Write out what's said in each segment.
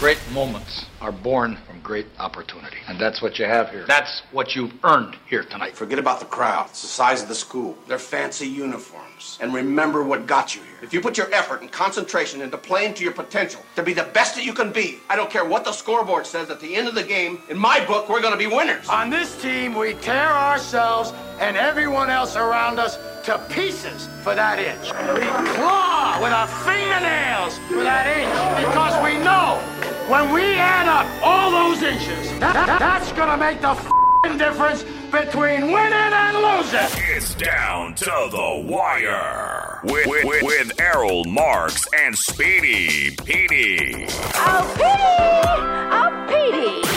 Great moments are born from great opportunity. And that's what you have here. That's what you've earned here tonight. Forget about the crowds, the size of the school, their fancy uniforms, and remember what got you here. If you put your effort and concentration into playing to your potential, to be the best that you can be, I don't care what the scoreboard says at the end of the game, in my book, we're going to be winners. On this team, we tear ourselves and everyone else around us to pieces for that inch. We claw with our fingernails for that inch because we know when we add up all those inches, that, that- that's gonna make the f***ing difference between winning and losing. It's down to the wire with, with, with Errol Marks and Speedy Petey Oh, Petey! Oh, Petey!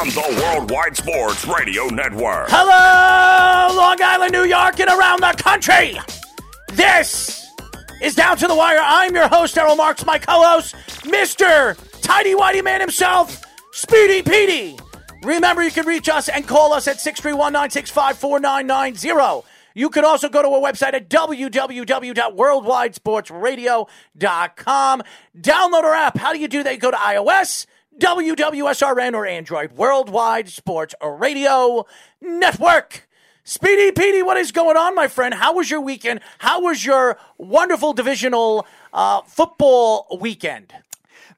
on the Worldwide Sports Radio Network. Hello, Long Island, New York, and around the country. This is Down to the Wire. I'm your host, Errol Marks, my co host, Mr. Tidy Whitey Man himself, Speedy Petey. Remember, you can reach us and call us at 631 965 4990. You can also go to our website at www.worldwidesportsradio.com. Download our app. How do you do that? You go to iOS, WWSRN, or Android. Worldwide Sports Radio Network. Speedy Petey, what is going on, my friend? How was your weekend? How was your wonderful divisional uh, football weekend?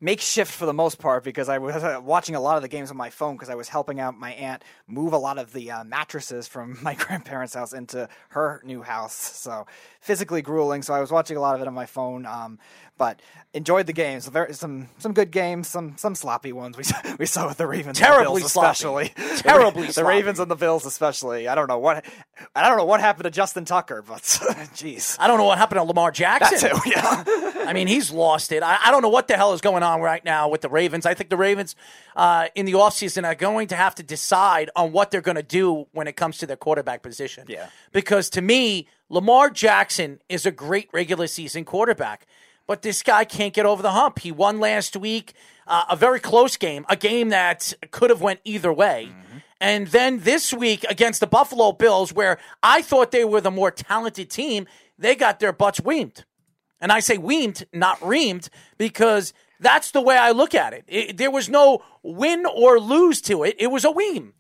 Makeshift for the most part because I was uh, watching a lot of the games on my phone because I was helping out my aunt move a lot of the uh, mattresses from my grandparents' house into her new house. So physically grueling. So I was watching a lot of it on my phone, um, but enjoyed the games. Very, some some good games, some some sloppy ones. We saw, we saw with the Ravens, and the Terribly sloppy. especially Terribly the, sloppy. Ravens and the Bills especially. I don't know what I don't know what happened to Justin Tucker, but jeez. I don't know what happened to Lamar Jackson. Too, yeah. I mean, he's lost it. I, I don't know what the hell is going on right now with the Ravens. I think the Ravens uh, in the offseason are going to have to decide on what they're going to do when it comes to their quarterback position. Yeah. Because to me, Lamar Jackson is a great regular season quarterback, but this guy can't get over the hump. He won last week, uh, a very close game, a game that could have went either way. And then this week against the Buffalo Bills, where I thought they were the more talented team, they got their butts weamed. And I say weemed, not reamed, because that's the way I look at it. It- There was no win or lose to it. It was a weem.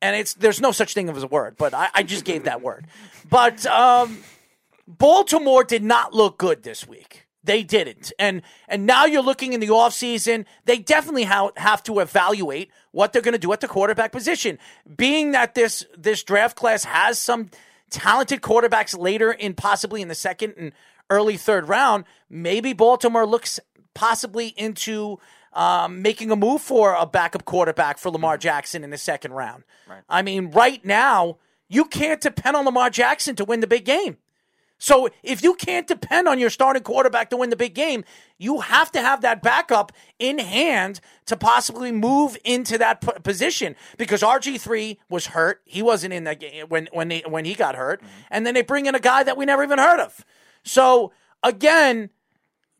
And it's there's no such thing as a word, but I, I just gave that word. But um, Baltimore did not look good this week. They didn't. And and now you're looking in the offseason, they definitely ha- have to evaluate what they're going to do at the quarterback position. Being that this this draft class has some talented quarterbacks later in possibly in the second and early third round, maybe Baltimore looks possibly into um, making a move for a backup quarterback for Lamar Jackson in the second round. I mean, right now, you can't depend on Lamar Jackson to win the big game. So if you can't depend on your starting quarterback to win the big game, you have to have that backup in hand to possibly move into that p- position because RG3 was hurt. He wasn't in that game when when they, when he got hurt. Mm-hmm. And then they bring in a guy that we never even heard of. So again,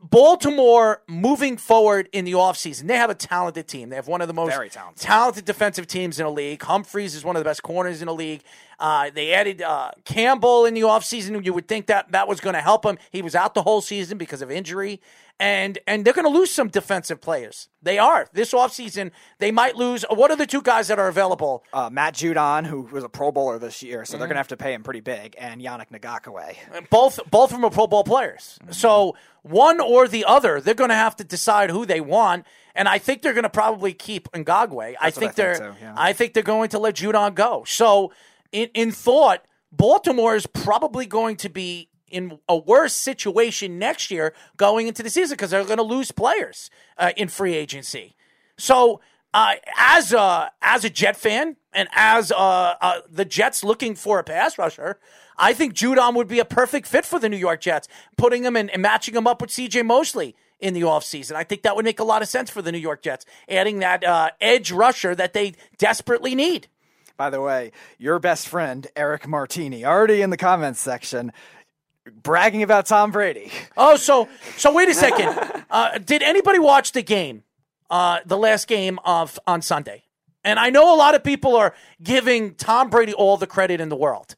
Baltimore moving forward in the offseason, they have a talented team. They have one of the most talented. talented defensive teams in the league. Humphreys is one of the best corners in the league. Uh, they added uh, Campbell in the offseason. You would think that that was going to help him. He was out the whole season because of injury. And and they're going to lose some defensive players. They are. This offseason, they might lose. What are the two guys that are available? Uh, Matt Judon, who was a Pro Bowler this year, so they're Mm-hmm. going to have to pay him pretty big, and Yannick Ngakoue. both both of them are Pro Bowl players. So one or the other, they're going to have to decide who they want. And I think they're going to probably keep Ngakoue. I think I think they're too, yeah. I think they're going to let Judon go. So in in thought, Baltimore is probably going to be in a worse situation next year going into the season because they're going to lose players uh, in free agency. So, uh, as a as a Jet fan and as uh, uh, the Jets looking for a pass rusher, I think Judon would be a perfect fit for the New York Jets, putting him in and matching him up with C.J. Mosley in the offseason. I think that would make a lot of sense for the New York Jets, adding that uh, edge rusher that they desperately need. By the way, your best friend, Eric Martini, already in the comments section, bragging about Tom Brady. Oh, so so wait a second. Uh, did anybody watch the game, uh, the last game of on Sunday? And I know a lot of people are giving Tom Brady all the credit in the world.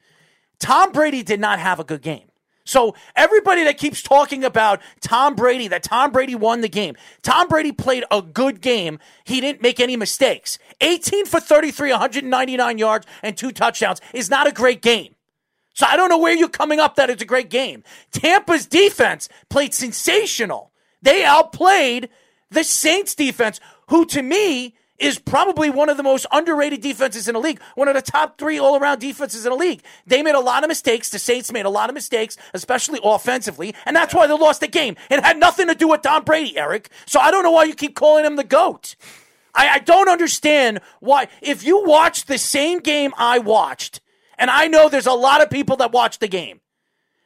Tom Brady did not have a good game. So everybody that keeps talking about Tom Brady, that Tom Brady won the game, Tom Brady played a good game. He didn't make any mistakes. 18 for 33, 199 yards and two touchdowns is not a great game. So I don't know where you're coming up that it's a great game. Tampa's defense played sensational. They outplayed the Saints defense, who to me is probably one of the most underrated defenses in the league, one of the top three all around defenses in the league. They made a lot of mistakes. The Saints made a lot of mistakes, especially offensively, and that's why they lost the game. It had nothing to do with Tom Brady, Eric. So I don't know why you keep calling him the GOAT. I, I don't understand why. If you watch the same game I watched, and I know there's a lot of people that watch the game,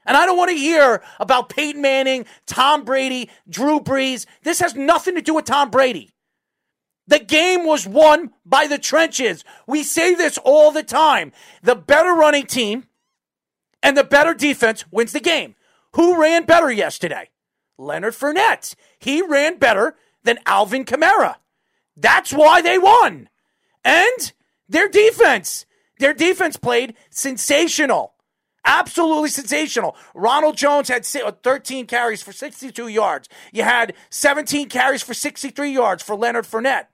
and I don't want to hear about Peyton Manning, Tom Brady, Drew Brees. This has nothing to do with Tom Brady. The game was won by the trenches. We say this all the time. The better running team and the better defense wins the game. Who ran better yesterday? Leonard Fournette. He ran better than Alvin Kamara. That's why they won. And their defense. Their defense played sensational. Absolutely sensational. Ronald Jones had uh, 13 carries for 62 yards. You had 17 carries for 63 yards for Leonard Fournette.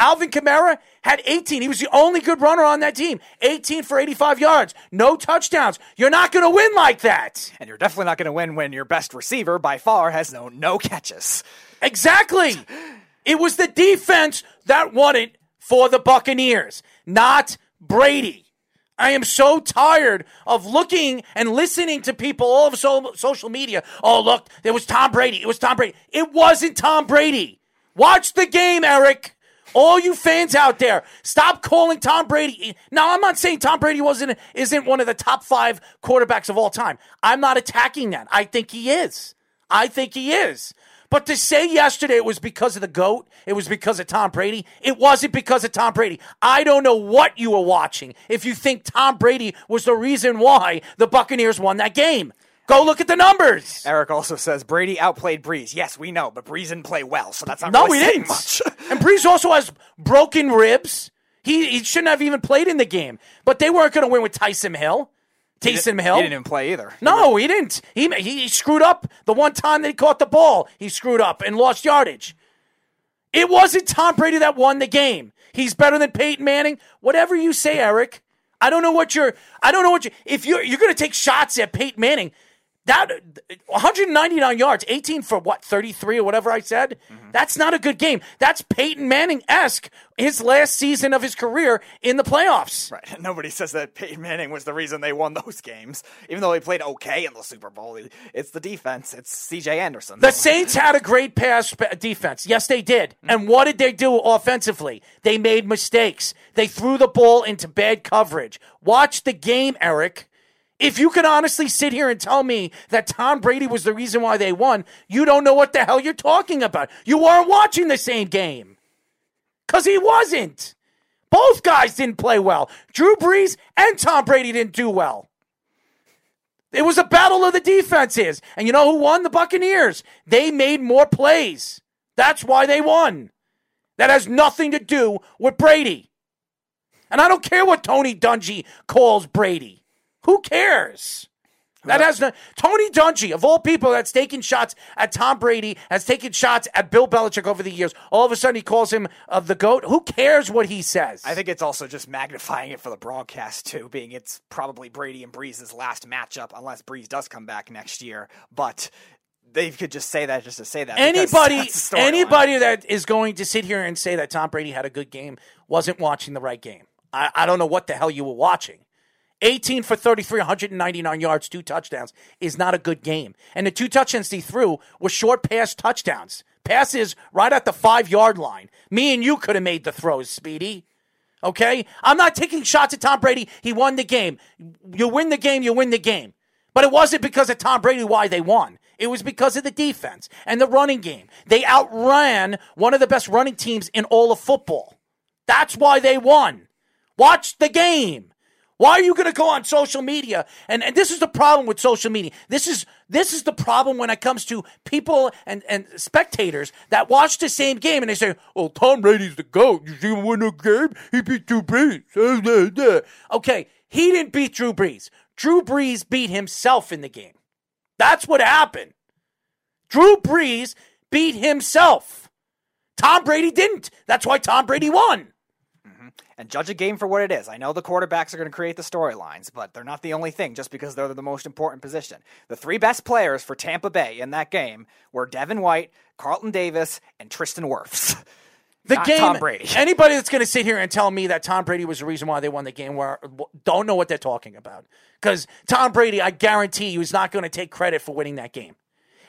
Alvin Kamara had 18. He was the only good runner on that team. 18 for 85 yards. No touchdowns. You're not going to win like that. And you're definitely not going to win when your best receiver by far has no no catches. Exactly. It was the defense that won it for the Buccaneers, not Brady. I am so tired of looking and listening to people all over so- social media. Oh, look, it was Tom Brady. It was Tom Brady. It wasn't Tom Brady. Watch the game, Eric. All you fans out there, stop calling Tom Brady. Now, I'm not saying Tom Brady wasn't isn't one of the top five quarterbacks of all time. I'm not attacking that. I think he is. I think he is. But to say yesterday it was because of the GOAT, it was because of Tom Brady, it wasn't because of Tom Brady. I don't know what you were watching if you think Tom Brady was the reason why the Buccaneers won that game. Go look at the numbers. Eric also says Brady outplayed Brees. Yes, we know, but Brees didn't play well, so that's not No, really he didn't. much. and Brees also has broken ribs. He, he shouldn't have even played in the game. But they weren't going to win with Tyson Hill. Taysom Hill. He didn't even play either. No, he didn't. He, he screwed up the one time that he caught the ball. He screwed up and lost yardage. It wasn't Tom Brady that won the game. He's better than Peyton Manning. Whatever you say, Eric. I don't know what you're. I don't know what you. If you're you're going to take shots at Peyton Manning, that 199 yards, 18 for what 33 or whatever I said. Mm-hmm. That's not a good game. That's Peyton Manning esque. His last season of his career in the playoffs. Right. Nobody says that Peyton Manning was the reason they won those games, even though he played okay in the Super Bowl. It's the defense. It's C.J. Anderson. The Saints had a great pass defense. Yes, they did. Mm-hmm. And what did they do offensively? They made mistakes. They threw the ball into bad coverage. Watch the game, Eric. If you can honestly sit here and tell me that Tom Brady was the reason why they won, you don't know what the hell you're talking about. You weren't watching the same game. Because he wasn't. Both guys didn't play well. Drew Brees and Tom Brady didn't do well. It was a battle of the defenses. And you know who won? The Buccaneers. They made more plays. That's why they won. That has nothing to do with Brady. And I don't care what Tony Dungy calls Brady. Who cares? That has no, Tony Dungy, of all people that's taken shots at Tom Brady, has taken shots at Bill Belichick over the years. All of a sudden, he calls him uh, the GOAT. Who cares what he says? I think it's also just magnifying it for the broadcast too, being it's probably Brady and Brees's last matchup, unless Brees does come back next year. But they could just say that just to say that. anybody that's the storyline. anybody that is going to sit here and say that Tom Brady had a good game wasn't watching the right game. I, I don't know what the hell you were watching. 18 for 33, 199 yards, two touchdowns is not a good game. And the two touchdowns he threw were short pass touchdowns. Passes right at the five yard line. Me and you could have made the throws, Speedy. Okay? I'm not taking shots at Tom Brady. He won the game. You win the game, you win the game. But it wasn't because of Tom Brady why they won. It was because of the defense and the running game. They outran one of the best running teams in all of football. That's why they won. Watch the game. Why are you going to go on social media? And, and this is the problem with social media. This is this is the problem when it comes to people and, and spectators that watch the same game and they say, "Well, Tom Brady's the goat. You see him win a game? He beat Drew Brees." Okay, he didn't beat Drew Brees. Drew Brees beat himself in the game. That's what happened. Drew Brees beat himself. Tom Brady didn't. That's why Tom Brady won. And judge a game for what it is. I know the quarterbacks are going to create the storylines, but they're not the only thing just because they're the most important position. The three best players for Tampa Bay in that game were Devin White, Carlton Davis, and Tristan Wirfs. The Not game. Tom Brady. Anybody that's going to sit here and tell me that Tom Brady was the reason why they won the game, where don't know what they're talking about. Because Tom Brady, I guarantee you, is not going to take credit for winning that game.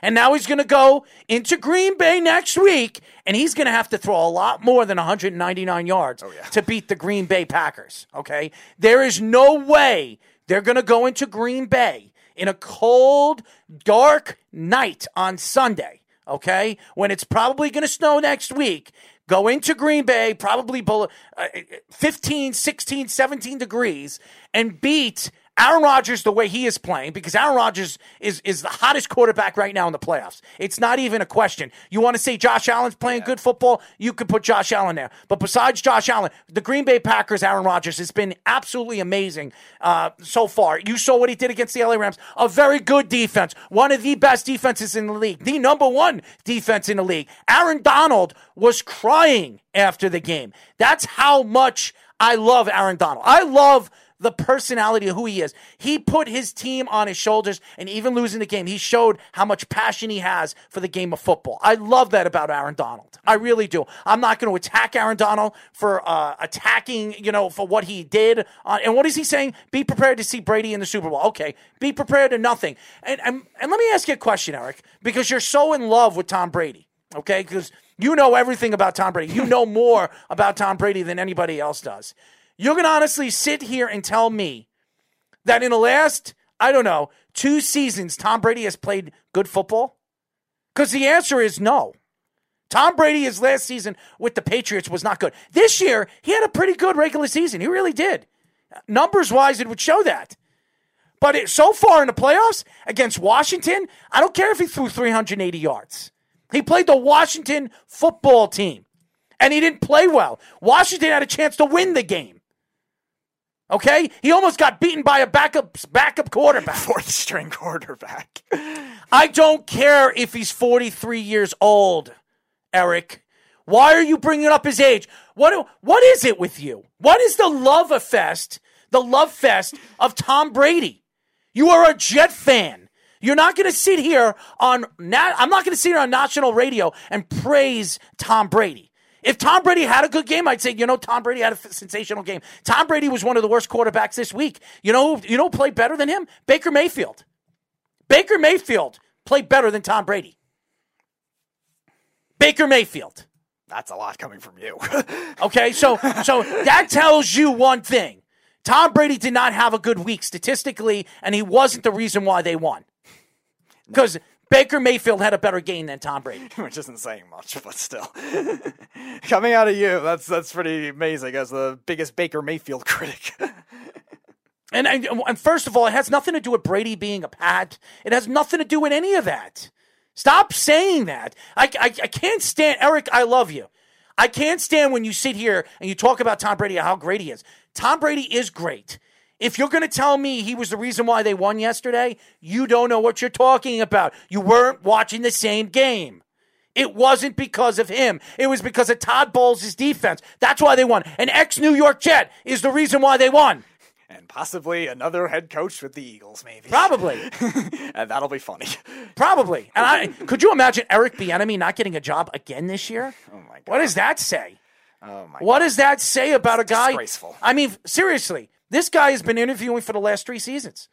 And now he's going to go into Green Bay next week, and he's going to have to throw a lot more than 199 yards to beat the Green Bay Packers. Okay, there is no way they're going to go into Green Bay in a cold, dark night on Sunday. Okay, when it's probably going to snow next week, go into Green Bay, probably below uh, 15, 16, 17 degrees, and beat Aaron Rodgers the way he is playing, because Aaron Rodgers is, is the hottest quarterback right now in the playoffs. It's not even a question. You want to say Josh Allen's playing good football? You could put Josh Allen there. But besides Josh Allen, the Green Bay Packers, Aaron Rodgers has been absolutely amazing uh, so far. You saw what he did against the LA Rams. A very good defense. One of the best defenses in the league. The number one defense in the league. Aaron Donald was crying after the game. That's how much I love Aaron Donald. I love the personality of who he is. He put his team on his shoulders, and even losing the game, he showed how much passion he has for the game of football. I love that about Aaron Donald. I really do. I'm not going to attack Aaron Donald for uh, attacking, you know, for what he did. Uh, and what is he saying? Be prepared to see Brady in the Super Bowl. Okay, be prepared to nothing. And and, and let me ask you a question, Eric, because you're so in love with Tom Brady. Okay, because you know everything about Tom Brady. You know more about Tom Brady than anybody else does. You're going to honestly sit here and tell me that in the last, I don't know, two seasons, Tom Brady has played good football? Because the answer is no. Tom Brady, his last season with the Patriots was not good. This year, he had a pretty good regular season. He really did. Numbers wise, it would show that. But it, so far in the playoffs against Washington, I don't care if he threw 380 yards. He played the Washington football team, and he didn't play well. Washington had a chance to win the game. Okay, he almost got beaten by a backup backup quarterback. Fourth string quarterback. I don't care if he's 43 years old, Eric. Why are you bringing up his age? What what is it with you? What is the love fest? The love fest of Tom Brady. You are a Jet fan. You're not going to sit here on na- I'm not going to sit here on national radio and praise Tom Brady. If Tom Brady had a good game, I'd say, you know, Tom Brady had a f- sensational game. Tom Brady was one of the worst quarterbacks this week. You know, you know, who played better than him. Baker Mayfield. Baker Mayfield played better than Tom Brady. Baker Mayfield. That's a lot coming from you. Okay, so so that tells you one thing. Tom Brady did not have a good week statistically, and he wasn't the reason why they won. Because Baker Mayfield had a better game than Tom Brady. Which isn't saying much, but still. Coming out of you, that's that's pretty amazing as the biggest Baker Mayfield critic. And, and and first of all, it has nothing to do with Brady being a pat. It has nothing to do with any of that. Stop saying that. I, I, I can't stand Eric. I love you. I can't stand when you sit here and you talk about Tom Brady and how great he is. Tom Brady is great. If you're going to tell me he was the reason why they won yesterday, you don't know what you're talking about. You weren't watching the same game. It wasn't because of him. It was because of Todd Bowles' defense. That's why they won. An ex New York Jet is the reason why they won. and possibly another head coach with the Eagles, maybe. Probably. and that'll be funny. Probably. And I could you imagine Eric Bieniemy not getting a job again this year? Oh my god. What does that say? Oh my What does that say about a guy? disgraceful. I mean, seriously, this guy has been interviewing for the last three seasons.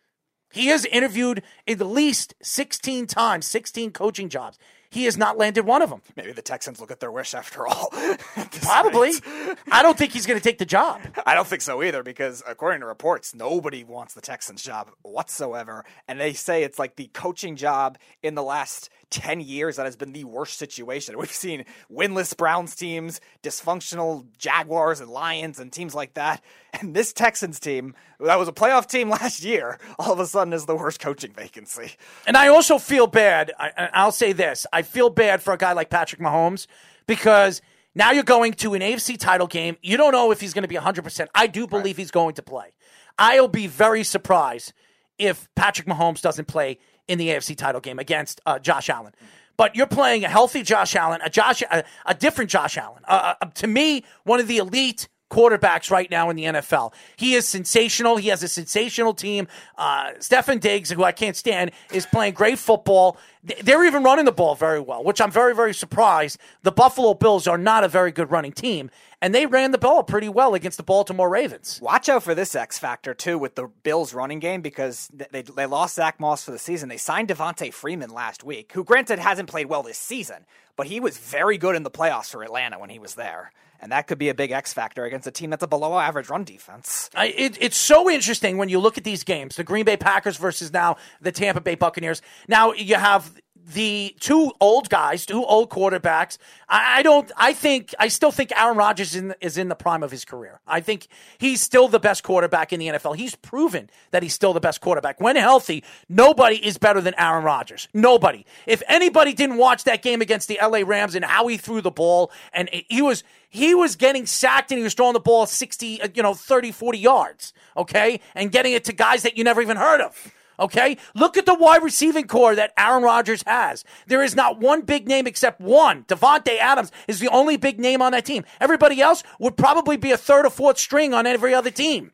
He has interviewed at least 16 times, 16 coaching jobs. He has not landed one of them. Maybe the Texans look at their wish after all. Probably. I don't think he's going to take the job. I don't think so either because according to reports, nobody wants the Texans job whatsoever. And they say it's like the coaching job in the last 10 years that has been the worst situation. We've seen winless Browns teams, dysfunctional Jaguars and Lions and teams like that. And this Texans team, that was a playoff team last year, all of a sudden is the worst coaching vacancy. And I also feel bad. I, I'll say this I feel bad for a guy like Patrick Mahomes because now you're going to an AFC title game. You don't know if he's going to be 100%. I do believe he's going to play. I'll be very surprised if Patrick Mahomes doesn't play in the AFC title game against uh, Josh Allen. But you're playing a healthy Josh Allen, a Josh, a, a different Josh Allen. Uh, uh, to me, one of the elite quarterbacks right now in the NFL. He is sensational. He has a sensational team. Uh, Stefon Diggs, who I can't stand, is playing great football. They're even running the ball very well, which I'm very, very surprised. The Buffalo Bills are not a very good running team, and they ran the ball pretty well against the Baltimore Ravens. Watch out for this X factor too with the Bills running game because they they lost Zach Moss for the season. They signed Devonta Freeman last week, who granted hasn't played well this season, but he was very good in the playoffs for Atlanta when he was there. And that could be a big X factor against a team that's a below average run defense. I, it, it's so interesting when you look at these games the Green Bay Packers versus now the Tampa Bay Buccaneers. Now you have the two old guys, two old quarterbacks. I, I don't. I think. I still think Aaron Rodgers is in, is in the prime of his career. I think he's still the best quarterback in the NFL. He's proven that he's still the best quarterback when healthy. Nobody is better than Aaron Rodgers. Nobody. If anybody didn't watch that game against the LA Rams and how he threw the ball, and he was he was getting sacked and he was throwing the ball 60, uh, you know, 30, 40 yards, okay? And getting it to guys that you never even heard of. Okay? Look at the wide receiving corps that Aaron Rodgers has. There is not one big name except one. Davante Adams is the only big name on that team. Everybody else would probably be a third or fourth string on every other team.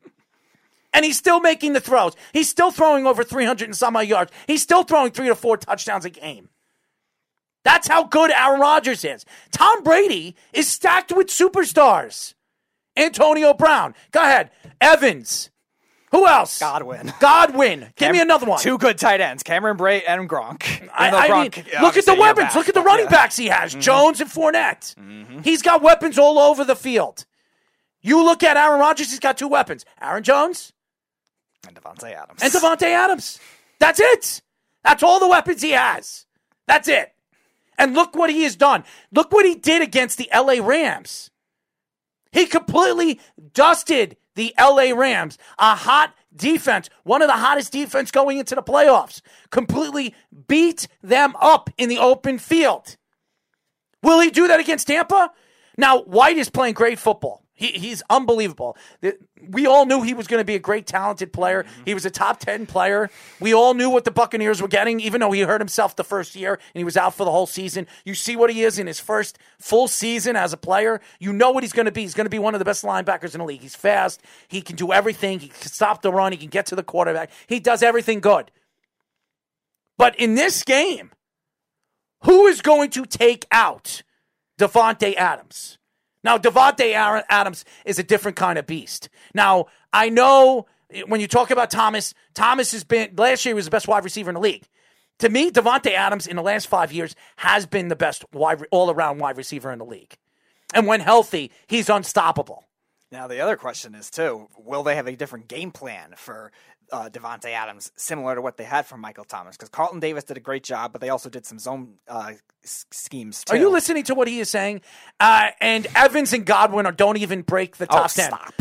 And he's still making the throws. He's still throwing over 300 and some odd yards. He's still throwing three to four touchdowns a game. That's how good Aaron Rodgers is. Tom Brady is stacked with superstars. Antonio Brown. Go ahead. Evans. Who else? Godwin. Godwin. Give Cam- me another one. Two good tight ends, Cameron Brate and Gronk. I, I Gronk, mean, look at the weapons. back, look at the running yeah. backs he has. Mm-hmm. Jones and Fournette. Mm-hmm. He's got weapons all over the field. You look at Aaron Rodgers, he's got two weapons. Aaron Jones And Davante Adams. and Davante Adams. That's it. That's all the weapons he has. That's it. And look what he has done. Look what he did against the LA Rams. He completely dusted the LA Rams, a hot defense, one of the hottest defense going into the playoffs. Completely beat them up in the open field. Will he do that against Tampa? Now, White is playing great football. He, he's unbelievable. We all knew he was going to be a great, talented player. Mm-hmm. He was a top 10 player. We all knew what the Buccaneers were getting, even though he hurt himself the first year and he was out for the whole season. You see what he is in his first full season as a player. You know what he's going to be. He's going to be one of the best linebackers in the league. He's fast. He can do everything. He can stop the run. He can get to the quarterback. He does everything good. But in this game, who is going to take out Davante Adams? Now, Davante Adams is a different kind of beast. Now, I know when you talk about Thomas, Thomas has been, last year he was the best wide receiver in the league. To me, Davante Adams in the last five years has been the best wide, all around wide receiver in the league. And when healthy, he's unstoppable. Now the other question is too: Will they have a different game plan for uh, Davante Adams, similar to what they had from Michael Thomas? Because Carlton Davis did a great job, but they also did some zone uh, s- schemes too. Are you listening to what he is saying? Uh, and Evans and Godwin are, don't even break the Oh, top 10. stop!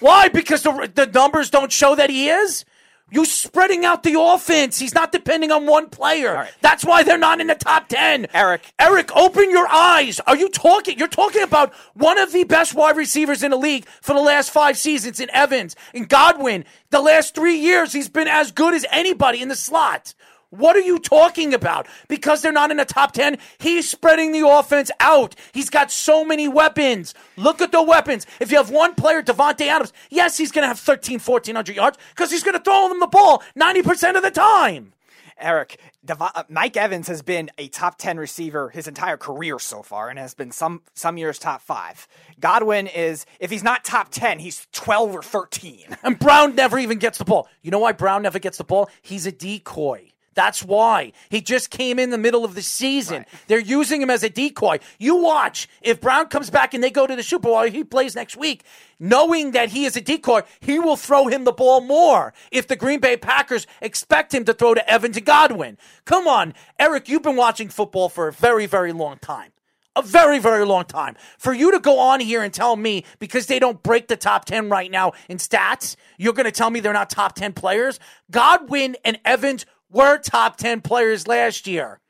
Why? Because the, the numbers don't show that he is? You spreading out the offense. He's not depending on one player. right. That's why they're not in the top 10. Eric. Eric, open your eyes. Are you talking? You're talking about one of the best wide receivers in the league for the last five seasons in Evans in Godwin. The last three years, he's been as good as anybody in the slot. What are you talking about? Because they're not in the top 10, he's spreading the offense out. He's got so many weapons. Look at the weapons. If you have one player, Davante Adams, yes, he's going to have 13, 1400 yards because he's going to throw them the ball 90% of the time. Eric, uh, Mike Evans has been a top ten receiver his entire career so far, and has been some some years top five. Godwin is, if he's not top ten, he's twelve or thirteen. And Brown never even gets the ball. You know why Brown never gets the ball? He's a decoy. That's why. He just came in the middle of the season. They're using him as a decoy. You watch. If Brown comes back and they go to the Super Bowl, he plays next week, knowing that he is a decoy, he will throw him the ball more if the Green Bay Packers expect him to throw to Evans and Godwin. Come on, Eric, you've been watching football for a very, very long time a very, very long time. For you to go on here and tell me because they don't break the top 10 right now in stats, you're going to tell me they're not top 10 players? Godwin and Evans were top 10 players last year.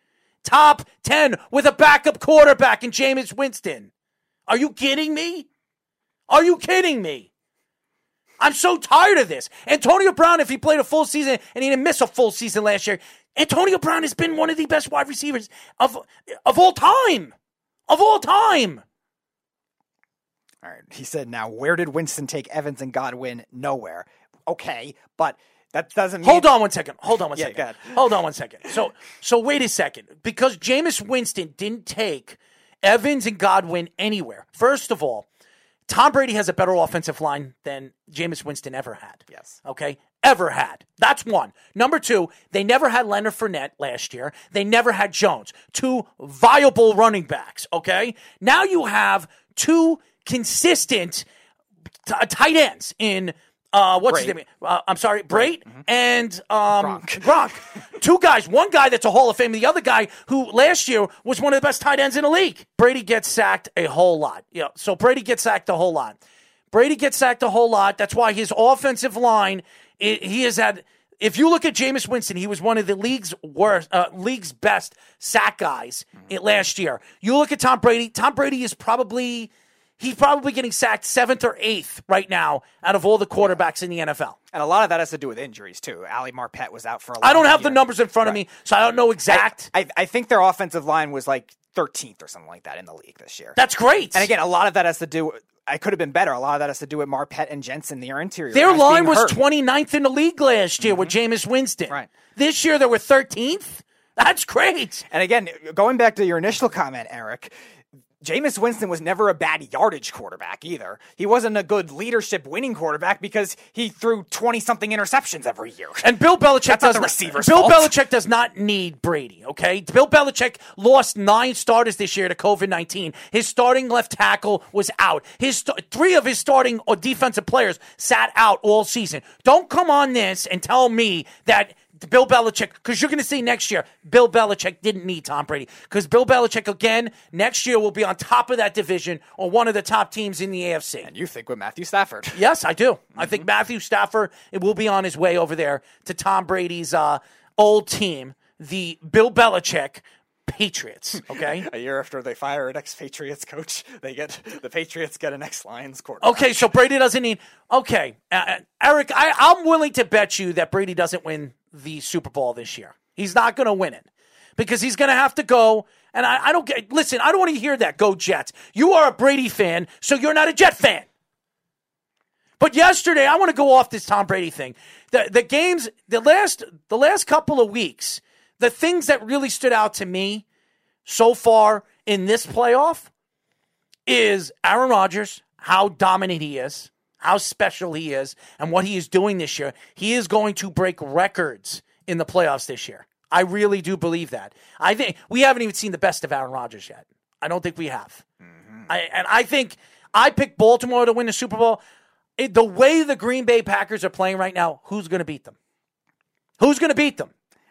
Top 10 with a backup quarterback in Jameis Winston. Are you kidding me? Are you kidding me? I'm so tired of this. Antonio Brown, if he played a full season and he didn't miss a full season last year, Antonio Brown has been one of the best wide receivers of of all time. Of all time. All right. He said, now, where did Winston take Evans and Godwin? Nowhere. Okay, but that doesn't mean. Hold on one second. Hold on one Yeah, second. go ahead. Hold on one second. So so wait a second. Because Jameis Winston didn't take Evans and Godwin anywhere. First of all, Tom Brady has a better offensive line than Jameis Winston ever had. Yes. Okay? Ever had. That's one. Number two, they never had Leonard Fournette last year. They never had Jones. Two viable running backs. Okay? Now you have two consistent t- uh, tight ends in uh, what's his Brate. name? Uh, I'm sorry, Brate and um, Gronk. Two guys. One guy that's a Hall of Fame. The other guy who last year was one of the best tight ends in the league. Brady gets sacked a whole lot. Yeah. So Brady gets sacked a whole lot. Brady gets sacked a whole lot. That's why his offensive line. It, he has had. If you look at Jameis Winston, he was one of the league's worst, uh, league's best sack guys in- last year. You look at Tom Brady. Tom Brady is probably he's probably getting sacked seventh or eighth right now out of all the quarterbacks in the NFL. And a lot of that has to do with injuries, too. Ali Marpet was out for a lot I don't have the numbers in front of me, so I don't know exact. I, I think their offensive line was like 13th or something like that in the league this year. That's great. and again, a lot of that has to do. I could have been better. A lot of that has to do with Marpet and Jensen, their interior. Their line was hurt. 29th in the league last year with mm-hmm. Jameis Winston. Right. This year they were 13th. That's great. And again, going back to your initial comment, Eric, Jameis Winston was never a bad yardage quarterback either. He wasn't a good leadership winning quarterback because he threw 20 something interceptions every year. And Bill Belichick does not, receiver's Bill fault. Belichick does not need Brady. Okay, Bill Belichick lost nine starters this year to COVID nineteen. His starting left tackle was out. His st- three of his starting or defensive players sat out all season. Don't come on this and tell me that. Bill Belichick, because you're going to see next year, Bill Belichick didn't need Tom Brady. Because Bill Belichick, again, next year will be on top of that division or one of the top teams in the AFC. And you think with Matthew Stafford. Yes, I do. I think Matthew Stafford it will be on his way over there to Tom Brady's uh, old team, the Bill Belichick Patriots. Okay. A year after they fire an ex-Patriots coach, they get the Patriots get an ex-Lions quarterback. Okay, so Brady doesn't need. Okay, uh, uh, Eric, I, I'm willing to bet you that Brady doesn't win the Super Bowl this year. He's not going to win it because he's going to have to go. And I, I don't get. Listen, I don't want to hear that. Go Jets. You are a Brady fan, so you're not a Jet fan. But yesterday, I want to go off this Tom Brady thing. The the games, the last the last couple of weeks, the things that really stood out to me so far in this playoff is Aaron Rodgers, how dominant he is, how special he is, and what he is doing this year. He is going to break records in the playoffs this year. I really do believe that. I think we haven't even seen the best of Aaron Rodgers yet. I don't think we have. Mm-hmm. I, and I think I picked Baltimore to win the Super Bowl. It, the way the Green Bay Packers are playing right now, who's going to beat them? Who's going to beat them?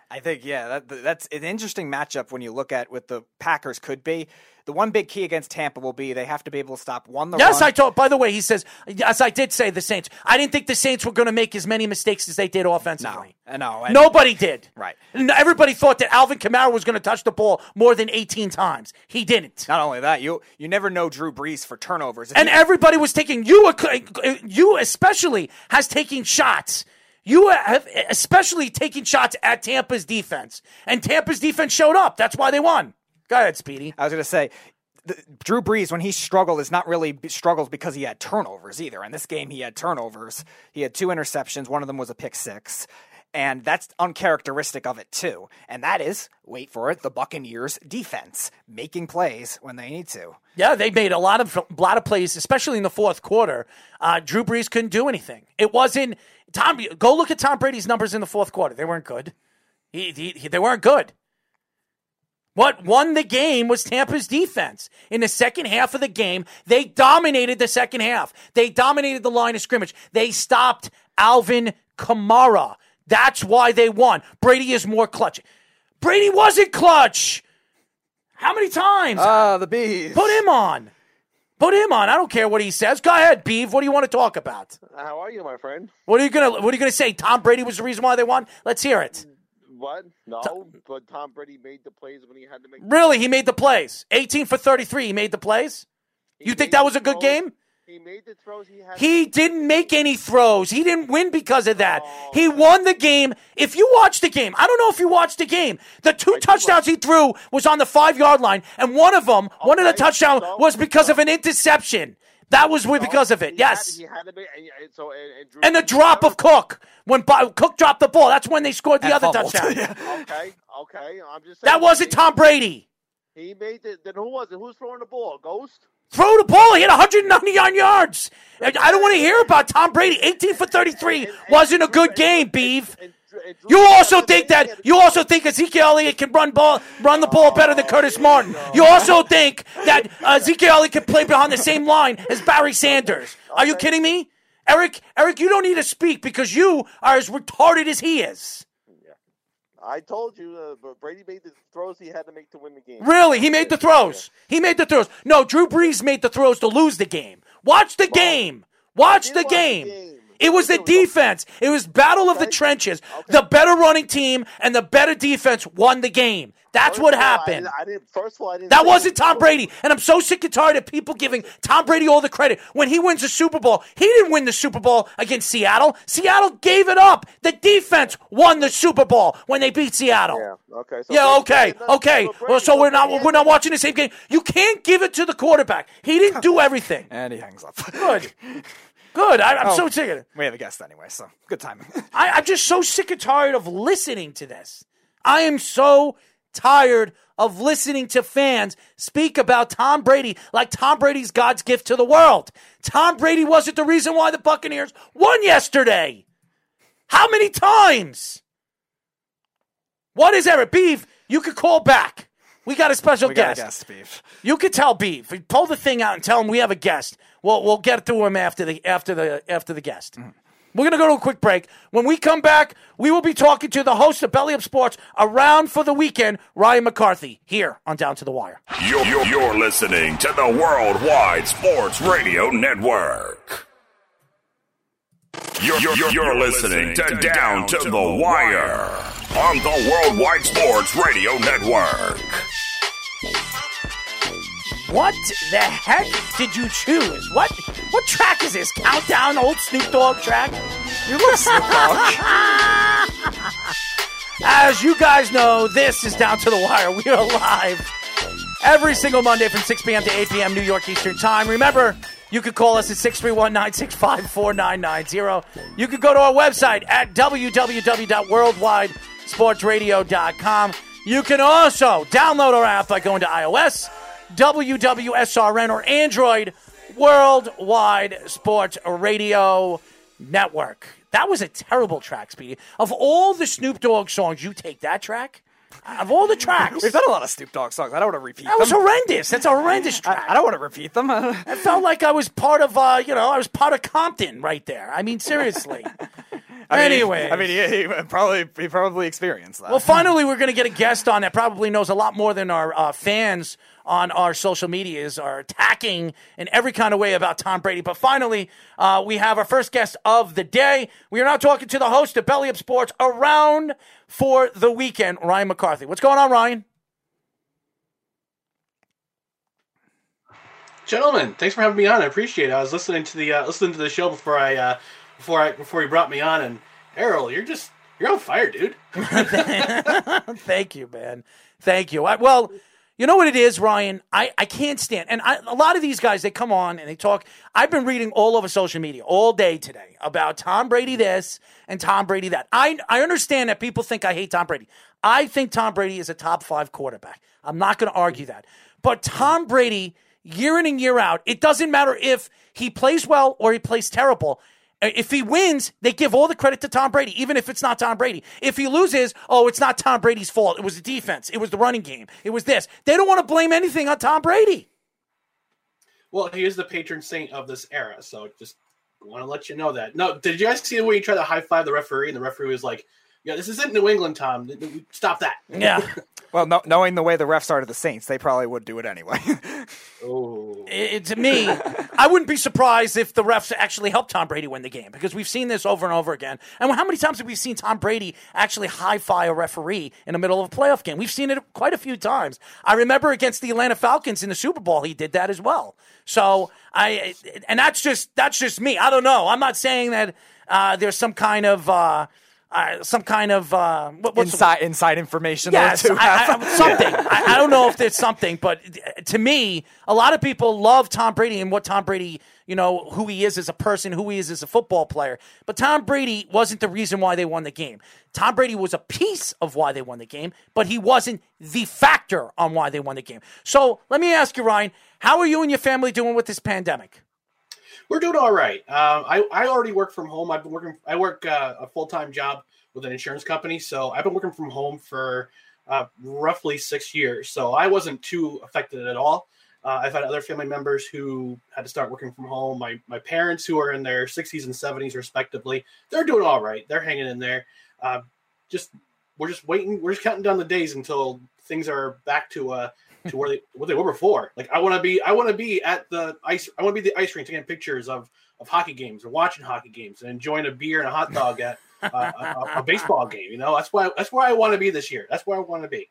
I think yeah, that, that's an interesting matchup when you look at what the Packers could be. The one big key against Tampa will be they have to be able to stop one the Yes, run. I told. By the way, he says, yes, I did say the Saints. I didn't think the Saints were going to make as many mistakes as they did offensively. No, know. and- Nobody did. Right. Everybody thought that Alvin Kamara was going to touch the ball more than 18 times. He didn't. Not only that, you you never know Drew Brees for turnovers. If And everybody was taking you, uh, you especially has taking shots. You have especially taking shots at Tampa's defense, and Tampa's defense showed up. That's why they won. Go ahead, Speedy. I was going to say, Drew Brees, when he struggled, is not really struggles because he had turnovers either. In this game, he had turnovers. He had two interceptions. One of them was a pick six. And that's uncharacteristic of it, too. And that is, wait for it, the Buccaneers' defense, making plays when they need to. Yeah, they made a lot of a lot of plays, especially in the fourth quarter. Uh, Drew Brees couldn't do anything. It wasn't Tom. Go look at Tom Brady's numbers in the fourth quarter. They weren't good. He, he, he- they weren't good. What won the game was Tampa's defense. In the second half of the game, they dominated the second half. They dominated the line of scrimmage. They stopped Alvin Kamara. That's why they won. Brady is more clutch. Brady wasn't clutch. How many times? Ah, the bees. Put him on. Put him on. I don't care what he says. Go ahead, Beeve. What do you want to talk about? How are you, my friend? What are you gonna What are you gonna say? Tom Brady was the reason why they won. Let's hear it. What? No, but Tom Brady made the plays when he had to make. Really, he made the plays. 18 for 33. He made the plays. He You think that was a good throws. game? He made the throws. He had. He didn't make any throws. He didn't win because of that. Oh. He won the game. If you watch the game, I don't know if you watched the game. The two touchdowns he threw was on the five yard line, and one of them, oh, one of the Okay, touchdowns, so- was because of an interception. That was with- oh, because of it. He had- Yes. he had to make, and, and so and, and, Drew And the drop of Cook when Bo- Cook dropped the ball. That's when they scored the And other fumbled. touchdown. Yeah. Okay, okay. I'm just saying. That wasn't Tom Brady. He made it. Then who was it? Who's throwing the ball? Ghost. Throw the ball. He had 199 yards. I don't want to hear about Tom Brady. 18 for 33 And- and wasn't a good game, Beef. You also think that you also think Ezekiel Elliott can run ball run the ball better than Curtis Martin. You also think that Ezekiel Elliott can play behind the same line as Barry Sanders. Are you kidding me? Eric, Eric, you don't need to speak because you are as retarded as he is. I told you, uh, but Brady made the throws he had to make to win the game. Really? He made the throws. He made the throws. No, Drew Brees made the throws to lose the game. Watch the game. Watch the game. It was the It was a- defense. It was battle of the trenches. The better running team and the better defense won the game. That's First what of all, I happened. didn't- I didn't. First of all, I didn't. That wasn't it. Tom Brady. And I'm so sick and tired of people giving Tom Brady all the credit. When he wins the Super Bowl, he didn't win the Super Bowl against Seattle. Seattle gave it up. The defense won the Super Bowl when they beat Seattle. Yeah. Okay. So Yeah, okay, okay. so Well, so we're not we're not watching the same game. You can't give it to the quarterback. He didn't do everything. And he hangs up. Good, good. I, I'm Oh. so sick of it. We have a guest anyway, so good timing. I, I'm just so sick and tired of listening to this. I am so tired of listening to fans speak about Tom Brady like Tom Brady's God's gift to the world. Tom Brady wasn't the reason why the Buccaneers won yesterday. How many times? What is Eric Beef? You could call back. We got a special we got a guest. guest, Beef. You could tell Beef. Pull the thing out and tell him we have a guest. We'll we'll get to him after the after the after the guest. Mm. We're gonna go to a quick break. When we come back, we will be talking to the host of Belly Up Sports around for the weekend, Ryan McCarthy, here on Down to the Wire. You're, you're, you're listening to the Worldwide Sports Radio Network. You're, you're, you're, you're listening to Down to the Wire on the Worldwide Sports Radio Network. What the heck did you choose? What what track is this? Countdown, old Snoop Dogg track? You look Snoop Dogg. As you guys know, this is Down to the Wire. We are live every single Monday from 6 p.m. to 8 p.m. New York Eastern Time. Remember, you could call us at 631 965 4990. You could go to our website at www.worldwidesportsradio.com. You can also download our app by going to iOS, WWSRN, or Android, Worldwide Sports Radio Network. That was a terrible track, Speedy. Of all the Snoop Dogg songs, you take that track? Of all the tracks, We've done a lot of Snoop Dogg songs. I don't want to repeat them. that was horrendous. That's a horrendous track. I, I don't want to repeat them. I felt like I was part of, uh, you know, I was part of Compton right there. I mean, seriously. I anyway, I mean, he, he probably he probably experienced that. well, finally, we're going to get a guest on that probably knows a lot more than our uh, fans on our social medias are attacking in every kind of way about Tom Brady. But finally, uh, we have our first guest of the day. We are now talking to the host of Belly Up Sports around for the weekend, Ryan McCarthy. What's going on, Ryan? Gentlemen, thanks for having me on. I appreciate it. I was listening to the uh, listening to the show before I uh, before I before you brought me on, and Errol, you're just you're on fire, dude. Thank you, man. Thank you. I, well, you know what it is, Ryan? I, I can't stand, and I, a lot of these guys, they come on and they talk. I've been reading all over social media all day today about Tom Brady this and Tom Brady that. I, I understand that people think I hate Tom Brady. I think Tom Brady is a top five quarterback. I'm not going to argue that. But Tom Brady, year in and year out, it doesn't matter if he plays well or he plays terrible. Uh, If he wins, they give all the credit to Tom Brady, even if it's not Tom Brady. If he loses, oh, it's not Tom Brady's fault. It was the defense. It was the running game. It was this. They don't want to blame anything on Tom Brady. Well, he is the patron saint of this era, so just want to let you know that. No, did you guys see the way he tried to high five the referee, and the referee was like, Yeah, this isn't New England, Tom. Stop that. Yeah. Well, no, knowing the way the refs are to the Saints, they probably would do it anyway. oh. It, to me, I wouldn't be surprised if the refs actually helped Tom Brady win the game because we've seen this over and over again. And how many times have we seen Tom Brady actually high five a referee in the middle of a playoff game? We've seen it quite a few times. I remember against the Atlanta Falcons in the Super Bowl, he did that as well. So I, and that's just that's just me. I don't know. I'm not saying that uh, there's some kind of. Uh, uh, some kind of uh, what, inside inside information. Yes. I, I, something. I, I, don't know if there's something, but to me, a lot of people love Tom Brady and what Tom Brady, you know, who he is as a person, who he is as a football player. But Tom Brady wasn't the reason why they won the game. Tom Brady was a piece of why they won the game, but he wasn't the factor on why they won the game. So let me ask you, Ryan, how are you and your family doing with this pandemic? We're doing all right. Uh, I I already work from home. I've been working. I work uh, a full time job with an insurance company, so I've been working from home for uh, roughly six years. So I wasn't too affected at all. Uh, I've had other family members who had to start working from home. My my parents, who are in their 60s and 70s respectively, they're doing all right. They're hanging in there. Uh, just we're just waiting. We're just counting down the days until things are back to uh, to where they what they were before. Like I want to be, I want to be at the ice. I want to be the ice rink taking pictures of of hockey games or watching hockey games and enjoying a beer and a hot dog at uh, a, a, baseball game. You know, that's why that's where I want to be this year. That's where I want to be.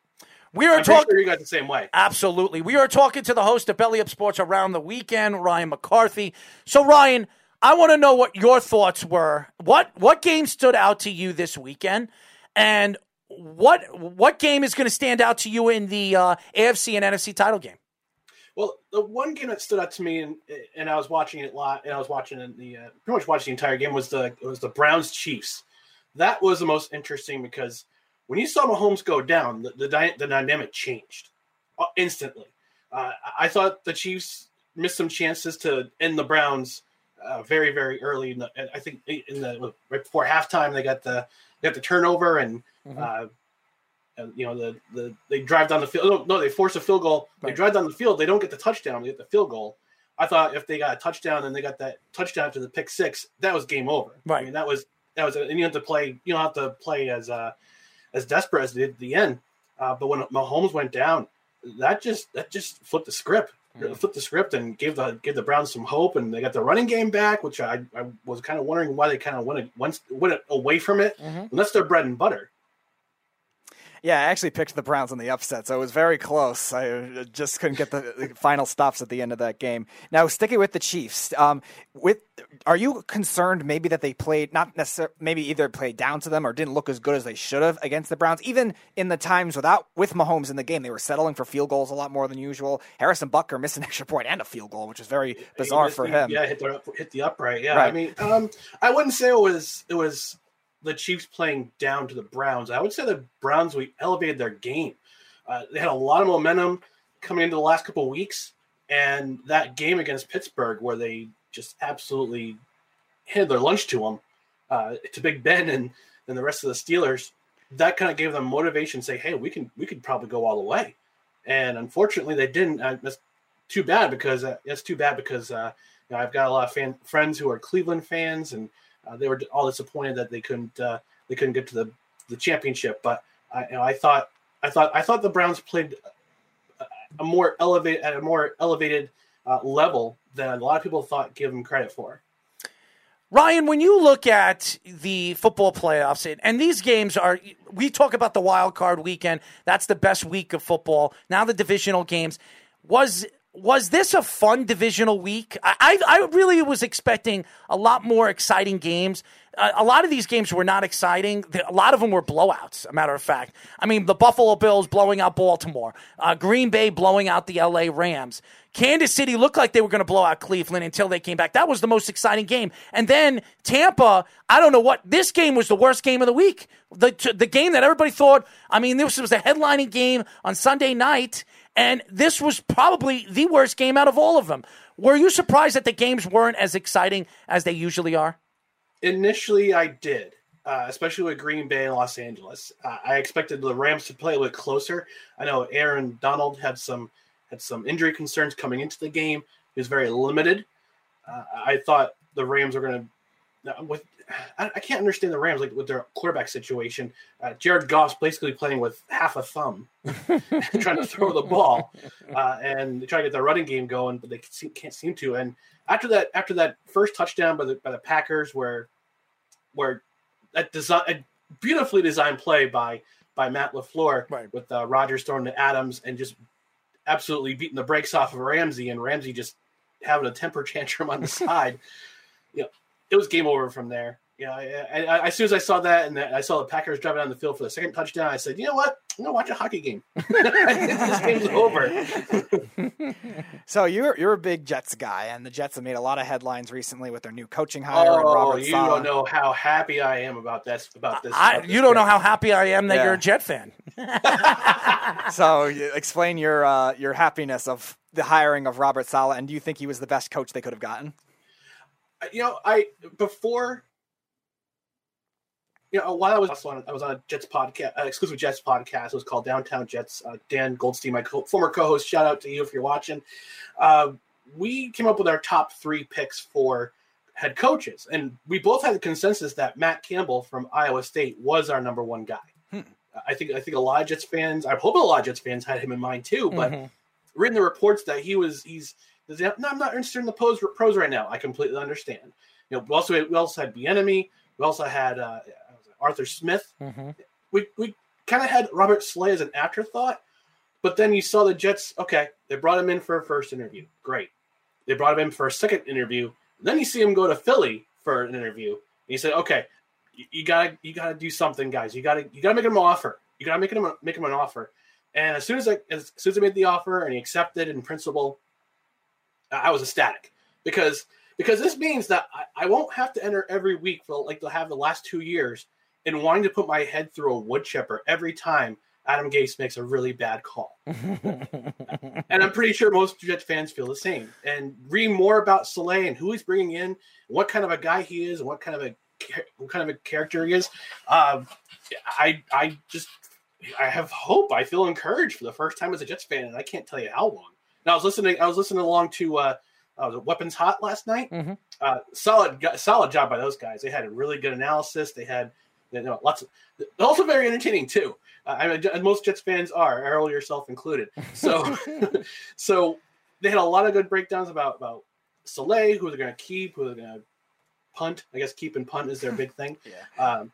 We are talking. Sure you guys the same way. Absolutely. We are talking to the host of Belly Up Sports around the weekend, Ryan McCarthy. So, Ryan, I want to know what your thoughts were. What what game stood out to you this weekend, and what what game is going to stand out to you in the uh, AFC and NFC title game? Well, the one game that stood out to me, and and I was watching it live, and I was watching the uh, pretty much watched the entire game was the was the Browns Chiefs. That was the most interesting because when you saw Mahomes go down, the the, the dynamic changed uh, instantly. Uh, I thought the Chiefs missed some chances to end the Browns uh, very very early. The, I think in the right before halftime they got the they got the turnover and Mm-hmm. Uh, and, you know, the, the they drive down the field. No, no, they force a field goal. They drive down the field. They don't get the touchdown. They get the field goal. I thought if they got a touchdown and they got that touchdown to the pick six, that was game over. Right. I mean, that was that was. And you have to play. You don't have to play as uh, as desperate as they did at the end. Uh, but when Mahomes went down, that just that just flipped the script. Mm-hmm. Flipped the script and gave the gave the Browns some hope, and they got the running game back, which I, I was kind of wondering why they kind of went went went away from it. Mm-hmm. That's their bread and butter. Yeah, I actually picked the Browns in the upset, so it was very close. I uh, just couldn't get the final stops at the end of that game. Now, sticking with the Chiefs, um, with are you concerned maybe that they played not necessarily maybe either played down to them or didn't look as good as they should have against the Browns? Even in the times without with Mahomes in the game, they were settling for field goals a lot more than usual. Harrison Butker missed an extra point and a field goal, which is very bizarre for him. Yeah, hit the hit the upright. Yeah, right. I mean, um, I wouldn't say it was it was the Chiefs playing down to the Browns. I would say the Browns we elevated their game. Uh, they had a lot of momentum coming into the last couple weeks, and that game against Pittsburgh where they just absolutely handed their lunch to them, uh, to Big Ben and and the rest of the Steelers. That kind of gave them motivation. Say, hey, we can we could probably go all the way. And unfortunately, they didn't. Uh, that's too bad because uh, that's too bad because uh, you know, I've got a lot of fan, friends who are Cleveland fans and uh, they were all disappointed that they couldn't uh, they couldn't get to the, the championship. But I, you know, I thought I thought I thought the Browns played a more elevated at a more elevated uh, level than a lot of people thought give them credit for. Ryan, when you look at the football playoffs, and these games are, we talk about the wild card weekend. That's the best week of football. Now the divisional games. Was was this a fun divisional week? I, I really was expecting a lot more exciting games. Uh, a lot of these games were not exciting. A lot of them were blowouts, a matter of fact. I mean, the Buffalo Bills blowing out Baltimore, uh, Green Bay blowing out the LA Rams. Kansas City looked like they were going to blow out Cleveland until they came back. That was the most exciting game. And then Tampa, I don't know what, this game was the worst game of the week. The, the game that everybody thought, I mean, this was a headlining game on Sunday night and this was probably the worst game out of all of them. Were you surprised that the games weren't as exciting as they usually are? Initially, I did, uh, especially with Green Bay and Los Angeles. Uh, I expected the Rams to play a little closer. I know Aaron Donald had some had some injury concerns coming into the game. He was very limited. Uh, I thought the Rams were going to with I, I can't understand the Rams like with their quarterback situation. Uh, Jared Goff's basically playing with half a thumb, trying to throw the ball, uh, and they try to get their running game going, but they can't seem to. And after that, after that first touchdown by the by the Packers, where where that design a beautifully designed play by by Matt LaFleur Right. with uh, Rodgers throwing to Adams and just absolutely beating the brakes off of Ramsey, and Ramsey just having a temper tantrum on the side. You know, it was game over from there. You know, I, I, as soon as I saw that and that I saw the Packers driving down the field for the second touchdown, I said, "You know what? I'm gonna watch a hockey game. this game's over." So you're you're a big Jets guy, and the Jets have made a lot of headlines recently with their new coaching hire and Oh, Robert you Saleh. don't know how happy I am about this. About this. I, about this you don't know how happy I am that Yeah. you're a Jet fan. So explain your uh, your happiness of the hiring of Robert Saleh, and do you think he was the best coach they could have gotten? You know, I before, you know, while I was on, I was on a Jets podcast, uh, exclusive Jets podcast. It was called Downtown Jets. Uh, Dan Goldstein, my co- former co-host, shout out to you if you're watching. Uh, we came up with our top three picks for head coaches, and we both had the consensus that Matt Campbell from Iowa State was our number one guy. I think I think a lot of Jets fans, I hope a lot of Jets fans had him in mind too, but Mhm. reading the reports that he was he's no, I'm not interested in the pros pros right now. I completely understand. You know, we also we also had Bieniemy. We also had uh, Arthur Smith. Mhm. We we kind of had Robert Saleh as an afterthought, but then you saw the Jets. Okay, they brought him in for a first interview. Great. They brought him in for a second interview. Then you see him go to Philly for an interview. And you say, okay, you, you gotta you gotta do something, guys. You gotta you gotta make him an offer. You gotta make him make him an offer. And as soon as I as soon as I made the offer and he accepted in principle, I was ecstatic because because this means that I, I won't have to enter every week for like to have the last two years and wanting to put my head through a wood chipper every time Adam Gase makes a really bad call. and I'm pretty sure most Jets fans feel the same. And read more about Saleh and who he's bringing in, what kind of a guy he is, and what kind of a what kind of a character he is, uh, I I just I have hope. I feel encouraged for the first time as a Jets fan, and I can't tell you how long. Now I was listening. I was listening along to uh, uh, Weapons Hot last night. Mhm. Uh, solid, solid job by those guys. They had a really good analysis. They had you know, lots of. Also very entertaining too. Uh, I mean, most Jets fans are, Errol yourself included. So, so they had a lot of good breakdowns about about Saleh, who they're going to keep, who they're going to punt. I guess keep and punt is their big thing. Yeah. Um,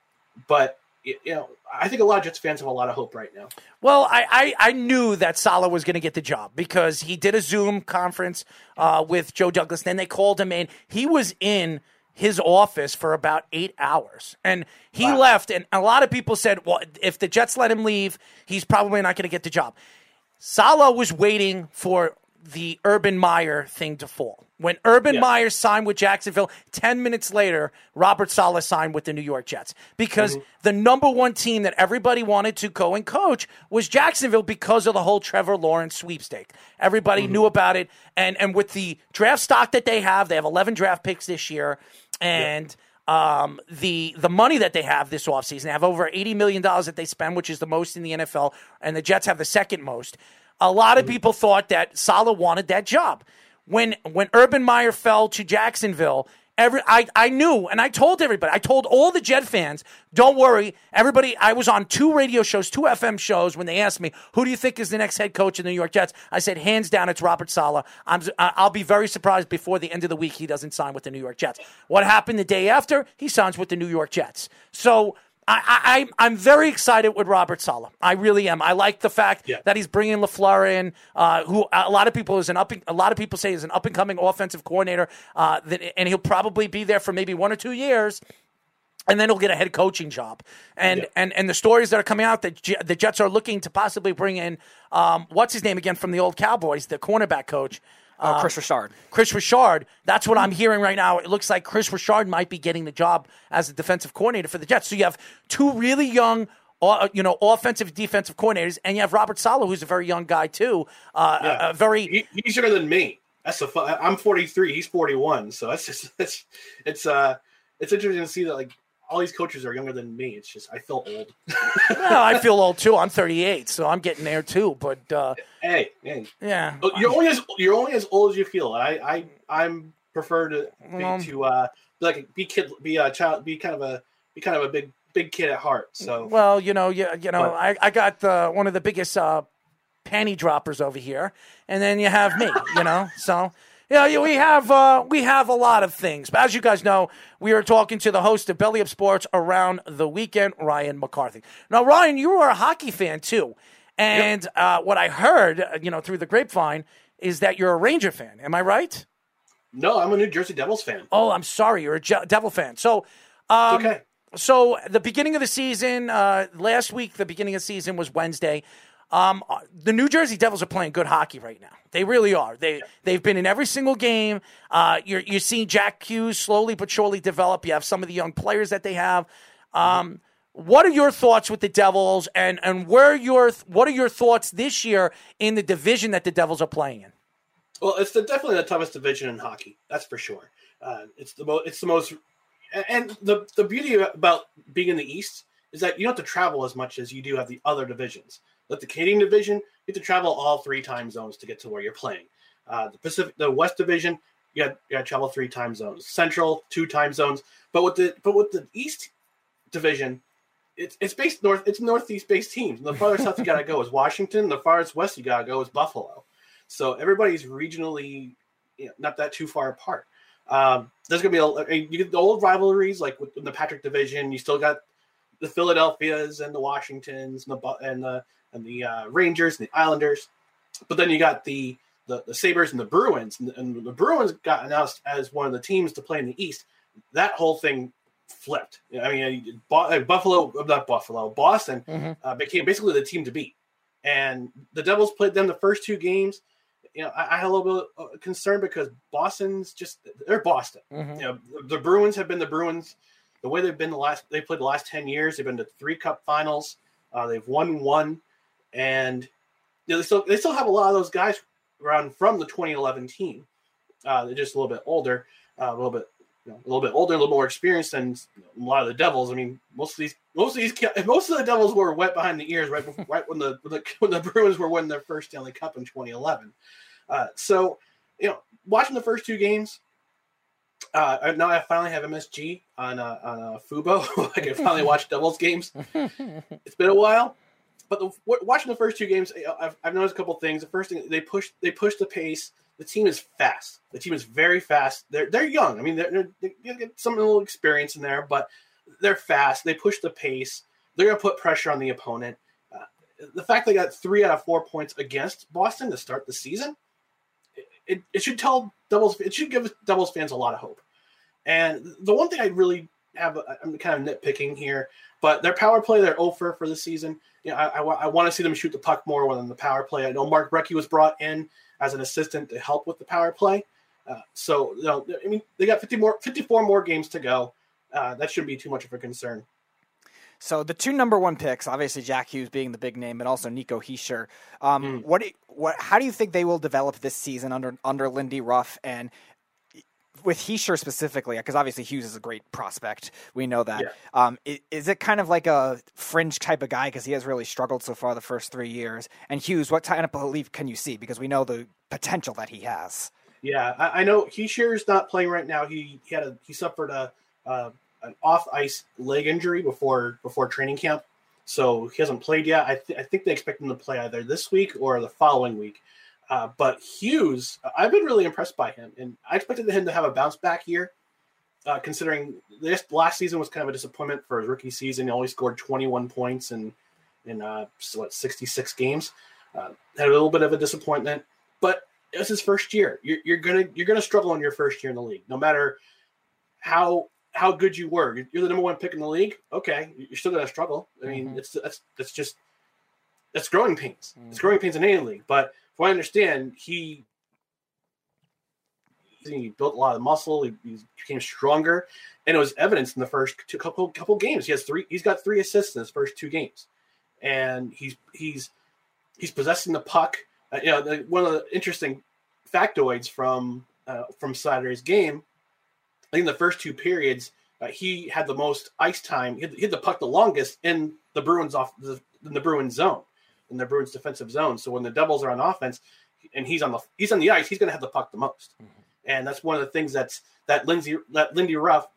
but you know, I think a lot of Jets fans have a lot of hope right now. Well, I, I, I knew that Saleh was going to get the job because he did a Zoom conference uh, with Joe Douglas. Then they called him in. He was in his office for about eight hours, and he left. And a lot of people said, "Well, if the Jets let him leave, he's probably not going to get the job." Saleh was waiting for the Urban Meyer thing to fall. When Urban Yeah. Meyer signed with Jacksonville, 10 minutes later, Robert Saleh signed with the New York Jets because the number one team that everybody wanted to go and coach was Jacksonville because of the whole Trevor Lawrence sweepstake. Everybody knew about it. And, and with the draft stock that they have, they have 11 draft picks this year. And um, the the money that they have this offseason, they have over $80 million that they spend, which is the most in the NFL. And the Jets have the second most. A lot of mm-hmm. people thought that Saleh wanted that job. When when Urban Meyer fell to Jacksonville, every I, I knew and I told everybody, I told all the Jet fans, don't worry. Everybody, I was on two radio shows, two FM shows when they asked me, who do you think is the next head coach of the New York Jets? I said, hands down, it's Robert Saleh. I'm I'll be very surprised before the end of the week he doesn't sign with the New York Jets. What happened the day after? He signs with the New York Jets. So I, I, I'm- I'm very excited with Robert Saleh. I really am. I like the fact Yeah. that he's bringing LaFleur in, uh, who a lot of people is an up. A lot of people say is an up and coming offensive coordinator, uh, that, and he'll probably be there for maybe one or two years. And then he'll get a head coaching job, and Yeah. and and the stories that are coming out that J- the Jets are looking to possibly bring in, um, what's his name again from the old Cowboys, the cornerback coach, Oh, Chris Richard. Chris Richard. That's what I'm hearing right now. It looks like Chris Richard might be getting the job as a defensive coordinator for the Jets. So you have two really young, uh, you know, offensive defensive coordinators, and you have Robert Saleh, who's a very young guy too. Uh, Yeah. a, a very He, he's younger than me. That's the fun. I'm 43. He's 41. So that's just it's it's uh it's interesting to see that like all these coaches are younger than me. It's just I feel old. well, I feel old too. I'm 38, so I'm getting there too. But uh, hey, hey, yeah, Oh, you're only as you're only as old as you feel. I I I'm prefer to be, Um, to uh, be like be kid, be a child, be kind of a be kind of a big big kid at heart. So Well, you know, you, you know, But- I, I got the, one of the biggest uh, panty droppers over here, and then you have me. You know, so you know, we have uh, we have a lot of things. But as you guys know, we are talking to the host of Belly Up Sports around the weekend, Ryan McCarthy. Now, Ryan, you are a hockey fan too, and uh, what I heard, uh, you know, through the grapevine, is that you're a Ranger fan. Am I right? no, I'm a New Jersey Devils fan. Oh, I'm sorry, you're a Je- Devil fan. So, um, okay. so the beginning of the season, uh, last week, the beginning of the season was Wednesday. Um, uh, the New Jersey Devils are playing good hockey right now. They really are. They they've been in every single game. Uh, you're you're seeing Jack Hughes slowly but surely develop. You have some of the young players that they have. Um, what are your thoughts with the Devils, and and where your what are your thoughts this year in the division that the Devils are playing in? Well, it's the, definitely the toughest division in hockey. That's for sure. Uh, it's the most. It's the most. And the the beauty about being in the East is that you don't have to travel as much as you do have the other divisions. The Canadian division, you have to travel all three time zones to get to where you're playing. Uh, the Pacific, the West division, you got you got to travel three time zones. Central, two time zones. But with the but with the East division, it's it's based north. It's northeast based teams. And the farthest south you got to go is Washington. The farthest west you got to go is Buffalo. So everybody's regionally you know, not that too far apart. Um, there's gonna be a, you get the old rivalries like with, in the Patrick division. You still got the Philadelphias and the Washingtons and the and the and the uh, Rangers and the Islanders, but then you got the the, the Sabres and the Bruins, and, and the Bruins got announced as one of the teams to play in the East. That whole thing flipped. I mean, uh, Buffalo, not Buffalo, Boston Mhm. uh, became basically the team to beat, and the Devils played them the first two games. You know, I, I had a little bit of concern because Boston's just they're Boston. Mhm. You know, the Bruins have been the Bruins the way they've been the last they played the last 10 years they've been to three cup finals uh, they've won one and you know, they still they still have a lot of those guys around from the 2011 team uh, they're just a little bit older uh, a little bit you know, a little bit older a little more experienced than a lot of the devils i mean most of these most of these most of the devils were wet behind the ears right before, right when the, when the when the bruins were winning their first stanley cup in 2011 uh, so you know watching the first two games uh, now I finally have MSG on uh, on uh, Fubo. I can finally watch Devils games. It's been a while, but the, watching the first two games, I've, I've noticed a couple things. The first thing they push they push the pace. The team is fast. The team is very fast. They're they're young. I mean, they're, they're, they get some little experience in there, but they're fast. They push the pace. They're to put pressure on the opponent. Uh, the fact they got three out of four points against Boston to start the season, it, it should tell doubles. It should give Devils fans a lot of hope. And the one thing I really have, I'm kind of nitpicking here, but their power play, they're over for the season. You know, I, I, want to see them shoot the puck more than the power play. I know Mark Recchi was brought in as an assistant to help with the power play. Uh, so, you know, I mean, they got 50 more, 54 more games to go. Uh, that shouldn't be too much of a concern. So the two number one picks, obviously Jack Hughes being the big name, but also Nico Hischier. Um, What, what? How do you think they will develop this season under under Lindy Ruff and with Hischier specifically? Because obviously Hughes is a great prospect, we know that. Yeah. Um, is it kind of like a fringe type of guy because he has really struggled so far the first three years? And Hughes, what kind of belief can you see? Because we know the potential that he has. Yeah, I, I know Hischier's not playing right now. He, he had a he suffered a uh, an off ice leg injury before before training camp, so he hasn't played yet. I, th- I think they expect him to play either this week or the following week. Uh, but Hughes, I've been really impressed by him, and I expected him to have a bounce back year. Uh, considering this last season was kind of a disappointment for his rookie season, he only scored 21 points in in uh, what 66 games. Uh, had a little bit of a disappointment, but it was his first year. You're, you're gonna you're gonna struggle in your first year in the league, no matter how how good you were. You're- the number one pick in the league. Okay, you're still gonna struggle. I mean, it's that's that's just that's growing pains. It's growing pains in any league. But I understand, he he built a lot of muscle. He, he became stronger, and it was evidenced in the first two, couple couple games. He has three. He's got three assists in his first two games, and he's he's he's possessing the puck. Uh, you know, the, one of the interesting factoids from uh, from Saturday's game. I think the first two periods, uh, he had the most ice time. He had, he had the puck the longest in the Bruins off the, in the Bruins zone, in the Bruins defensive zone. So when the Devils are on offense, and he's on the he's on the ice, he's going to have the puck the most. and that's one of the things that's that Lindsey that Lindy Ruff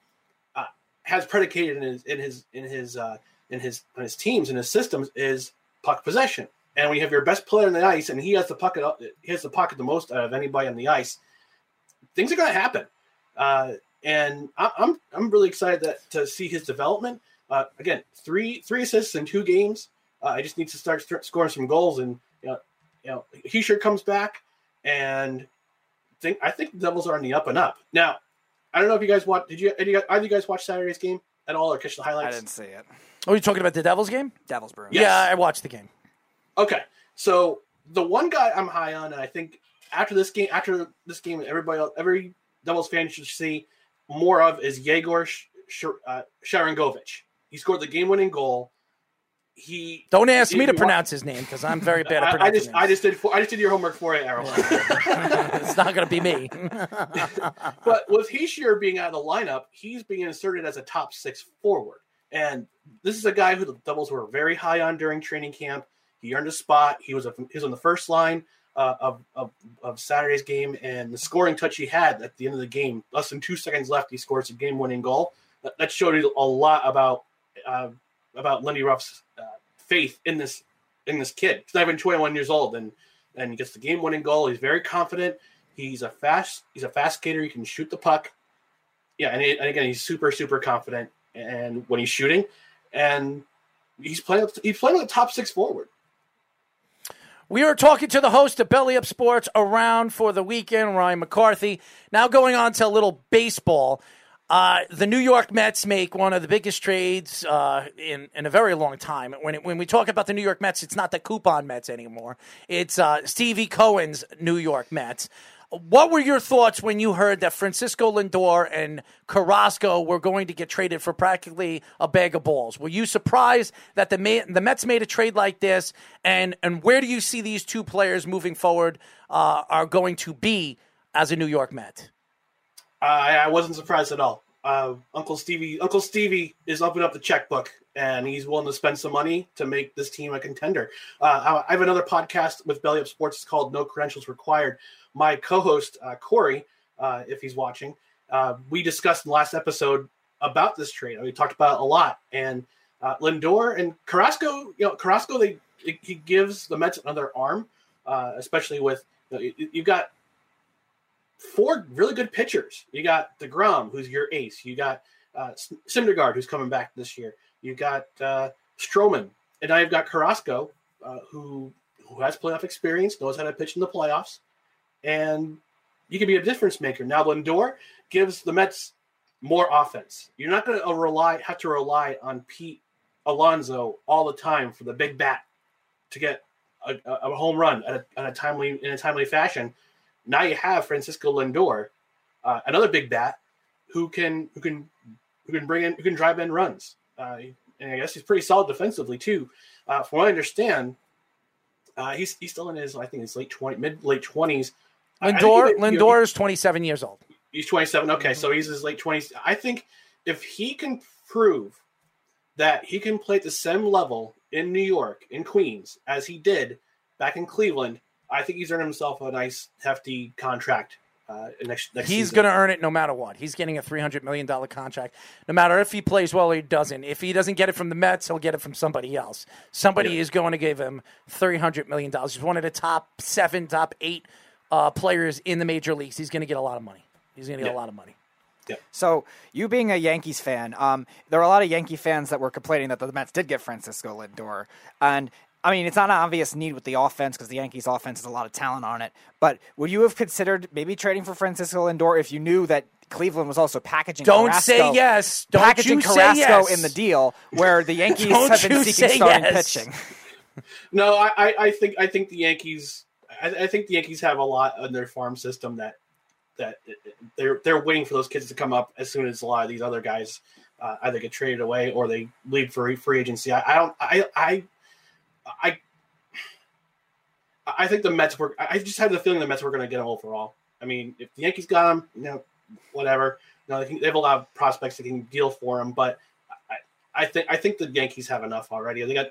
uh, has predicated in his in his in his uh, in his in his teams and his systems is puck possession. And when you have your best player on the ice and he has the puck, he has the pocket the most out of anybody on the ice, things are going to happen. Uh, and I, I'm I'm really excited that, to see his development. Uh, again, three three assists in two games. Uh, I just need to start, start scoring some goals, and you know, you know, Hischier comes back, and think I think the Devils are on the up and up. Now, I don't know if you guys watch. Did you? Did you either you guys watch Saturday's game at all, or catch the highlights? I didn't see it. Are you talking about the Devils game? Devils Bruins. Yes. Yeah, I watched the game. Okay, so the one guy I'm high on, and I think after this game, after this game, everybody, every Devils fan should see more of is Yegor Sh- Sh- uh, Sharangovich. He scored the game-winning goal. He don't ask me to pronounce his name because I'm very bad at pronouncing. I, I just, names. I just did, I just did your homework for you, Errol. it's not going to be me. but with Hischier being out of the lineup, he's being inserted as a top six forward, and this is a guy who the Devils were very high on during training camp. He earned a spot. He was a, he was on the first line uh, of, of, of Saturday's game, and the scoring touch he had at the end of the game, less than two seconds left, he scores a game-winning goal. That, that showed you a lot about uh, about Lindy Ruff's uh, faith in this in this kid. He's not even 21 years old, and and he gets the game-winning goal. He's very confident. He's a fast he's a fast skater. He can shoot the puck. Yeah, and, he, and again, he's super super confident, and when he's shooting, and he's playing he's playing a top six forward. We are talking to the host of Belly Up Sports around for the weekend, Ryan McCarthy. Now going on to a little baseball. Uh, the New York Mets make one of the biggest trades uh, in in a very long time. When it, when we talk about the New York Mets, it's not the Wilpon Mets anymore. It's uh, Stevie Cohen's New York Mets. What were your thoughts when you heard that Francisco Lindor and Carrasco were going to get traded for practically a bag of balls? Were you surprised that the the Mets made a trade like this? And and where do you see these two players moving forward uh, are going to be as a New York Met? I wasn't surprised at all. Uh, Uncle Stevie, Uncle Stevie is opening up the checkbook and he's willing to spend some money to make this team a contender. Uh, I have another podcast with Belly Up Sports. It's called No Credentials Required, my co-host uh, Corey, uh, if he's watching, uh, we discussed in the last episode about this trade. We talked about it a lot, and Lindor and Carrasco. You know, Carrasco, they he gives the Mets another arm, especially with you know, you've got four really good pitchers. You got deGrom, who's your ace. You got uh, Syndergaard, who's coming back this year. You got uh, Stroman, and you've got Carrasco, uh, who who has playoff experience, knows how to pitch in the playoffs and you can be a difference maker. Now, Lindor gives the Mets more offense. You're not going to rely have to rely on Pete Alonso all the time for the big bat to get a, a home run at a, at a, timely in a timely fashion. Now you have Francisco Lindor, uh, another big bat who can who can who can bring in who can drive in runs. Uh, and I guess he's pretty solid defensively too. Uh, from what I understand, uh, he's he's still in his I think his late twenty mid late twenties. Lindor that, Lindor know, is 27 years old. He's 27. Okay, so he's his late 20s. I think if he can prove that he can play at the same level in New York, in Queens, as he did back in Cleveland, I think he's earned himself a nice hefty contract uh, next, next he's going to earn it no matter what. He's getting a three hundred million dollar contract, no matter if he plays well or he doesn't. If he doesn't get it from the Mets, he'll get it from somebody else. Somebody yeah. is going to give him three hundred million dollars. He's one of the top seven, top eight uh, players in the major leagues. He's going to get a lot of money. He's going to get yeah. a lot of money. Yeah. So, you being a Yankees fan, um, there are a lot of Yankee fans that were complaining that the Mets did get Francisco Lindor, and I mean, it's not an obvious need with the offense because the Yankees' offense has a lot of talent on it. But would you have considered maybe trading for Francisco Lindor if you knew that Cleveland was also packaging? Don't Carrasco, say yes. Don't packaging Carrasco yes. in the deal, where the Yankees have been seeking starting yes. pitching. No, I, I think I think the Yankees I, I, think the Yankees have a lot in their farm system that that they're they're waiting for those kids to come up as soon as a lot of these other guys uh, either get traded away or they leave for free agency. I, I don't. I I I. I think the Mets were. I just had the feeling the Mets were going to get him overall. I mean, if the Yankees got him, you know, whatever. You know, they, have a lot of prospects that can deal for him, but I, I think I think the Yankees have enough already. They got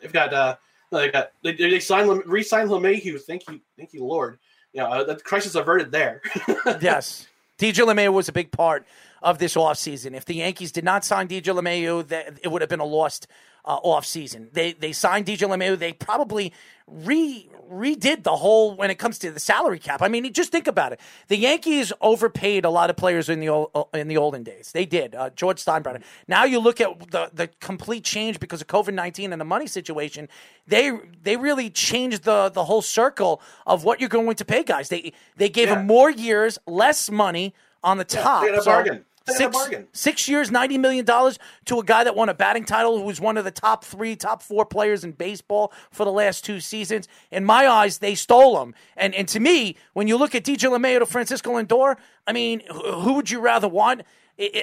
they've got uh, they got they, they signed re-signed LeMahieu. Thank you, thank you, Lord. you know, uh, the crisis averted there. yes. DJ LeMahieu was a big part of this offseason. If the Yankees did not sign DJ LeMahieu, that it would have been a lost uh, offseason. They they signed DJ LeMahieu. They probably re redid the whole when it comes to the salary cap. I mean, just think about it. The Yankees overpaid a lot of players in the old, uh, in the olden days. They did. Uh, George Steinbrenner. Now you look at the the complete change because of COVID nineteen and the money situation. They they really changed the the whole circle of what you're going to pay guys. They they gave yeah. them more years, less money on the top. Yeah, a bargain. Six, six years, $90 million to a guy that won a batting title who was one of the top three, top four players in baseball for the last two seasons. In my eyes, they stole him. And, and to me, when you look at DJ LeMahieu to Francisco Lindor, I mean, who would you rather want?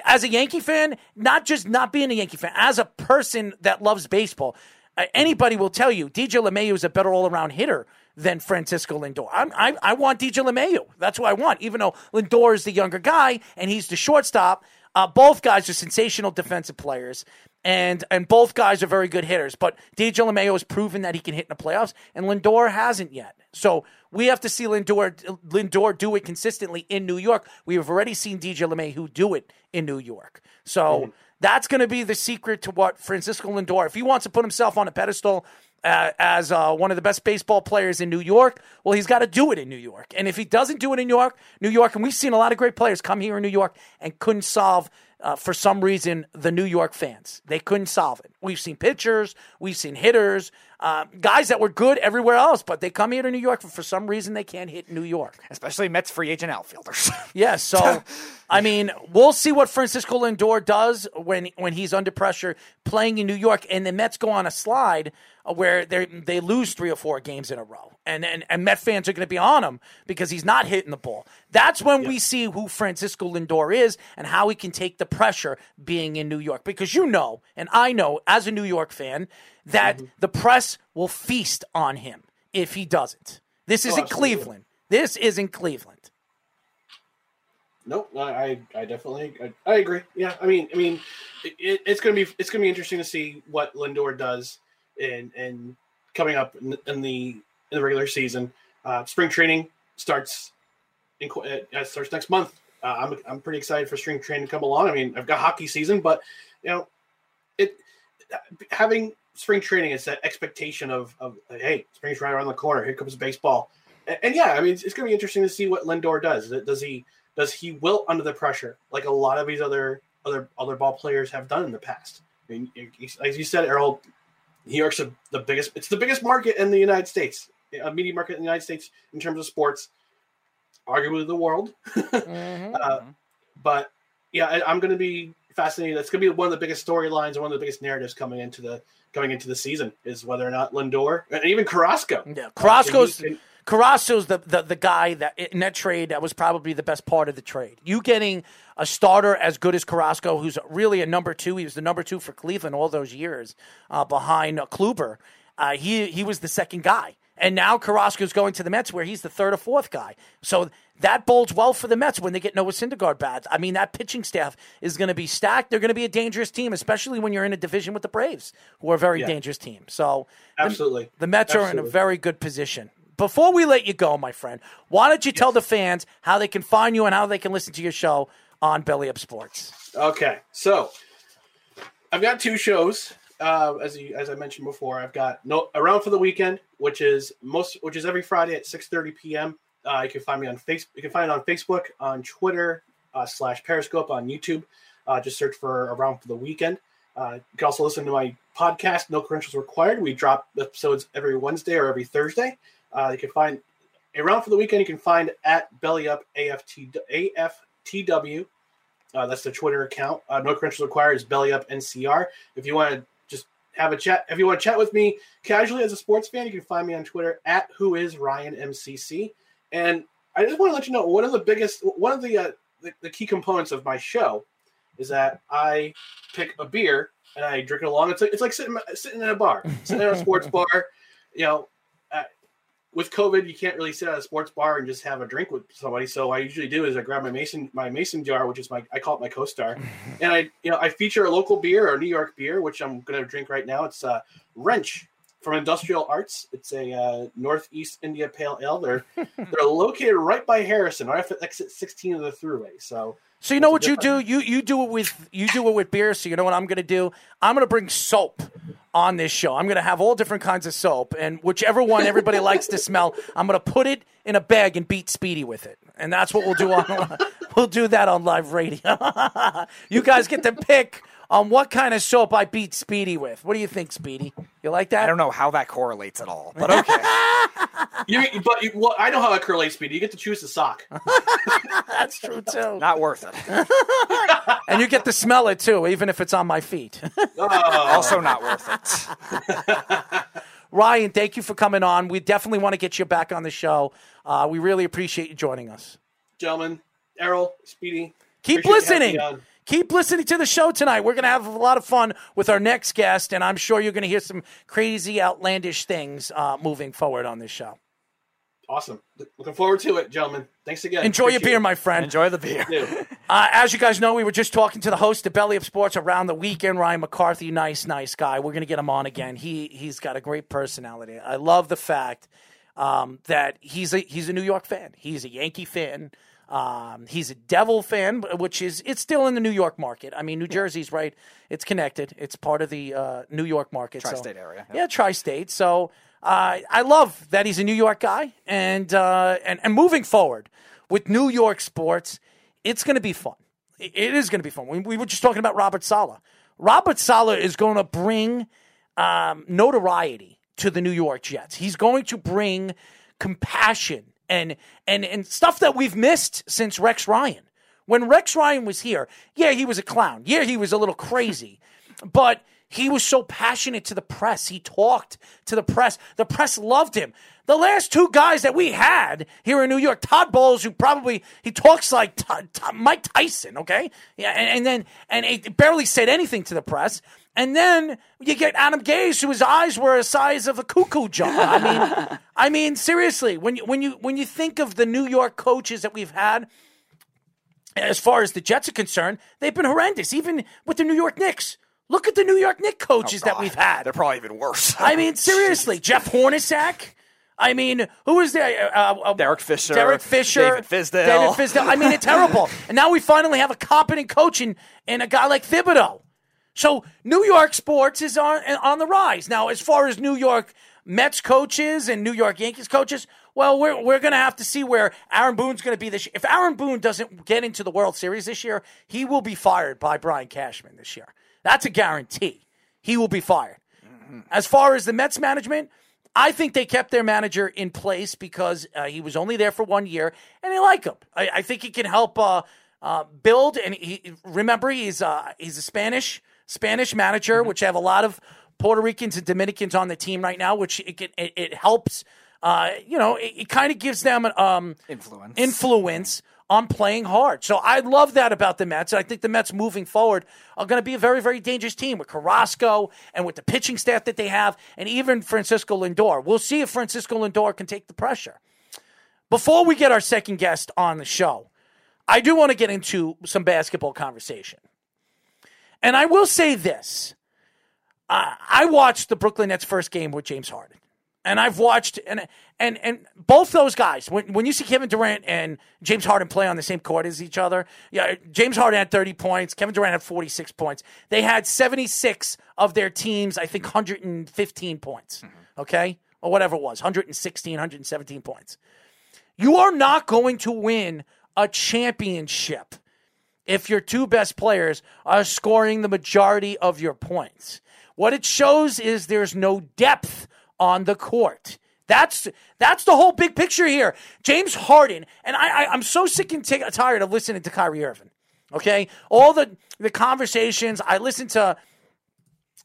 As a Yankee fan, not just not being a Yankee fan, as a person that loves baseball, anybody will tell you DJ LeMahieu is a better all around hitter than Francisco Lindor. I'm, I, I want DJ LeMahieu. That's what I want, even though Lindor is the younger guy and he's the shortstop. Uh, both guys are sensational defensive players, and and both guys are very good hitters. But DJ LeMahieu has proven that he can hit in the playoffs, and Lindor hasn't yet. So we have to see Lindor Lindor do it consistently in New York. We have already seen DJ LeMahieu do it in New York. So. Mm-hmm. That's going to be the secret to what Francisco Lindor, if he wants to put himself on a pedestal uh, as uh, one of the best baseball players in New York, well, he's got to do it in New York. And if he doesn't do it in New York, New York, and we've seen a lot of great players come here in New York and couldn't solve, uh, for some reason, the New York fans. They couldn't solve it. We've seen pitchers, we've seen hitters, uh, guys that were good everywhere else, but they come here to New York, for some reason, they can't hit New York. Especially Mets free agent outfielders. yes. Yeah, so, I mean, we'll see what Francisco Lindor does when, when he's under pressure playing in New York, and the Mets go on a slide where they they lose three or four games in a row, and and, and Met fans are going to be on him because he's not hitting the ball. That's when we see who Francisco Lindor is and how he can take the pressure being in New York. Because you know, and I know as a New York fan, that mm-hmm. the press will feast on him if he doesn't. This isn't oh, Cleveland. This isn't Cleveland. Nope, I I definitely I, I agree. Yeah, I mean I mean it, it's gonna be it's gonna be interesting to see what Lindor does and and coming up in, in the in the regular season. Uh, spring training starts in, uh, starts next month. Uh, I'm I'm pretty excited for spring training to come along. I mean, I've got hockey season, but you know, it having spring training is that expectation of of hey, spring's right around the corner. Here comes baseball, and, and yeah, I mean, it's, it's going to be interesting to see what Lindor does. Does he does he wilt under the pressure like a lot of these other other other ball players have done in the past? I mean, as you said, Errol, New York's a, the biggest. It's the biggest market in the United States, a media market in the United States in terms of sports, arguably the world. mm-hmm. uh, but yeah, I, am going to be fascinated. That's going to be one of the biggest storylines and one of the biggest narratives coming into the coming into the season is whether or not Lindor and even Carrasco. Yeah, Carrasco's. Uh, Carrasco's the, the, the guy that in that trade that was probably the best part of the trade. You getting a starter as good as Carrasco, who's really a number two. He was the number two for Cleveland all those years uh, behind uh, Kluber. Uh, he he was the second guy, and now Carrasco's going to the Mets where he's the third or fourth guy. So that bodes well for the Mets when they get Noah Syndergaard back. I mean, that pitching staff is going to be stacked. They're going to be a dangerous team, especially when you're in a division with the Braves, who are a very yeah. dangerous team. So absolutely, the, the Mets absolutely. are in a very good position before we let you go, my friend, why don't you yes. tell the fans how they can find you and how they can listen to your show on Belly Up Sports? Okay, so I've got two shows. Uh, as you, as I mentioned before, I've got no around for the weekend, which is most which is every Friday at six thirty p.m. Uh, you can find me on Facebook. You can find it on Facebook, on Twitter, uh, slash Periscope, on YouTube. Uh, just search for Around for the Weekend. Uh, you can also listen to my podcast, No Credentials Required. We drop episodes every Wednesday or every Thursday. Uh, you can find around for the weekend. You can find at Belly Up AFT, AFTW. Uh, that's the Twitter account. Uh, no credentials required is Belly Up NCR. If you want to just have a chat, if you want to chat with me casually as a sports fan, you can find me on Twitter at Who Is Ryan MCC. And I just want to let you know one of the biggest, one of the, uh, the the key components of my show is that I pick a beer and I drink it along. It's like it's like sitting sitting in a bar, sitting in a sports bar. You know, with COVID, you can't really sit at a sports bar and just have a drink with somebody. So I usually do is I grab my mason my mason jar, which is my I call it my co-star, and I you know I feature a local beer or New York beer, which I'm going to drink right now. It's uh, Wrench from Industrial Arts. It's a uh, Northeast India Pale Ale. They're they're located right by Harrison, right at exit 16 of the Thruway. So So you know what you do? You you do it with you do it with beer. So you know what I'm going to do? I'm going to bring soap on this show. I'm going to have all different kinds of soap, and whichever one everybody likes to smell, I'm going to put it in a bag and beat Speedy with it, and that's what we'll do on we'll do that on live radio. you guys get to pick on what kind of soap I beat Speedy with. What do you think, Speedy? You like that? I don't know how that correlates at all, but okay. you, but you, well, I know how that correlates, Speedy. You get to choose the sock. That's true too. Not worth it. and you get to smell it too, even if it's on my feet. Also not worth it. Ryan, thank you for coming on. We definitely want to get you back on the show. Uh, we really appreciate you joining us. Gentlemen, Errol, Speedy. Keep appreciate having listening. Me on. Keep listening to the show tonight. We're going to have a lot of fun with our next guest, and I'm sure you're going to hear some crazy, outlandish things uh, moving forward on this show. Awesome. Looking forward to it, gentlemen. Thanks again. Enjoy your beer, it. my friend. Enjoy the beer. Uh, as you guys know, we were just talking to the host of Belly Up Sports around the weekend, Ryan McCarthy. Nice, nice guy. We're going to get him on again. He he's got a great personality. I love the fact um, that he's a he's a New York fan. He's a Yankee fan. Um, he's a Devil fan, which is it's still in the New York market. I mean, New Jersey's right; it's connected. It's part of the uh, New York market, Tri-state area, yep. Yeah, tri-state. So uh, I love that he's a New York guy, and uh, and and moving forward with New York sports, it's going to be fun. It it is going to be fun. We, we were just talking about Robert Saleh. Robert Saleh is going to bring um, notoriety to the New York Jets. He's going to bring compassion and and and stuff that we've missed since Rex Ryan. When Rex Ryan was here, yeah, he was a clown. Yeah, he was a little crazy, but he was so passionate to the press. He talked to the press. The press loved him. The last two guys that we had here in New York, Todd Bowles, who probably he talks like Mike Tyson, okay, yeah, and, and then and he barely said anything to the press. And then you get Adam Gase, whose eyes were the size of a cuckoo jar. I mean, I mean, seriously, when you when you when you think of the New York coaches that we've had, as far as the Jets are concerned, they've been horrendous. Even with the New York Knicks, look at the New York Knicks coaches that we've had. They're probably even worse. I mean, seriously, Jeff Hornacek. I mean, who is there? Uh, uh, Derek Fisher, Derek Fisher, David Fizdale. David Fizdale. I mean, it's terrible. And now we finally have a competent coach in, in a guy like Thibodeau. So New York sports is on on the rise now. As far as New York Mets coaches and New York Yankees coaches, well, we're we're to have to see where Aaron Boone's to be this. year. If Aaron Boone doesn't get into the World Series this year, he will be fired by Brian Cashman this year. That's a guarantee. He will be fired. As far as the Mets management, I think they kept their manager in place because uh, he was only there for one year, and they like him. I, I think he can help uh, uh, build. And he remember he's uh, he's a Spanish Spanish manager, which have a lot of Puerto Ricans and Dominicans on the team right now, which it can, it, it helps. Uh, you know, it, it kind of gives them um, Influence. influence on playing hard. So I love that about the Mets. And I think the Mets moving forward are going to be a very, very dangerous team with Carrasco and with the pitching staff that they have, and even Francisco Lindor. We'll see if Francisco Lindor can take the pressure. Before we get our second guest on the show, I do want to get into some basketball conversation. And I will say this. I I watched the Brooklyn Nets first game with James Harden. And I've watched and and and both those guys. When when you see Kevin Durant and James Harden play on the same court as each other, yeah, James Harden had 30 points, Kevin Durant had 46 points. They had 76 of their teams, I think 115 points. Mm-hmm. Okay? Or whatever it was, 116, 117 points. You are not going to win a championship if your two best players are scoring the majority of your points. What it shows is there's no depth on the court. That's that's the whole big picture here. James Harden, and I, I I'm so sick and t- tired of listening to Kyrie Irving. Okay, all the the conversations I listened to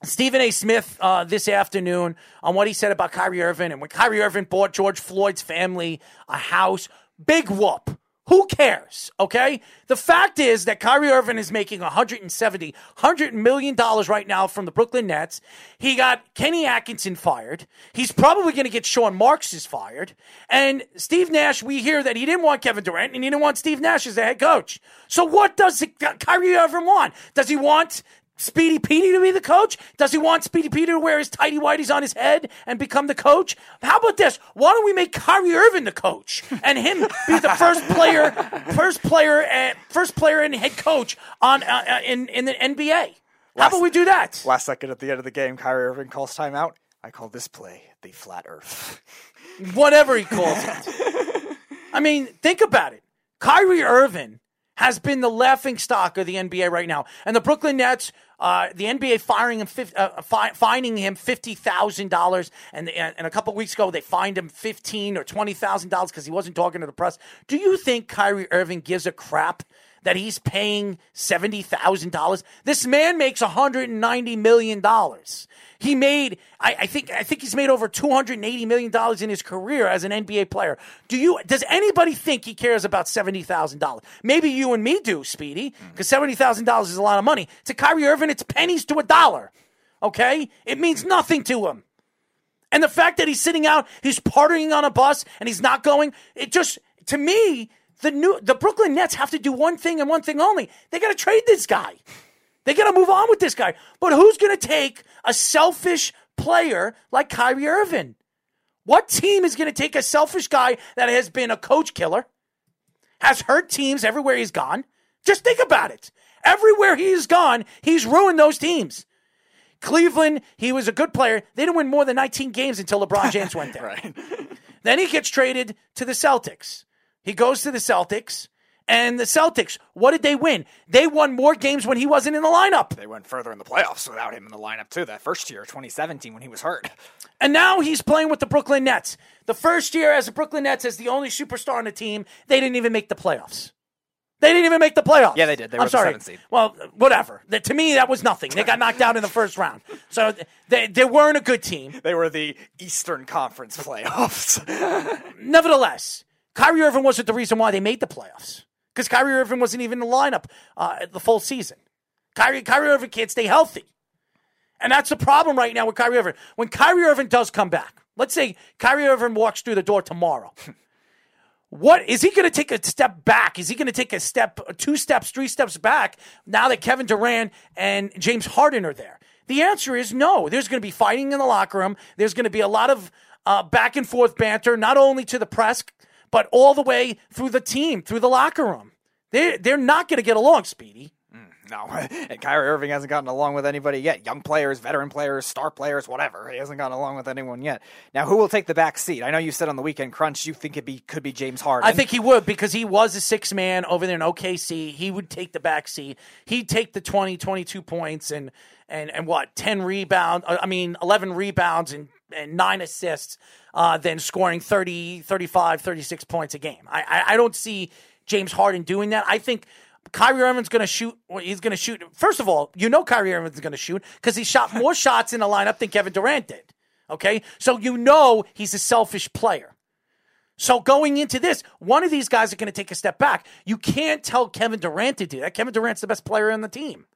Stephen A. Smith uh, this afternoon on what he said about Kyrie Irving and when Kyrie Irving bought George Floyd's family a house. Big whoop. Who cares? Okay. The fact is that Kyrie Irving is making 170, 100 million dollars right now from the Brooklyn Nets. He got Kenny Atkinson fired. He's probably going to get Sean Marks is fired. And Steve Nash, we hear that he didn't want Kevin Durant and he didn't want Steve Nash as the head coach. So what does Kyrie Irving want? Does he want Speedy Petey to be the coach? Does he want Speedy Petey to wear his tidy whities on his head and become the coach? How about this? Why don't we make Kyrie Irving the coach and him be the first player, first player, and first player and head coach on uh, uh, in in the NBA? How about we do that? Last second at the end of the game, Kyrie Irving calls timeout. I call this play the flat Earth. Whatever he calls it. I mean, think about it. Kyrie Irving has been the laughing stock of the NBA right now, and the Brooklyn Nets. Uh, the NBA firing him, uh, fi- fining him fifty thousand dollars, and and a couple weeks ago they fined him fifteen or twenty thousand dollars because he wasn't talking to the press. Do you think Kyrie Irving gives a crap that he's paying seventy thousand dollars? This man makes one hundred and ninety million dollars. He made, I, I, think, I think he's made over two hundred and eighty million dollars in his career as an NBA player. Do you? Does anybody think he cares about seventy thousand dollars? Maybe you and me do, Speedy, hmm. because seventy thousand dollars is a lot of money. To Kyrie Irving, it's pennies to a dollar. Okay, it means nothing to him. And the fact that he's sitting out, he's partying on a bus, and he's not going, it just to me, the new the Brooklyn Nets have to do one thing and one thing only. They got to trade this guy. They got to move on with this guy. But who's going to take a selfish player like Kyrie Irving? What team is going to take a selfish guy that has been a coach killer, has hurt teams everywhere he's gone? Just think about it. Everywhere he's gone, he's ruined those teams. Cleveland, he was a good player. They didn't win more than 19 games until LeBron James went there. right. Then he gets traded to the Celtics. He goes to the Celtics. And the Celtics, what did they win? They won more games when he wasn't in the lineup. They went further in the playoffs without him in the lineup, too, that first year, 2017, when he was hurt. And now he's playing with the Brooklyn Nets. The first year as the Brooklyn Nets as the only superstar on the team, they didn't even make the playoffs. They didn't even make the playoffs. Yeah, they did. They were I'm sorry. the seventh seed. Well, whatever. That- to me, that was nothing. They got knocked out in the first round. So they, they weren't a good team. They were the Eastern Conference playoffs. Nevertheless, Kyrie Irving wasn't the reason why they made the playoffs because Kyrie Irving wasn't even in the lineup uh, the full season. Kyrie, Kyrie Irving can't stay healthy. And that's the problem right now with Kyrie Irving. When Kyrie Irving does come back, let's say Kyrie Irving walks through the door tomorrow. What is he going to take a step back? Is he going to take a step, two steps, three steps back now that Kevin Durant and James Harden are there? The answer is no. There's going to be fighting in the locker room. There's going to be a lot of uh, back and forth banter, not only to the press, but all the way through the team, through the locker room. They they're not going to get along, Speedy. Mm, no, and Kyrie Irving hasn't gotten along with anybody yet. Young players, veteran players, star players, whatever. He hasn't gotten along with anyone yet. Now, who will take the back seat? I know you said on the weekend crunch you think it be could be James Harden. I think he would because he was a six man over there in OKC. He would take the back seat. He'd take the 20, 22 points and and and what ten rebounds? Uh, I mean, eleven rebounds and and nine assists. Uh, then scoring 30, 35, 36 points a game. I, I I don't see James Harden doing that. I think. Kyrie Irving's going to shoot. well, He's going to shoot. First of all, you know Kyrie Irving's going to shoot because he shot more shots in the lineup than Kevin Durant did. Okay, so you know he's a selfish player. So going into this, one of these guys are going to take a step back. You can't tell Kevin Durant to do that. Kevin Durant's the best player on the team.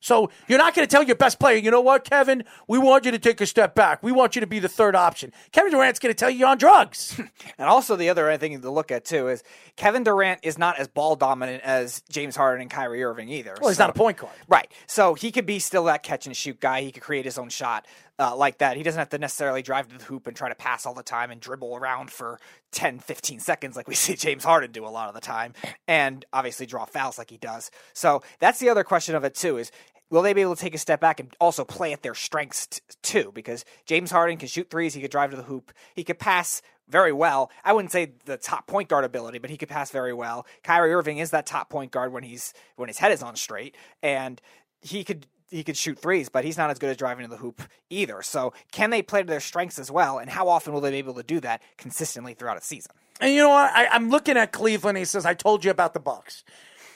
So you're not going to tell your best player, you know what, Kevin? We want you to take a step back. We want you to be the third option. Kevin Durant's going to tell you you're on drugs. And also the other thing to look at too is Kevin Durant is not as ball dominant as James Harden and Kyrie Irving either. well, he's So- not a point guard. Right. So he could be still that catch and shoot guy. He could create his own shot uh, like that. He doesn't have to necessarily drive to the hoop and try to pass all the time and dribble around for 10, 15 seconds like we see James Harden do a lot of the time. And obviously draw fouls like he does. So that's the other question of it too is will they be able to take a step back and also play at their strengths t- too? Because James Harden can shoot threes, he could drive to the hoop, he could pass very well. I wouldn't say the top point guard ability, but he could pass very well. Kyrie Irving is that top point guard when he's when his head is on straight, and he could he could shoot threes, but he's not as good as driving to the hoop either. So can they play to their strengths as well? And how often will they be able to do that consistently throughout a season? And you know what? I, I'm looking at Cleveland. He says, I told you about the Bucks.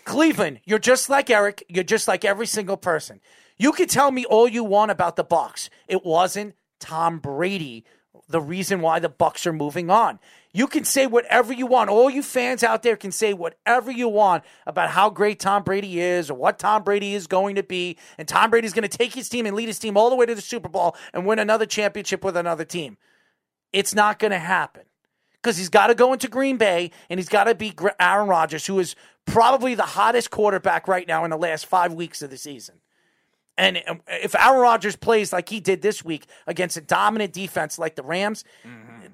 Cleveland, you're just like Eric. You're just like every single person. You can tell me all you want about the Bucks. It wasn't Tom Brady the reason why the Bucks are moving on. You can say whatever you want. All you fans out there can say whatever you want about how great Tom Brady is or what Tom Brady is going to be. And Tom Brady's going to take his team and lead his team all the way to the Super Bowl and win another championship with another team. It's not going to happen because he's got to go into Green Bay and he's got to beat Aaron Rodgers, who is probably the hottest quarterback right now in the last five weeks of the season. And um, if Aaron Rodgers plays like he did this week against a dominant defense like the Rams,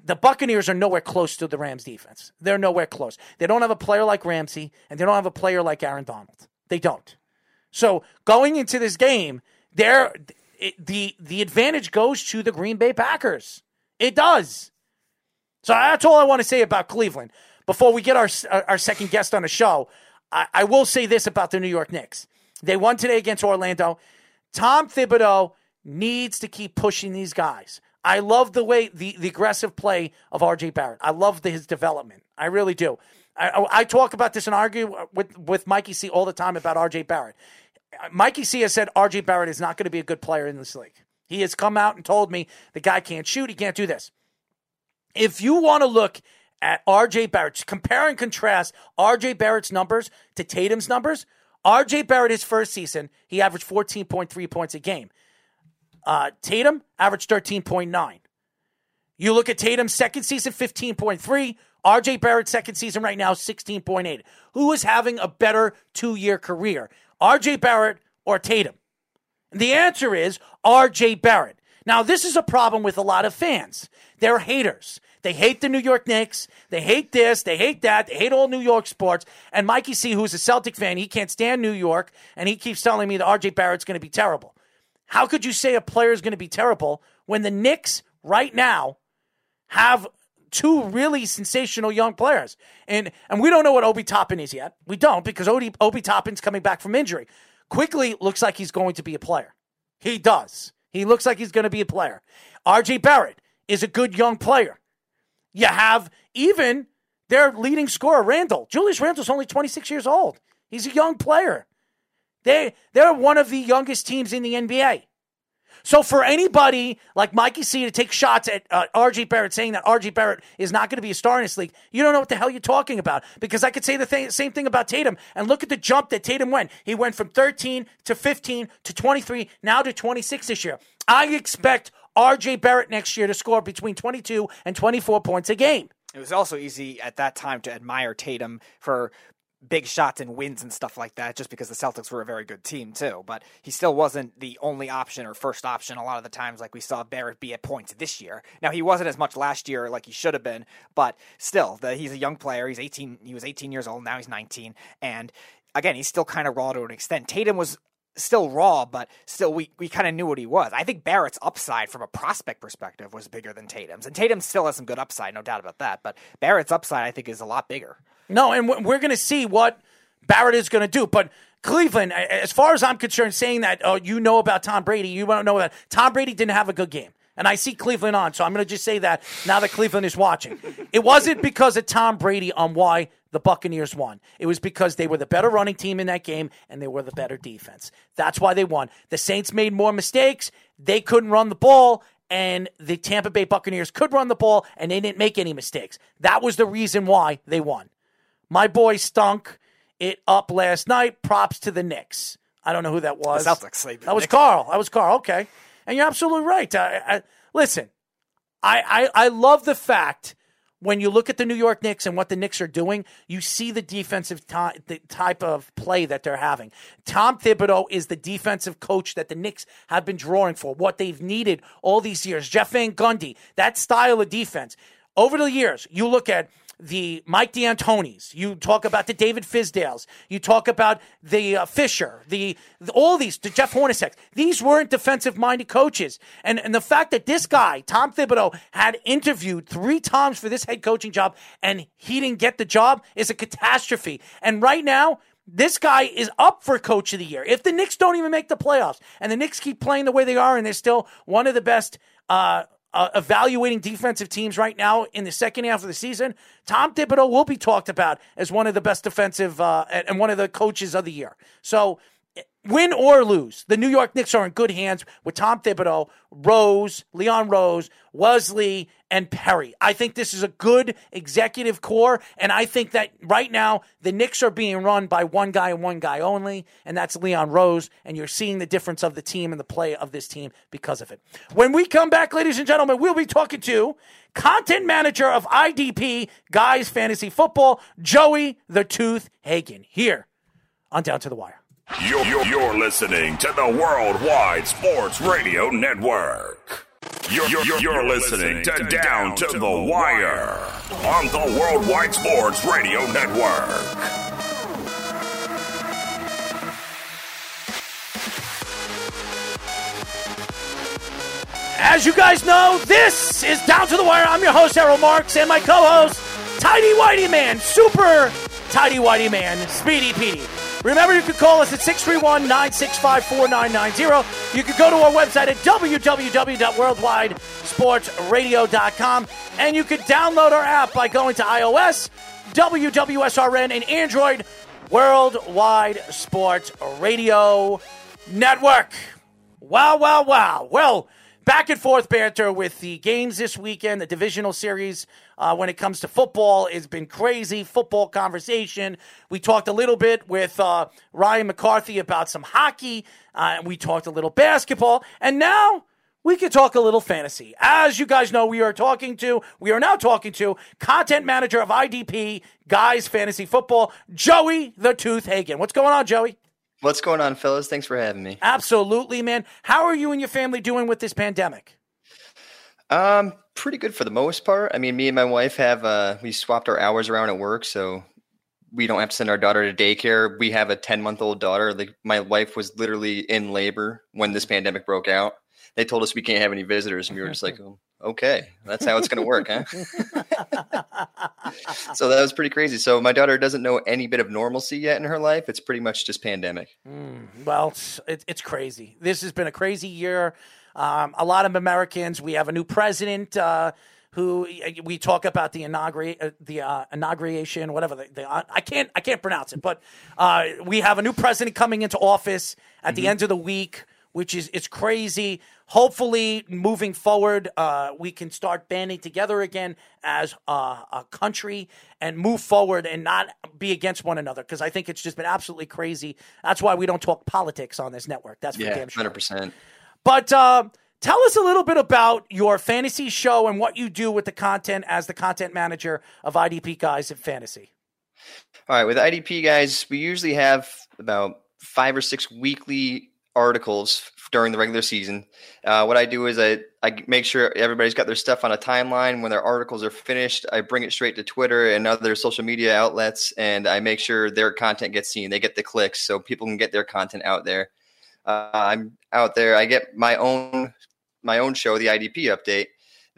the Buccaneers are nowhere close to the Rams defense. They're nowhere close. They don't have a player like Ramsey, and they don't have a player like Aaron Donald. They don't. So going into this game, there the the advantage goes to the Green Bay Packers. It does. So that's all I want to say about Cleveland. Before we get our our second guest on the show, I, I will say this about the New York Knicks. They won today against Orlando. Tom Thibodeau needs to keep pushing these guys. I love the way the, the aggressive play of RJ Barrett. I love the, his development. I really do. I, I, talk about this and argue with, with Mikey C all the time about RJ Barrett. Mikey C has said RJ Barrett is not going to be a good player in this league. He has come out and told me the guy can't shoot, he can't do this. If you want to look at RJ Barrett, compare and contrast RJ Barrett's numbers to Tatum's numbers, RJ Barrett, his first season, he averaged 14.3 points a game. Uh, Tatum averaged 13.9. You look at Tatum's second season, 15.3. RJ Barrett's second season right now, 16.8. Who is having a better two year career, RJ Barrett or Tatum? And the answer is RJ Barrett. Now, this is a problem with a lot of fans. They're haters. They hate the New York Knicks. They hate this. They hate that. They hate all New York sports. And Mikey C, who's a Celtic fan, he can't stand New York, and he keeps telling me that RJ Barrett's going to be terrible. How could you say a player is going to be terrible when the Knicks right now have two really sensational young players? And and we don't know what Obi Toppin is yet. We don't because Obi, Obi Toppin's coming back from injury. Quickly looks like he's going to be a player. He does. He looks like he's going to be a player. RJ Barrett is a good young player. You have even their leading scorer, Randle. Julius Randle's only 26 years old. He's a young player. They, they're one of the youngest teams in the NBA. So for anybody like Mikey C to take shots at uh, RJ Barrett saying that RJ Barrett is not going to be a star in this league, you don't know what the hell you're talking about. Because I could say the thing, same thing about Tatum. And look at the jump that Tatum went. He went from 13 to 15 to 23, now to 26 this year. I expect RJ Barrett next year to score between 22 and 24 points a game. It was also easy at that time to admire Tatum for big shots and wins and stuff like that, just because the Celtics were a very good team too. But he still wasn't the only option or first option a lot of the times, like we saw Barrett be at points this year. Now he wasn't as much last year like he should have been, but still, the, he's a young player. He's 18. He was 18 years old. Now he's 19, and again, he's still kind of raw to an extent. Tatum was still raw, but still we, we kind of knew what he was. I think Barrett's upside from a prospect perspective was bigger than Tatum's. And Tatum still has some good upside, no doubt about that. But Barrett's upside, I think, is a lot bigger. No, and we're going to see what Barrett is going to do. But Cleveland, as far as I'm concerned, saying that, oh, you know about Tom Brady, you don't know that Tom Brady didn't have a good game. And I see Cleveland on, so I'm going to just say that now that Cleveland is watching. It wasn't because of Tom Brady on why the Buccaneers won. It was because they were the better running team in that game and they were the better defense. That's why they won. The Saints made more mistakes. They couldn't run the ball and the Tampa Bay Buccaneers could run the ball and they didn't make any mistakes. That was the reason why they won. My boy stunk it up last night. Props to the Knicks. I don't know who that was. The Celtics. That was Carl. That was Carl. Okay. And you're absolutely right. I, I, listen, I, I, I love the fact when you look at the New York Knicks and what the Knicks are doing, you see the defensive ty- the type of play that they're having. Tom Thibodeau is the defensive coach that the Knicks have been drawing for, what they've needed all these years. Jeff Van Gundy, that style of defense. Over the years, you look at the Mike D'Antonis. You talk about the David Fizdales. You talk about the uh, Fisher. The, the, all these the Jeff Hornacek. These weren't defensive minded coaches, and and the fact that this guy Tom Thibodeau had interviewed three times for this head coaching job and he didn't get the job is a catastrophe. And right now. This guy is up for coach of the year. If the Knicks don't even make the playoffs and the Knicks keep playing the way they are and they're still one of the best uh, uh, evaluating defensive teams right now in the second half of the season, Tom Thibodeau will be talked about as one of the best defensive uh, and one of the coaches of the year. So win or lose, the New York Knicks are in good hands with Tom Thibodeau, Rose, Leon Rose, Wesley, and Perry. I think this is a good executive core, and I think that right now the Knicks are being run by one guy and one guy only, and that's Leon Rose, and you're seeing the difference of the team and the play of this team because of it. When we come back, ladies and gentlemen, we'll be talking to content manager of IDP Guys Fantasy Football, Joey the Tooth Hagen, here on Down to the Wire. You're, you're, you're listening to the Worldwide Sports Radio Network. You're, you're, you're listening to Down to the Wire on the Worldwide Sports Radio Network. As you guys know, this is Down to the Wire. I'm your host, Errol Marks, and my co host, Tidy Whitey Man, Super Tidy Whitey Man, Speedy Petey. Remember, you can call us at 631 965 4990. You can go to our website at www.worldwidesportsradio.com, and you can download our app by going to iOS, WWSRN, and Android, Worldwide Sports Radio Network. Wow, wow, wow. Well, back and forth banter with the games this weekend, the divisional series uh, when it comes to football has been crazy. Football conversation. We talked a little bit with uh, Ryan McCarthy about some hockey. Uh, we talked a little basketball, and now we can talk a little fantasy. As you guys know, we are talking to, we are now talking to content manager of IDP Guys Fantasy Football, Joey the Tooth Hagen. What's going on, Joey? What's going on, fellas? Thanks for having me. Absolutely, man. How are you and your family doing with this pandemic? Um, pretty good for the most part. I mean, me and my wife have uh, we swapped our hours around at work, so we don't have to send our daughter to daycare. We have a ten month old daughter. Like my wife was literally in labor when this pandemic broke out. They told us we can't have any visitors, and we were just like, oh, okay, that's how it's going to work, huh? so that was pretty crazy. So my daughter doesn't know any bit of normalcy yet in her life. It's pretty much just pandemic. Mm, well, it's, it's crazy. This has been a crazy year. Um, a lot of Americans. We have a new president. Uh, who we talk about the inaugurate uh, the uh, inauguration, whatever the, the I can't I can't pronounce it, but uh, we have a new president coming into office at mm-hmm. the end of the week, which is it's crazy. Hopefully, moving forward, uh, we can start banding together again as a country and move forward and not be against one another because I think it's just been absolutely crazy. That's why we don't talk politics on this network. That's for yeah, damn sure. Hundred percent. But uh, tell us a little bit about your fantasy show and what you do with the content as the content manager of IDP Guys in Fantasy. All right, with IDP Guys, we usually have about five or six weekly articles during the regular season. Uh, what I do is I, I make sure everybody's got their stuff on a timeline. When their articles are finished, I bring it straight to Twitter and other social media outlets, and I make sure their content gets seen. They get the clicks so people can get their content out there. Uh, I'm out there. I get my own my own show, the IDP update.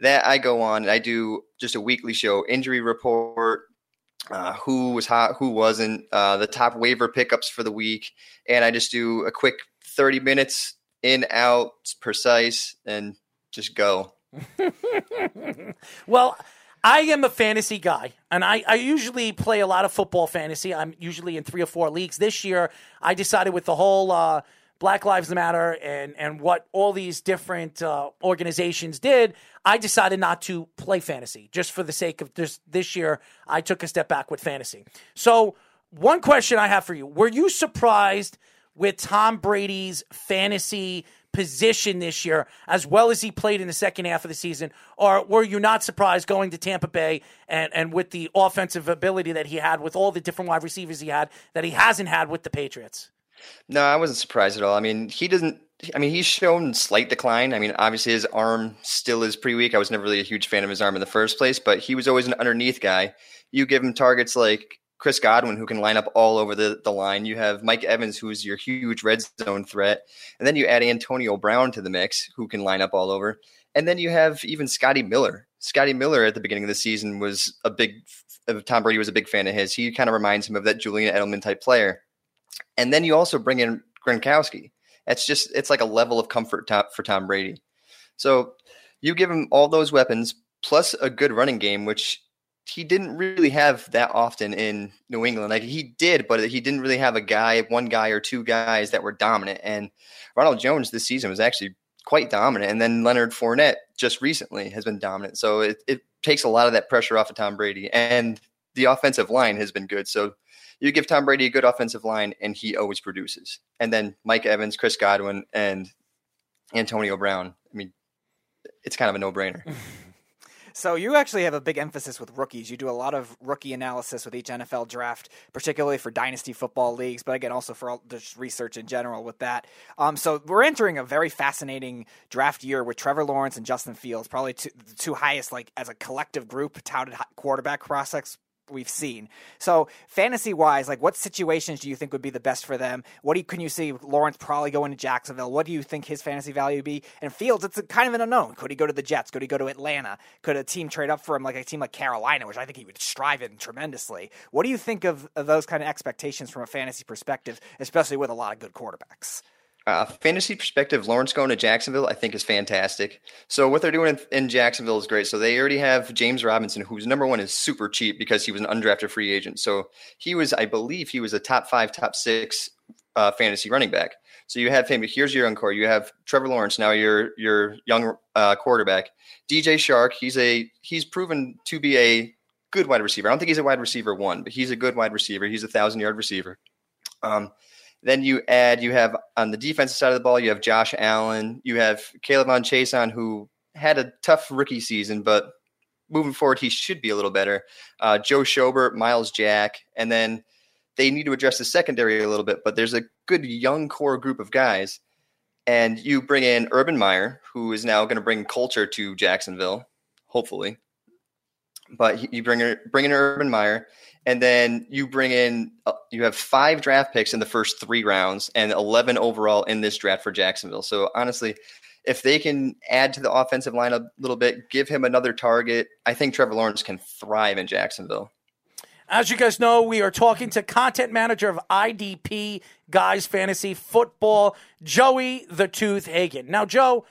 That I go on and I do just a weekly show, injury report, uh, who was hot, who wasn't, uh, the top waiver pickups for the week, and I just do a quick thirty minutes in out, precise, and just go. well. I am a fantasy guy, and I, I usually play a lot of football fantasy. I'm usually in three or four leagues. This year, I decided with the whole uh, Black Lives Matter and and what all these different uh, organizations did, I decided not to play fantasy just for the sake of this. This year, I took a step back with fantasy. So, one question I have for you: Were you surprised with Tom Brady's fantasy position this year, as well as he played in the second half of the season? Or were you not surprised going to Tampa Bay and, and with the offensive ability that he had with all the different wide receivers he had that he hasn't had with the Patriots? No, I wasn't surprised at all. I mean, he doesn't. I mean, he's shown slight decline. I mean, obviously his arm still is pretty weak. I was never really a huge fan of his arm in the first place, but he was always an underneath guy. You give him targets like Chris Godwin, who can line up all over the, the line. You have Mike Evans, who's your huge red zone threat. And then you add Antonio Brown to the mix, who can line up all over. And then you have even Scotty Miller. Scotty Miller at the beginning of the season was a big, Tom Brady was a big fan of his. He kind of reminds him of that Julian Edelman type player. And then you also bring in Gronkowski. It's just it's like a level of comfort for Tom Brady. So you give him all those weapons plus a good running game, which he didn't really have that often in New England. Like he did, but he didn't really have a guy, one guy or two guys that were dominant. And Ronald Jones this season was actually quite dominant. And then Leonard Fournette just recently has been dominant. So it, it takes a lot of that pressure off of Tom Brady. And the offensive line has been good. So you give Tom Brady a good offensive line, and he always produces. And then Mike Evans, Chris Godwin, and Antonio Brown. I mean, it's kind of a no brainer. So you actually have a big emphasis with rookies. You do a lot of rookie analysis with each NFL draft, particularly for dynasty football leagues, but again also for the research in general with that. Um, so we're entering a very fascinating draft year with Trevor Lawrence and Justin Fields, probably two, the two highest, like as a collective group, touted quarterback prospects we've seen. So fantasy wise, like what situations do you think would be the best for them? What do you, can you see Lawrence probably going to Jacksonville? What do you think his fantasy value would be? And Fields, it's kind of an unknown. Could he go to the Jets? Could he go to Atlanta? Could a team trade up for him like a team like Carolina, which I think he would strive in tremendously? What do you think of, of those kind of expectations from a fantasy perspective, especially with a lot of good quarterbacks? Uh, fantasy perspective, Lawrence going to Jacksonville, I think is fantastic. So what they're doing in, in, Jacksonville is great. So they already have James Robinson, who's number one is super cheap because he was an undrafted free agent. So he was, I believe, he was a top five, top six uh, fantasy running back. So you have him. Here's your young core. You have Trevor Lawrence. Now your your young uh, quarterback, DJ Chark. He's a he's proven to be a good wide receiver. I don't think he's a wide receiver one, but he's a good wide receiver. He's a thousand yard receiver. Um, then you add, you have on the defensive side of the ball, you have Josh Allen, you have K'Lavon Chaisson, who had a tough rookie season, but moving forward, he should be a little better. Uh, Joe Schobert, Myles Jack, and then they need to address the secondary a little bit, but there's a good young core group of guys. And you bring in Urban Meyer, who is now going to bring culture to Jacksonville, hopefully. But you bring in, bring in Urban Meyer, and then you bring in uh, you have five draft picks in the first three rounds and 11 overall in this draft for jacksonville. So honestly if they can add to the offensive line a little bit give him another target i think trevor lawrence can thrive in jacksonville. As you guys know, we are talking to content manager of IDP Guys Fantasy Football, Joey the Tooth Hagen. Now, Joe,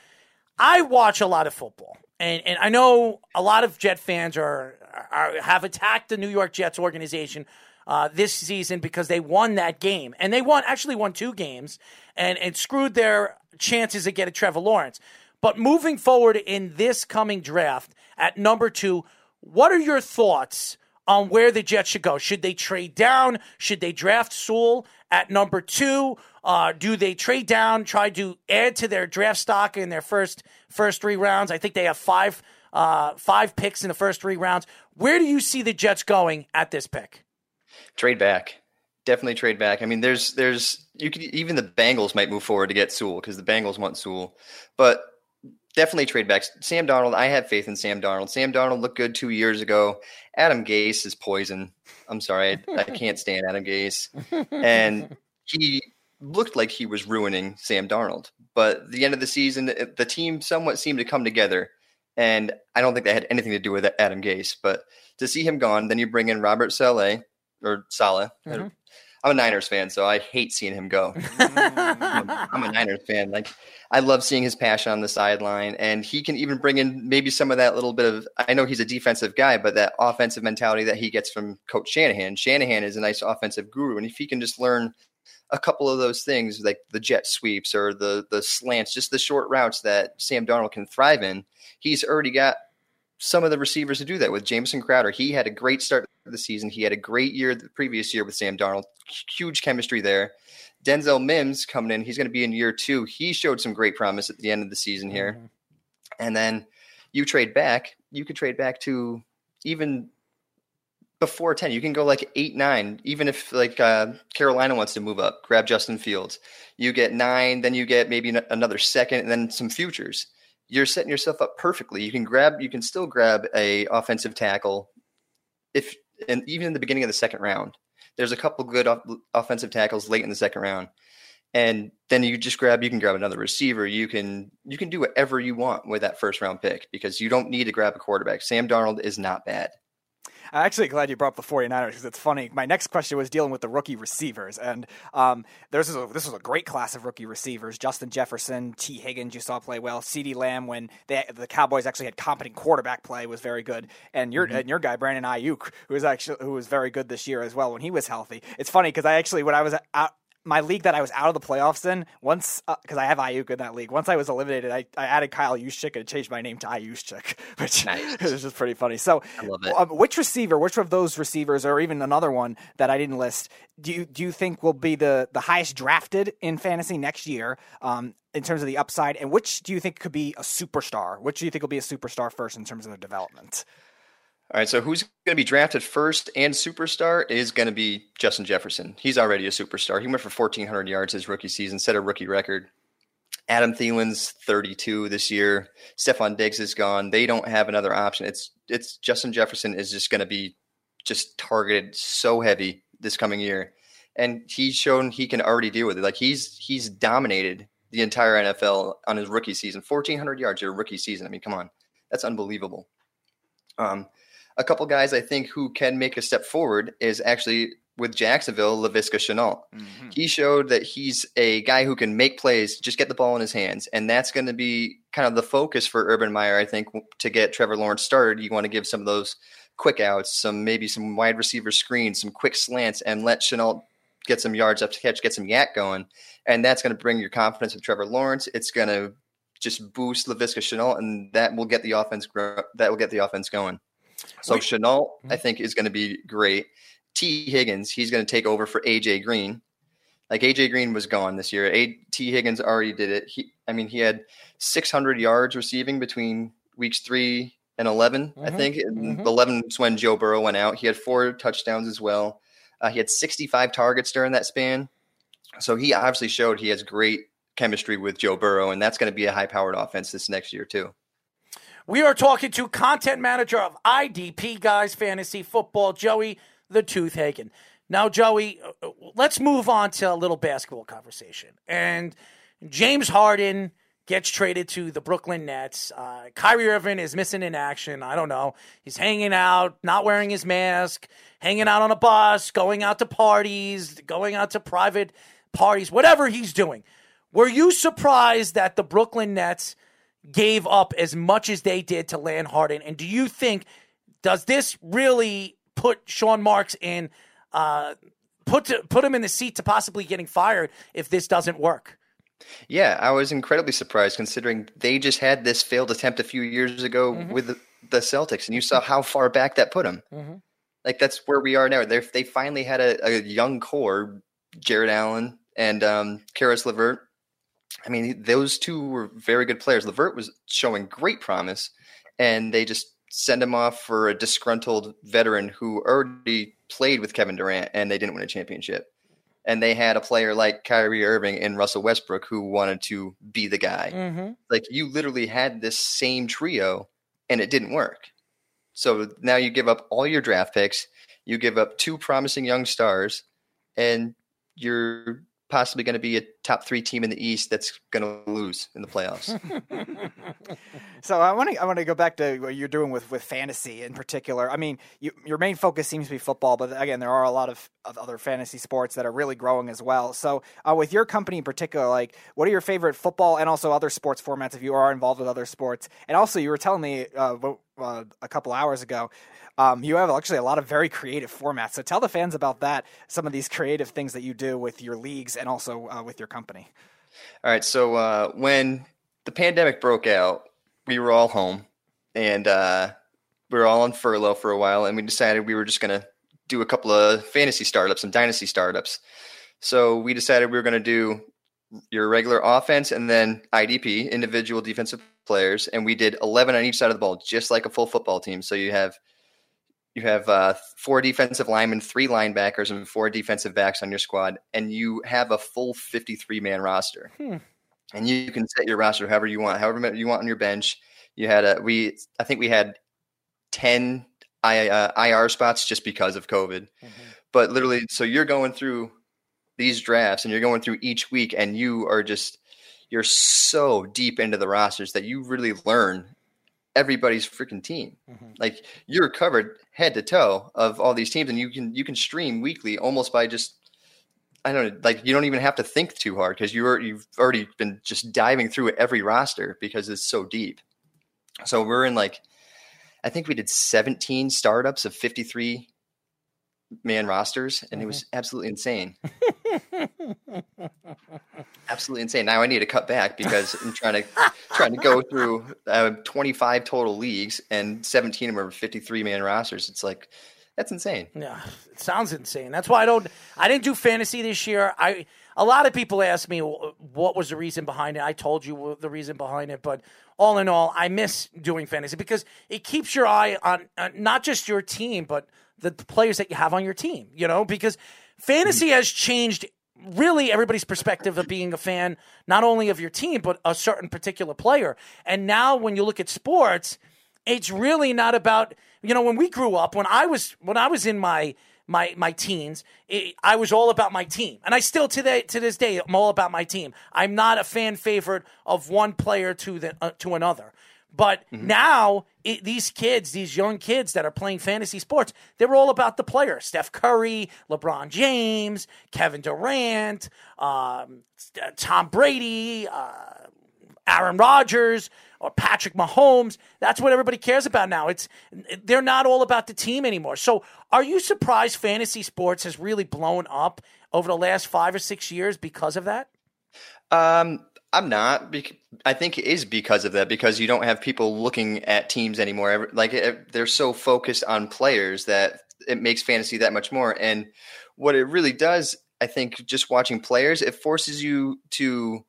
I watch a lot of football, and, and I know a lot of Jet fans are are, have attacked the New York Jets organization uh, this season because they won that game, and they won actually won two games, and it screwed their chances of getting Trevor Lawrence. But moving forward in this coming draft at number two, what are your thoughts on where the Jets should go? Should they trade down? Should they draft Sewell at number two? Uh, do they trade down, try to add to their draft stock in their first first three rounds? I think they have five uh, five picks in the first three rounds. Where do you see the Jets going at this pick? Trade back. Definitely trade back. I mean, there's there's you could even the Bengals might move forward to get Sewell because the Bengals want Sewell, but definitely trade back. Sam Darnold, I have faith in Sam Darnold. Sam Darnold looked good two years ago. Adam Gase is poison. I'm sorry, I, I can't stand Adam Gase, and he looked like he was ruining Sam Darnold. But the end of the season, the team somewhat seemed to come together and I don't think that had anything to do with Adam Gase. But to see him gone, then you bring in Robert Saleh or Saleh. Mm-hmm. I'm a Niners fan, so I hate seeing him go. I'm, I'm, a Niners fan. Like I love seeing his passion on the sideline, and he can even bring in maybe some of that little bit of. I know he's a defensive guy, but that offensive mentality that he gets from Coach Shanahan. Shanahan is a nice offensive guru, and if he can just learn a couple of those things, like the jet sweeps or the the slants, just the short routes that Sam Darnold can thrive in, he's already got some of the receivers to do that with Jamison Crowder. He had a great start of the season. He had a great year the previous year with Sam Darnold. Huge chemistry there. Denzel Mims coming in. He's going to be in year two. He showed some great promise at the end of the season here. Mm-hmm. And then you trade back. You could trade back to even before 10 you can go like 8 9 even if like uh, carolina wants to move up grab justin fields you get 9 then you get maybe another second and then some futures you're setting yourself up perfectly. You can grab you can still grab a offensive tackle if and even in the beginning of the second round. There's a couple good off, offensive tackles late in the second round. And then you just grab you can grab another receiver. You can you can do whatever you want with that first round pick because you don't need to grab a quarterback. Sam darnold is not bad I'm actually glad you brought up the 49ers because it's funny. My next question was dealing with the rookie receivers. And um, this, is a, this was a great class of rookie receivers. Justin Jefferson, Tee Higgins, you saw play well. CeeDee Lamb, when they, the Cowboys actually had competent quarterback play, was very good. And your, mm-hmm. and your guy, Brandon Aiyuk, who was actually who was very good this year as well when he was healthy. It's funny because I actually, when I was out, my league that I was out of the playoffs in, once because uh, I have Aiyuk in that league. Once I was eliminated, I, I added Kyle Juszczyk and changed my name to Ayushchik, which nice. is just pretty funny. So, I love it. Um, which receiver, which of those receivers, or even another one that I didn't list, do you do you think will be the the highest drafted in fantasy next year? Um, in terms of the upside, and which do you think could be a superstar? Which do you think will be a superstar first in terms of the development? All right, so who's going to be drafted first and superstar is going to be Justin Jefferson. He's already a superstar. He went for 1,400 yards his rookie season, set a rookie record. Adam Thielen's 32 this year. Stefon Diggs is gone. They don't have another option. It's it's Justin Jefferson is just going to be just targeted so heavy this coming year, and he's shown he can already deal with it. Like he's he's dominated the entire NFL on his rookie season. 1,400 yards your rookie season. I mean, come on, that's unbelievable. Um, a couple guys I think who can make a step forward is actually with Jacksonville, Laviska Shenault. Mm-hmm. He showed that he's a guy who can make plays, just get the ball in his hands. And that's going to be kind of the focus for Urban Meyer, I think, to get Trevor Lawrence started. You want to give some of those quick outs, some maybe some wide receiver screens, some quick slants, and let Shenault get some yards up to catch, get some YAC going. And that's going to bring your confidence with Trevor Lawrence. It's going to just boost Laviska Shenault, and that will get the offense that will get the offense going. So Wait. Shenault, I mm-hmm. think, is going to be great. Tee Higgins, he's going to take over for AJ Green. Like AJ Green was gone this year. A- Tee Higgins already did it. He, I mean, he had 600 yards receiving between weeks three and 11. Mm-hmm. I think mm-hmm. 11 was when Joe Burrow went out. He had four touchdowns as well. Uh, he had 65 targets during that span. So he obviously showed he has great chemistry with Joe Burrow, and that's going to be a high-powered offense this next year too. We are talking to content manager of IDP Guys Fantasy Football, Joey the Tooth Hagen. Now, Joey, uh, let's move on to a little basketball conversation. And James Harden gets traded to the Brooklyn Nets. Uh, Kyrie Irving is missing in action. I don't know. He's hanging out, not wearing his mask, hanging out on a bus, going out to parties, going out to private parties, whatever he's doing. Were you surprised that the Brooklyn Nets gave up as much as they did to land Harden? And do you think does this really put Sean Marks in uh, put to, put him in the seat to possibly getting fired if this doesn't work? Yeah, I was incredibly surprised considering they just had this failed attempt a few years ago mm-hmm. with the, Celtics, and you saw how far back that put them. Mm-hmm. Like that's where we are now. They they finally had a, a, young core, Jarrett Allen and um, Caris LeVert, I mean, those two were very good players. LeVert was showing great promise, and they just send him off for a disgruntled veteran who already played with Kevin Durant and they didn't win a championship. And they had a player like Kyrie Irving and Russell Westbrook who wanted to be the guy. Mm-hmm. Like you literally had this same trio and it didn't work. So now you give up all your draft picks, you give up two promising young stars, and you're possibly going to be a top three team in the East that's going to lose in the playoffs. so I want to I want to go back to what you're doing with with fantasy in particular. I mean, you, your main focus seems to be football, but again, there are a lot of, of other fantasy sports that are really growing as well. So uh, with your company in particular, like what are your favorite football and also other sports formats if you are involved with other sports? And also, you were telling me uh, uh, a couple hours ago um, you have actually a lot of very creative formats. So tell the fans about that, some of these creative things that you do with your leagues and also uh, with your company. All right. So uh, when the pandemic broke out, we were all home and uh, we were all on furlough for a while, and we decided we were just going to do a couple of fantasy startups and dynasty startups. So we decided we were going to do your regular offense and then IDP, individual defensive players, and we did 11 on each side of the ball, just like a full football team. So you have you have uh, four defensive linemen, three linebackers, and four defensive backs on your squad, and you have a full 53 man roster. Hmm. And you can set your roster however you want, however you want on your bench. You had a we, I think we had 10 I, uh, IR spots just because of COVID. Mm-hmm. But literally, so you're going through these drafts and you're going through each week, and you are just you're so deep into the rosters that you really learn everybody's freaking team. Mm-hmm. Like you're covered head to toe of all these teams, and you can you can stream weekly almost by just I don't know, like you don't even have to think too hard because you're you've already been just diving through every roster because it's so deep. So we're in like I think we did 17 startups of 53 man rosters, and it was absolutely insane. absolutely insane. Now I need to cut back because I'm trying to trying to go through uh, 25 total leagues, and 17 of them are 53 man rosters. It's like that's insane. Yeah, it sounds insane. That's why I don't. I didn't do fantasy this year. I a lot of people ask me what was the reason behind it. I told you the reason behind it, but all in all, I miss doing fantasy because it keeps your eye on uh, not just your team, but the, the players that you have on your team. You know, because fantasy has changed really everybody's perspective of being a fan, not only of your team, but a certain particular player. And now when you look at sports, it's really not about, you know, when we grew up, when I was, when I was in my, my, my teens, it, I was all about my team. And I still today, to this day, I'm all about my team. I'm not a fan favorite of one player to the, uh, to another. But mm-hmm. now it, these kids, these young kids that are playing fantasy sports, they're all about the player: Steph Curry, LeBron James, Kevin Durant, um, Tom Brady, uh, Aaron Rodgers, or Patrick Mahomes. That's what everybody cares about now. It's they're not all about the team anymore. So, are you surprised fantasy sports has really blown up over the last five or six years because of that? Um, I'm not. I think it is because of that. Because you don't have people looking at teams anymore. Like they're so focused on players that it makes fantasy that much more. And what it really does, I think, just watching players, it forces you to.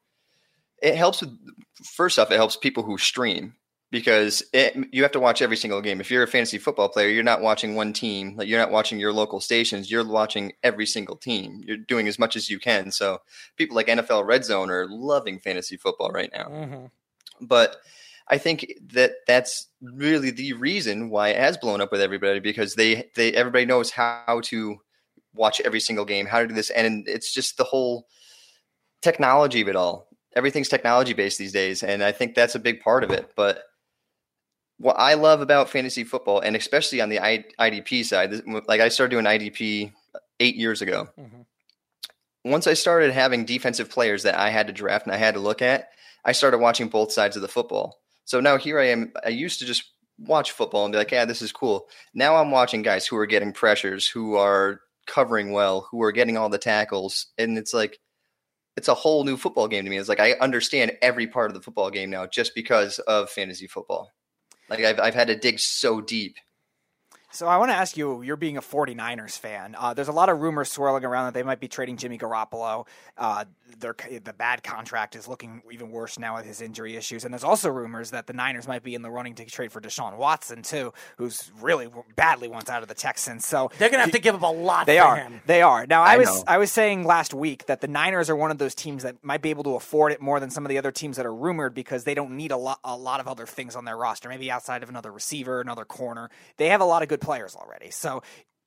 It helps with first off, it helps people who stream because it, you have to watch every single game. If you're a fantasy football player, you're not watching one team. Like you're not watching your local stations. You're watching every single team. You're doing as much as you can. So people like NFL Red Zone are loving fantasy football right now. Mm-hmm. But I think that that's really the reason why it has blown up with everybody because they they everybody knows how to watch every single game, how to do this, and it's just the whole technology of it all. Everything's technology based these days, and I think that's a big part of it. But what I love about fantasy football, and especially on the IDP side, like I started doing IDP eight years ago. Mm-hmm. Once I started having defensive players that I had to draft and I had to look at, I started watching both sides of the football. So now here I am. I used to just watch football and be like, yeah, this is cool. Now I'm watching guys who are getting pressures, who are covering well, who are getting all the tackles. And it's like, it's a whole new football game to me. It's like I understand every part of the football game now just because of fantasy football. Like I've I've had to dig so deep so I want to ask you, you're being a 49ers fan. Uh, there's a lot of rumors swirling around that they might be trading Jimmy Garoppolo. Uh, the bad contract is looking even worse now with his injury issues. And there's also rumors that the Niners might be in the running to trade for Deshaun Watson, too, who's really badly wants out of the Texans. So they're going to have to give up a lot they are. Him. They are. Now, I, I was know. I was saying last week that the Niners are one of those teams that might be able to afford it more than some of the other teams that are rumored because they don't need a lot, a lot of other things on their roster, maybe outside of another receiver, another corner. They have a lot of good players already. So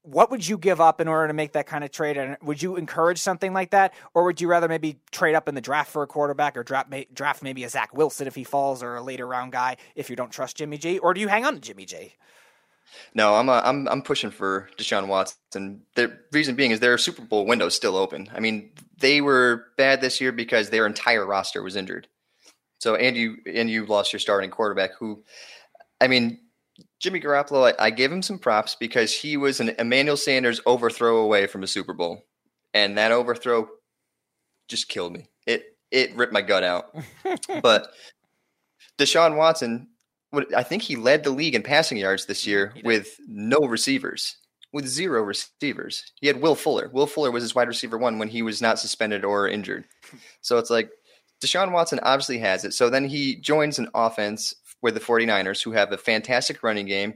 what would you give up in order to make that kind of trade? And would you encourage something like that, or would you rather maybe trade up in the draft for a quarterback, or draft draft maybe a Zach Wilson if he falls, or a later round guy if you don't trust Jimmy G, or do you hang on to Jimmy G? No, I'm a, uh, I'm I'm pushing for Deshaun Watson. The reason being is their Super Bowl window is still open. I mean, they were bad this year because their entire roster was injured. So and you and you lost your starting quarterback, who, I mean, Jimmy Garoppolo, I, I gave him some props because he was an Emmanuel Sanders overthrow away from a Super Bowl, and that overthrow just killed me. It it ripped my gut out. but Deshaun Watson, I think he led the league in passing yards this year with no receivers, with zero receivers. He had Will Fuller. Will Fuller was his wide receiver one when he was not suspended or injured. So it's like Deshaun Watson obviously has it. So then he joins an offense with the 49ers who have a fantastic running game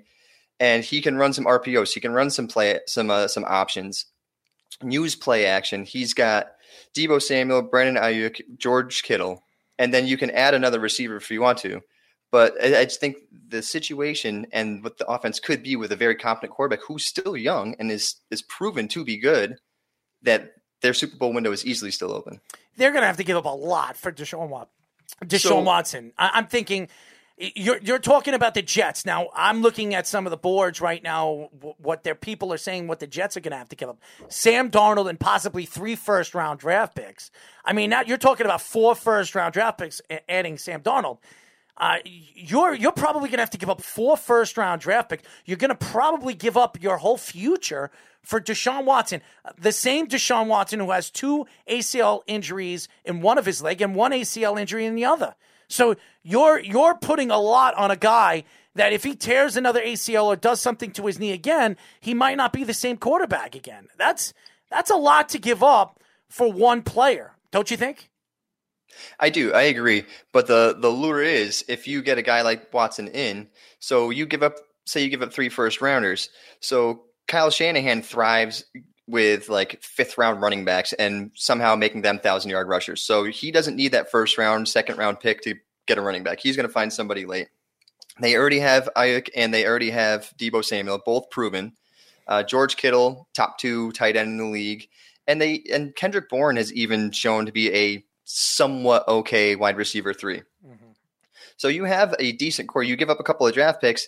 and he can run some RPOs. He can run some play some uh, some options. Use play action. He's got Deebo Samuel, Brandon Aiyuk, George Kittle, and then you can add another receiver if you want to. But I, I just think the situation and what the offense could be with a very competent quarterback who's still young and is is proven to be good, that their Super Bowl window is easily still open. They're going to have to give up a lot for Deshaun Watson. Deshaun so, Watson. I, I'm thinking you're you're talking about the Jets now. I'm looking at some of the boards right now. What their people are saying, what the Jets are going to have to give up: Sam Darnold and possibly three first round draft picks. I mean, now you're talking about four first round draft picks, adding Sam Darnold. uh, you're you're probably going to have to give up four first round draft picks. You're going to probably give up your whole future for Deshaun Watson. The same Deshaun Watson who has two ACL injuries in one of his leg and one ACL injury in the other. So you're you're putting a lot on a guy that if he tears another ACL or does something to his knee again, he might not be the same quarterback again. That's that's a lot to give up for one player, don't you think? I do. I agree. But the the lure is if you get a guy like Watson in, so you give up say you give up three first rounders. So Kyle Shanahan thrives with like fifth round running backs and somehow making them thousand yard rushers. So he doesn't need that first round, second round pick to get a running back. He's going to find somebody late. They already have Aiyuk and they already have Deebo Samuel, both proven. Uh, George Kittle, top two tight end in the league, and they and Kendrick Bourne has even shown to be a somewhat okay wide receiver 3 mm-hmm. So you have a decent core. You give up a couple of draft picks.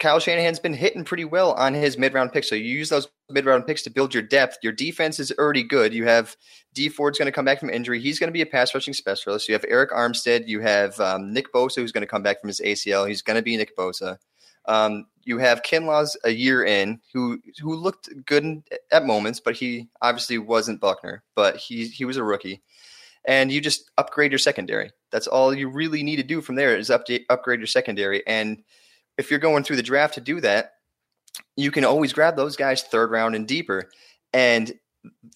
Kyle Shanahan's been hitting pretty well on his mid round picks. So you use those mid round picks to build your depth. Your defense is already good. You have Dee Ford's going to come back from injury. He's going to be a pass rushing specialist. You have Arik Armstead. You have um, Nick Bosa, who's going to come back from his ACL. He's going to be Nick Bosa. Um, you have Kinlaw's a year in, who who looked good at moments, but he obviously wasn't Buckner. But he he was a rookie and you just upgrade your secondary. That's all you really need to do from there is update, upgrade your secondary. And if you're going through the draft to do that, you can always grab those guys third round and deeper. And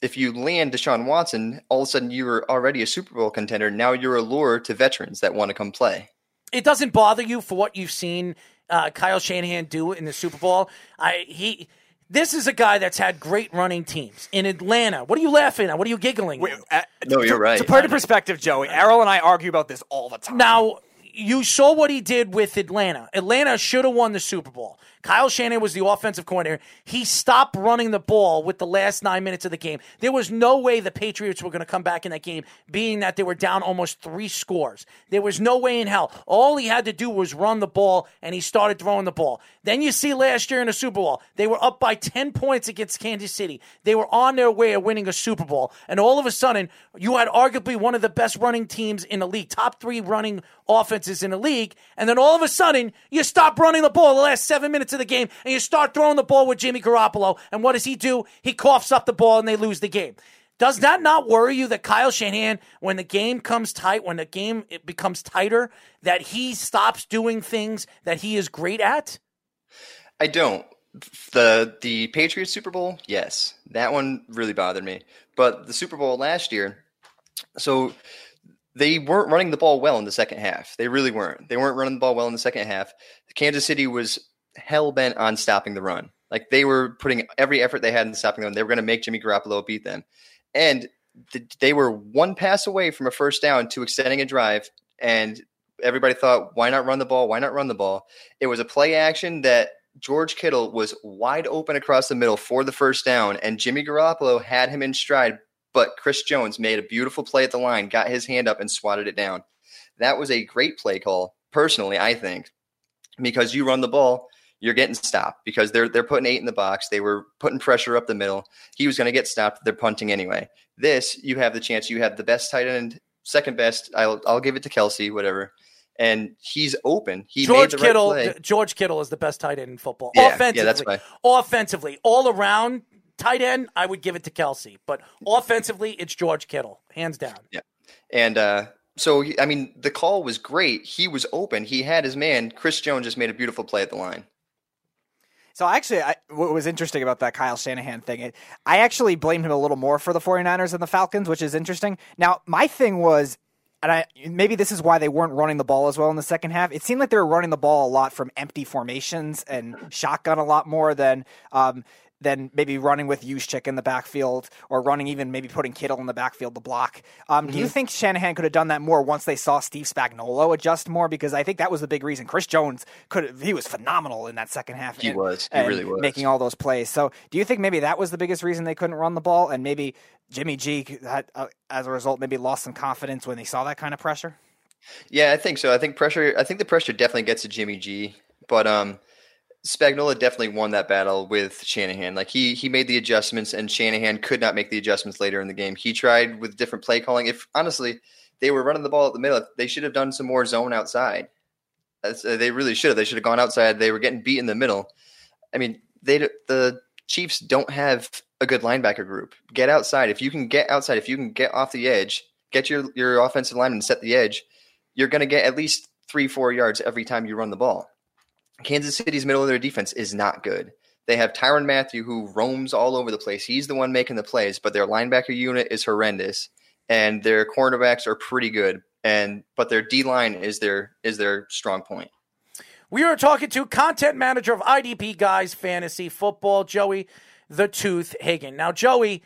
if you land Deshaun Watson, all of a sudden you're already a Super Bowl contender. Now you're a lure to veterans that want to come play. It doesn't bother you for what you've seen uh, Kyle Shanahan do in the Super Bowl. I he this is a guy that's had great running teams in Atlanta. What are you laughing at? What are you giggling? Wait, uh, no, you're right. To put in perspective, Joey, Errol and I argue about this all the time. Now, you saw what he did with Atlanta. Atlanta should have won the Super Bowl. Kyle Shanahan was the offensive coordinator. He stopped running the ball with the last nine minutes of the game. There was no way the Patriots were going to come back in that game, being that they were down almost three scores. There was no way in hell. All he had to do was run the ball, and he started throwing the ball. Then you see last year in the Super Bowl, they were up by 10 points against Kansas City. They were on their way of winning a Super Bowl. And all of a sudden, you had arguably one of the best running teams in the league, top three running offenses in the league. And then all of a sudden, you stop running the ball the last seven minutes of the game and you start throwing the ball with Jimmy Garoppolo. And what does he do? He coughs up the ball and they lose the game. Does that not worry you that Kyle Shanahan, when the game comes tight, when the game it becomes tighter, that he stops doing things that he is great at? I don't. The the Patriots Super Bowl, yes, that one really bothered me. But the Super Bowl last year, so they weren't running the ball well in the second half. They really weren't. They weren't running the ball well in the second half. Kansas City was hell bent on stopping the run. Like they were putting every effort they had in stopping them. They were going to make Jimmy Garoppolo beat them, and th- they were one pass away from a first down to extending a drive. And everybody thought, why not run the ball? Why not run the ball? It was a play action that George Kittle was wide open across the middle for the first down, and Jimmy Garoppolo had him in stride. But Chris Jones made a beautiful play at the line, got his hand up, and swatted it down. That was a great play call, personally, I think, because you run the ball you're getting stopped because they're they're putting eight in the box. They were putting pressure up the middle. He was going to get stopped. They're punting anyway. This you have the chance. You have the best tight end, second best. I'll I'll give it to Kelce, whatever. And he's open. He George right Kittle. play. George Kittle is the best tight end in football. Yeah, yeah, offensively, that's why. offensively, all around tight end, I would give it to Kelce. But offensively, it's George Kittle, hands down. Yeah, and uh, so I mean, the call was great. He was open. He had his man. Chris Jones just made a beautiful play at the line. So actually, I, what was interesting about that Kyle Shanahan thing, it, I actually blamed him a little more for the 49ers than the Falcons, which is interesting. Now, my thing was, and I maybe this is why they weren't running the ball as well in the second half. It seemed like they were running the ball a lot from empty formations and shotgun a lot more than um, than maybe running with Juszczyk in the backfield or running even maybe putting Kittle in the backfield to block. Um, mm-hmm. Do you mm-hmm. think Shanahan could have done that more once they saw Steve Spagnuolo adjust more? Because I think that was the big reason. Chris Jones could he was phenomenal in that second half. He and, was. He really was making all those plays. So do you think maybe that was the biggest reason they couldn't run the ball and maybe Jimmy G had, uh, as a result maybe lost some confidence when they saw that kind of pressure? Yeah, I think so. I think pressure. I think the pressure definitely gets to Jimmy G, but um Spagnuolo definitely won that battle with Shanahan. Like he he made the adjustments, and Shanahan could not make the adjustments later in the game. He tried with different play calling. If honestly they were running the ball at the middle, they should have done some more zone outside. Uh, they really should have. They should have gone outside. They were getting beat in the middle. I mean, they the Chiefs don't have a good linebacker group. Get outside. If you can get outside, if you can get off the edge, get your your offensive lineman set the edge, you're going to get at least three four yards every time you run the ball. Kansas City's middle of their defense is not good. They have Tyrann Mathieu who roams all over the place. He's the one making the plays, but their linebacker unit is horrendous, and their cornerbacks are pretty good. And but their D line is their is their strong point. We are talking to content manager of IDP Guys Fantasy Football, Joey the Tooth Hagan. Now, Joey,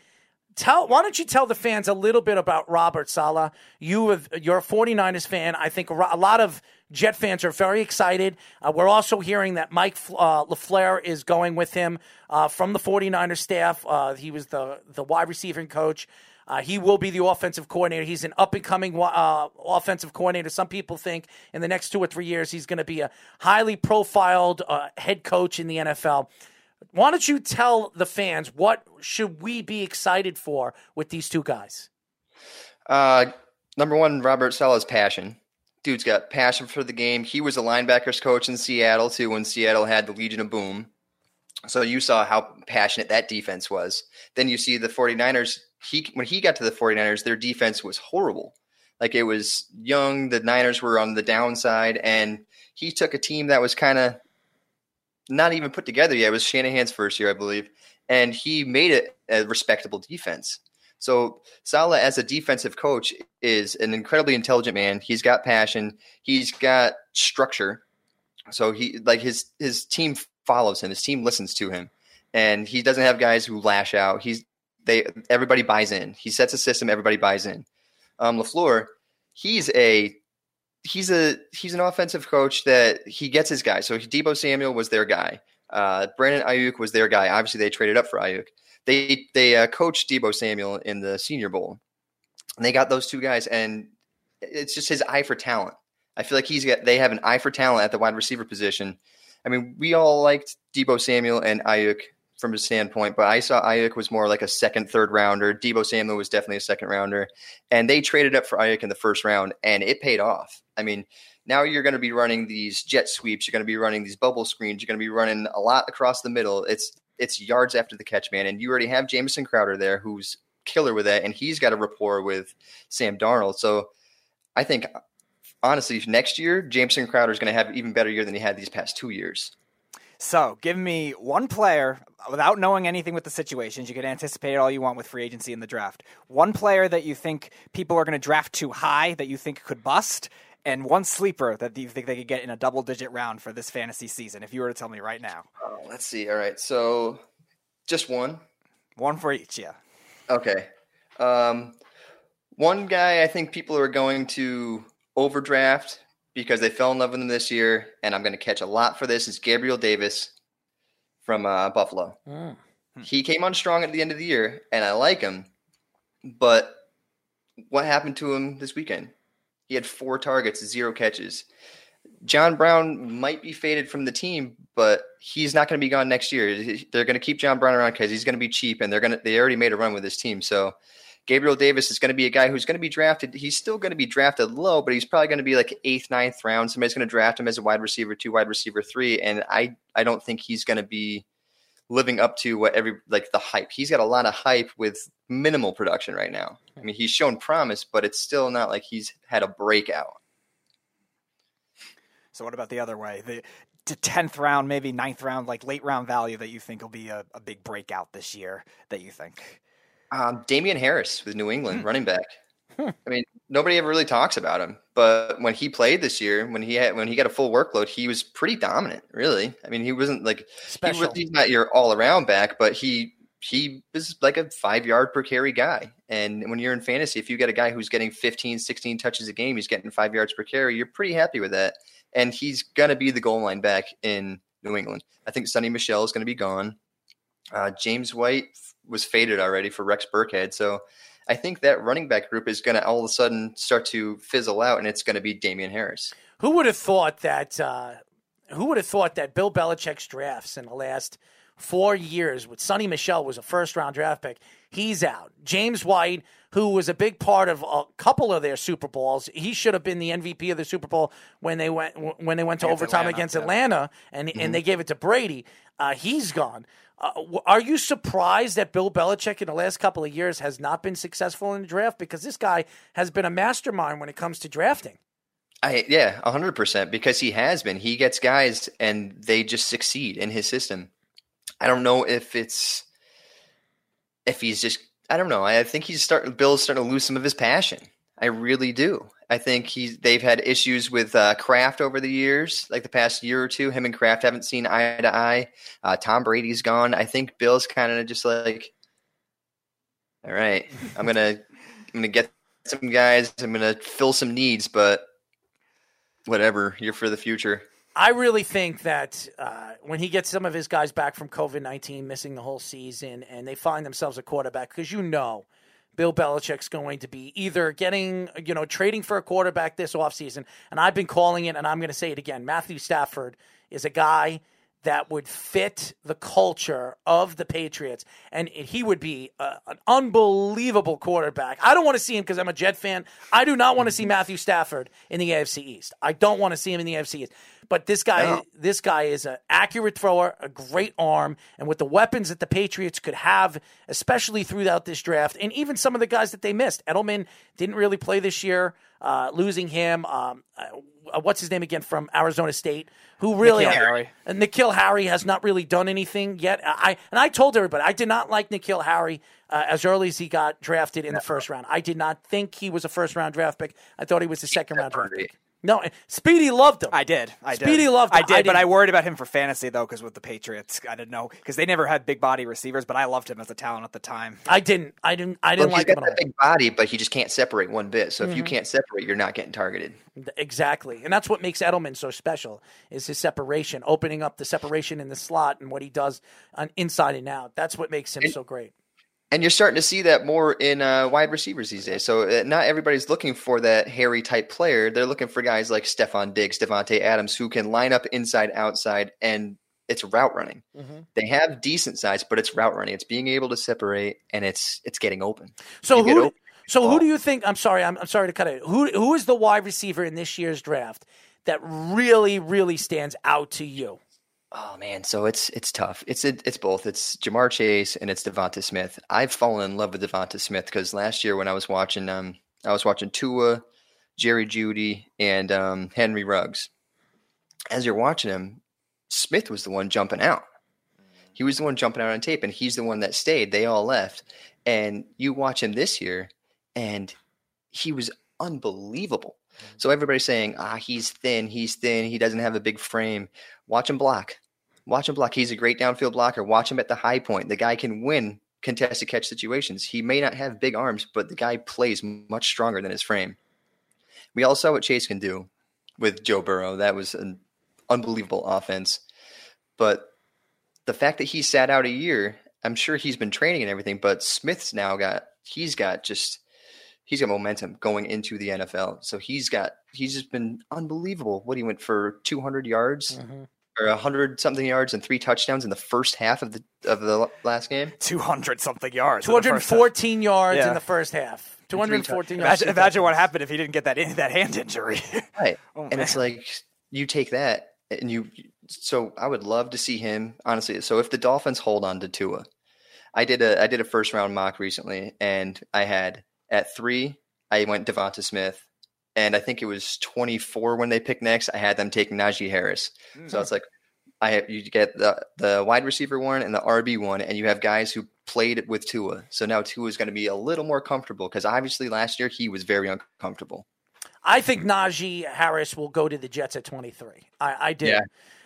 tell why don't you tell the fans a little bit about Robert Saleh? You have, you're a 49ers fan. I think a lot of Jet fans are very excited. Uh, we're also hearing that Mike uh, LaFleur is going with him uh, from the 49ers staff. Uh, he was the, the wide receiving coach. Uh, he will be the offensive coordinator. He's an up and coming uh, offensive coordinator. Some people think in the next two or three years he's going to be a highly profiled head coach in the NFL. Why don't you tell the fans what should we be excited for with these two guys? Number one, Robert Saleh's passion. Dude's got passion for the game. He was a linebackers coach in Seattle too when Seattle had the Legion of Boom. So you saw how passionate that defense was. Then you see the 49ers, he when he got to the 49ers, their defense was horrible. Like it was young, the Niners were on the downside and he took a team that was kind of not even put together yet. It was Shanahan's first year, I believe, and he made it a respectable defense. So Saleh, as a defensive coach, is an incredibly intelligent man. He's got passion. He's got structure. So he like his his team follows him. His team listens to him, and he doesn't have guys who lash out. He's they everybody buys in. He sets a system. Everybody buys in. Um, LaFleur, he's a he's a he's an offensive coach that he gets his guy. So Deebo Samuel was their guy. Uh, Brandon Aiyuk was their guy. Obviously, they traded up for Aiyuk. They they uh, coached Deebo Samuel in the Senior Bowl, and they got those two guys. And it's just his eye for talent. I feel like he's got they have an eye for talent at the wide receiver position. I mean, we all liked Deebo Samuel and Aiyuk from a standpoint, but I saw Aiyuk was more like a second, third rounder. Deebo Samuel was definitely a second rounder, and they traded up for Aiyuk in the first round, and it paid off. I mean, now you're going to be running these jet sweeps, you're going to be running these bubble screens, you're going to be running a lot across the middle. It's it's yards after the catch, man, and you already have Jamison Crowder there, who's killer with that, and he's got a rapport with Sam Darnold. So I think honestly, next year Jamison Crowder is going to have even better year than he had these past two years. So, give me one player without knowing anything with the situations. You can anticipate all you want with free agency in the draft. One player that you think people are going to draft too high that you think could bust, and one sleeper that you think they could get in a double digit round for this fantasy season. If you were to tell me right now. Oh, let's see. All right. So, just one? One for each, yeah. Okay. Um, one guy I think people are going to overdraft because they fell in love with him this year, and I'm going to catch a lot for this. Is Gabriel Davis from uh, Buffalo? Mm. He came on strong at the end of the year, and I like him. But what happened to him this weekend? He had four targets, zero catches. John Brown might be faded from the team, but he's not going to be gone next year. They're going to keep John Brown around because he's going to be cheap, and they're going to. They already made a run with this team, so Gabriel Davis is going to be a guy who's going to be drafted. He's still going to be drafted low, but he's probably going to be like eighth, ninth round. Somebody's going to draft him as a wide receiver, two wide receiver, three, and I I don't think he's going to be living up to what every like the hype. He's got a lot of hype with minimal production right now. I mean, he's shown promise, but it's still not like he's had a breakout. So what about the other way? The tenth round, maybe ninth round, like late round value that you think will be a, a big breakout this year that you think? Um, Damien Harris with New England, hmm. running back. I mean, nobody ever really talks about him, but when he played this year, when he had when he got a full workload, he was pretty dominant. Really, I mean, he wasn't like Special. He was, he's not your all around back, but he he was like a five yard per carry guy. And when you're in fantasy, if you get a guy who's getting 15, 16 touches a game, he's getting five yards per carry, you're pretty happy with that. And he's gonna be the goal line back in New England. I think Sony Michel is going to be gone. Uh, James White was faded already for Rex Burkhead. So I think that running back group is going to all of a sudden start to fizzle out, and it's going to be Damien Harris. Who would have thought that? Uh, who would have thought that Bill Belichick's drafts in the last four years with Sony Michel was a first round draft pick. He's out. James White, who was a big part of a couple of their Super Bowls, he should have been the MVP of the Super Bowl when they went when they went to Against overtime Atlanta, against yeah. Atlanta, and and they gave it to Brady. Uh, he's gone. Uh, are you surprised that Bill Belichick in the last couple of years has not been successful in the draft? Because this guy has been a mastermind when it comes to drafting. I yeah, hundred percent because he has been. He gets guys and they just succeed in his system. I don't know if it's if he's just I don't know. I think he's starting Bill's starting to lose some of his passion. I really do. I think he's they've had issues with uh, Kraft over the years, like the past year or two. Him and Kraft haven't seen eye to eye. Uh, Tom Brady's gone. I think Bill's kind of just like, all right, I'm gonna I'm gonna get some guys. I'm gonna fill some needs, but whatever. You're for the future. I really think that uh, when he gets some of his guys back from COVID 19, missing the whole season, and they find themselves a quarterback, because you know Bill Belichick's going to be either getting, you know, trading for a quarterback this offseason, and I've been calling it, and I'm going to say it again. Matthew Stafford is a guy that would fit the culture of the Patriots, and he would be a, an unbelievable quarterback. I don't want to see him because I'm a Jet fan. I do not want to see Matthew Stafford in the AFC East. I don't want to see him in the AFC East. But this guy, No. this guy is an accurate thrower, a great arm, and with the weapons that the Patriots could have, especially throughout this draft, and even some of the guys that they missed. Edelman didn't really play this year, uh, losing him. Um, uh, what's his name again from Arizona State? Who really N'Keal Harry. and N'Keal Harry has not really done anything yet. I and I told everybody I did not like N'Keal Harry uh, as early as he got drafted in the first round. I did not think he was a first round draft pick. I thought he was a second round draft pick. No, Speedy loved him. I did. I did. Speedy loved him. I did, but didn't. I worried about him for fantasy though, because with the Patriots, I didn't know because they never had big body receivers. But I loved him as a talent at the time. I didn't. I didn't. I didn't he's like him got at all. that big body, but he just can't separate one bit. So if you Mhm. can't separate, you're not getting targeted. Exactly. And that's what makes Edelman so special is his separation, opening up the separation in the slot and what he does on inside and out. That's what makes him so great. And you're starting to see that more in uh, wide receivers these days. So uh, not everybody's looking for that hairy type player. They're looking for guys like Stefon Diggs, Davante Adams, who can line up inside, outside, and it's route running. Mhm. They have decent size, but it's route running. It's being able to separate, and it's it's getting open. So You who open. so who do you think I'm sorry, I'm, I'm sorry to cut it. Who who is the wide receiver in this year's draft that really, really stands out to you? Oh man, so it's it's tough. It's it, it's both. It's Ja'Marr Chase and it's Devonta Smith. I've fallen in love with Devonta Smith because last year when I was watching um I was watching Tua, Jerry Jeudy, and um, Henry Ruggs. As you're watching him, Smith was the one jumping out. He was the one jumping out on tape, and he's the one that stayed. They all left, and you watch him this year, and he was unbelievable. So everybody's saying, ah, he's thin, he's thin, he doesn't have a big frame. Watch him block. Watch him block. He's a great downfield blocker. Watch him at the high point. The guy can win contested catch situations. He may not have big arms, but the guy plays much stronger than his frame. We all saw what Chase can do with Joe Burrow. That was an unbelievable offense. But the fact that he sat out a year, I'm sure he's been training and everything, but Smith's now got he's got just he's got momentum going into the NFL. So he's got he's just been unbelievable. What he went for 200 yards mm-hmm. Or 100 something yards and three touchdowns in the first half of the of the last game. 200 something yards. in the first 214 yards in the first half. 214 yards. Imagine, imagine what happened if he didn't get that in, that hand injury. Right. Oh, and it's like you take that and you so I would love to see him honestly. So if the Dolphins hold on to Tua, I did a I did a first round mock recently and I had at 3 I went Devonta Smith and I think it was 24 when they picked next. I had them taking Najee Harris. So mm-hmm. it's like I have you get the the wide receiver one and the RB one, and you have guys who played with Tua. So now Tua is going to be a little more comfortable because obviously last year he was very uncomfortable. I think Najee Harris will go to the Jets at 23. I, I do. Yeah.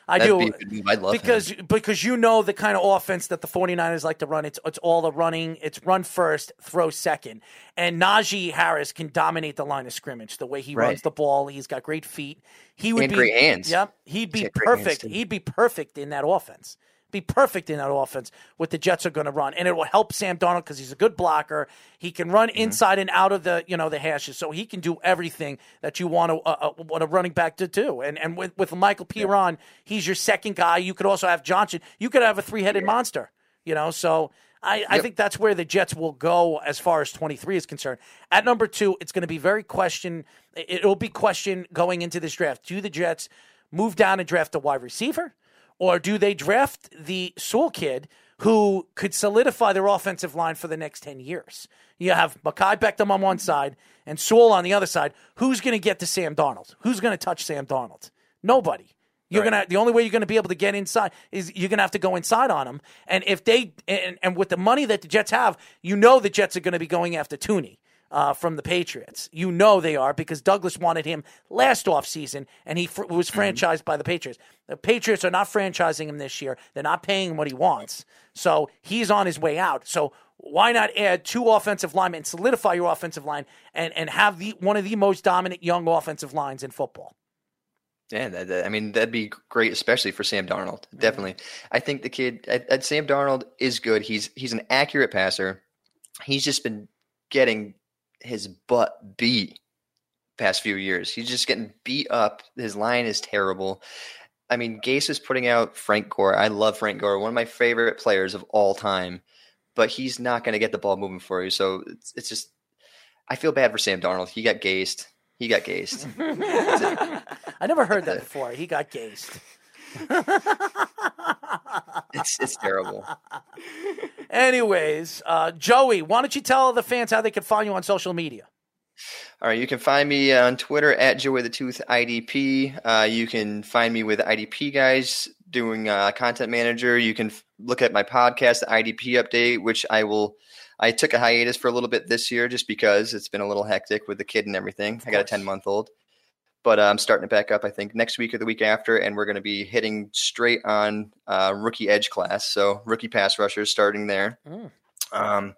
I That'd do. be love him. because because you know the kind of offense that the 49ers like to run. It's it's all the running. It's run first, throw second. And Najee Harris can dominate the line of scrimmage. The way he Right. runs the ball, he's got great feet. He would And be great hands. Yep, he'd be He's got great hands, perfect. He'd be perfect in that offense. Be perfect in that offense. What the Jets are going to run, and it will help Sam Darnold because he's a good blocker. He can run mm-hmm. inside and out of the you know the hashes, so he can do everything that you want to uh, uh, want a running back to do. And and with, with Michael Perine, yeah. he's your second guy. You could also have Johnson. You could have a three headed yeah. monster. You know, so I, yep. I, think that's where the Jets will go as far as 23 is concerned. At number two, it's going to be very question. It'll be question going into this draft. Do the Jets move down and draft a wide receiver? Or do they draft the Sewell kid who could solidify their offensive line for the next 10 years? You have Mekhi Becton on one side and Sewell on the other side. Who's going to get to Sam Darnold? Who's going to touch Sam Darnold? Nobody. You're right. gonna the only way you're gonna be able to get inside is you're gonna have to go inside on them. And if they and, and with the money that the Jets have, you know the Jets are gonna be going after Thuney uh, from the Patriots. You know they are because Douglas wanted him last offseason and he fr- was mm-hmm. franchised by the Patriots. The Patriots are not franchising him this year. They're not paying him what he wants. So he's on his way out. So why not add two offensive linemen, solidify your offensive line, and, and have the one of the most dominant young offensive lines in football? Yeah, that, that, I mean that'd be great, especially for Sam Darnold. Definitely, I think the kid, Sam Darnold is good. He's he's an accurate passer. He's just been getting his butt beat past few years. He's just getting beat up. His line is terrible. I mean, Gase is putting out Frank Gore. I love Frank Gore, one of my favorite players of all time, but he's not going to get the ball moving for you. So it's, it's just, I feel bad for Sam Darnold. He got gased. He got gased. I never heard that before. He got gased. it's it's terrible. Anyways, uh, Joey, why don't you tell the fans how they can find you on social media? All right, you can find me on Twitter at Joey the Tooth IDP. Uh, you can find me with IDP guys doing uh, content manager. You can f- look at my podcast, the IDP Update, which I will. I took a hiatus for a little bit this year just because it's been a little hectic with the kid and everything. I got a ten month old, but I'm starting it back up. I think next week or the week after, and we're going to be hitting straight on uh, rookie edge class. So rookie pass rushers starting there. Mm. Um,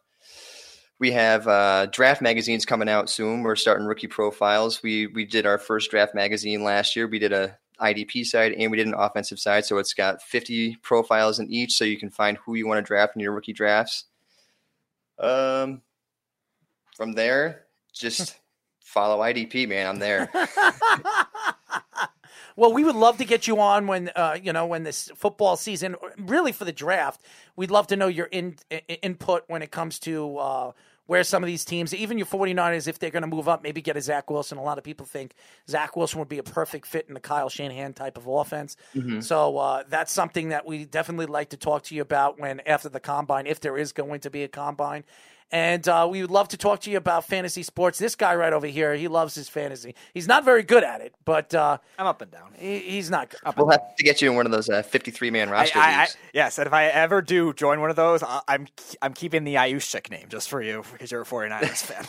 we have uh, draft magazines coming out soon. We're starting rookie profiles. We we did our first draft magazine last year. We did a IDP side and we did an offensive side. So it's got 50 profiles in each, so you can find who you want to draft in your rookie drafts. Um, from there, just follow IDP, man. I'm there. well, we would love to get you on when uh, you know when this football season, really for the draft. We'd love to know your in, in, input when it comes to uh, where some of these teams, even your 49ers, if they're going to move up, maybe get a Zach Wilson. A lot of people think Zach Wilson would be a perfect fit in the Kyle Shanahan type of offense. Mm-hmm. So uh, that's something that we definitely like to talk to you about when after the combine, if there is going to be a combine. And uh, we would love to talk to you about fantasy sports. This guy right over here, he loves his fantasy. He's not very good at it, but uh, I'm up and down. He, he's not good. we'll have to get you in one of those uh, 53 man roster I, I, I, yes, and if I ever do join one of those, I'm I'm keeping the Ayushik name just for you because you're a 49ers fan.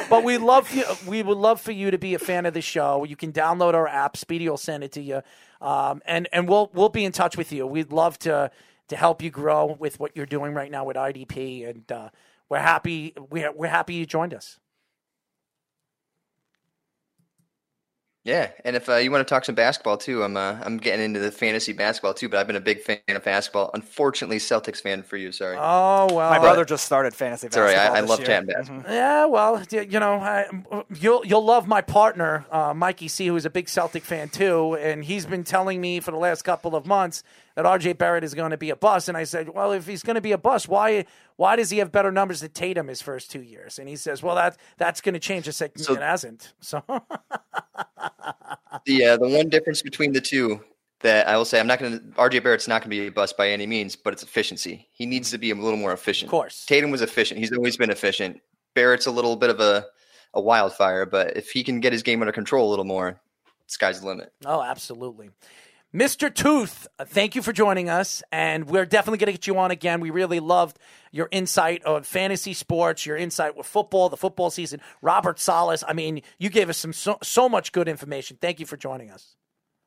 but we love you. We would love for you to be a fan of the show. You can download our app. Speedy will send it to you, um, and and we'll we'll be in touch with you. We'd love to to help you grow with what you're doing right now with IDP. And uh, we're happy we're, we're happy you joined us. Yeah, and if uh, you want to talk some basketball too, I'm uh, I'm getting into the fantasy basketball too. But I've been a big fan of basketball. Unfortunately, Celtics fan for you. Sorry. Oh well, my brother just started fantasy basketball. Sorry, I, I love year. chatting basketball. Mm-hmm. Yeah, well, you know, I, you'll you'll love my partner, uh, Mikey C, who's a big Celtic fan too, and he's been telling me for the last couple of months that RJ Barrett is going to be a bust. And I said, well, if he's going to be a bust, why why does he have better numbers than Tatum his first two years? And he says, well, that that's going to change. I said, so, it hasn't. So. the uh, the one difference between the two that I will say, I'm not going to. RJ Barrett's not going to be a bust by any means, but it's efficiency. He needs to be a little more efficient. Of course, Tatum was efficient. He's always been efficient. Barrett's a little bit of a a wildfire, but if he can get his game under control a little more, sky's the limit. Oh, absolutely. Mr. Tooth, thank you for joining us, and we're definitely going to get you on again. We really loved your insight on fantasy sports, your insight with football, the football season. Robert Saleh, I mean, you gave us some so, so much good information. Thank you for joining us.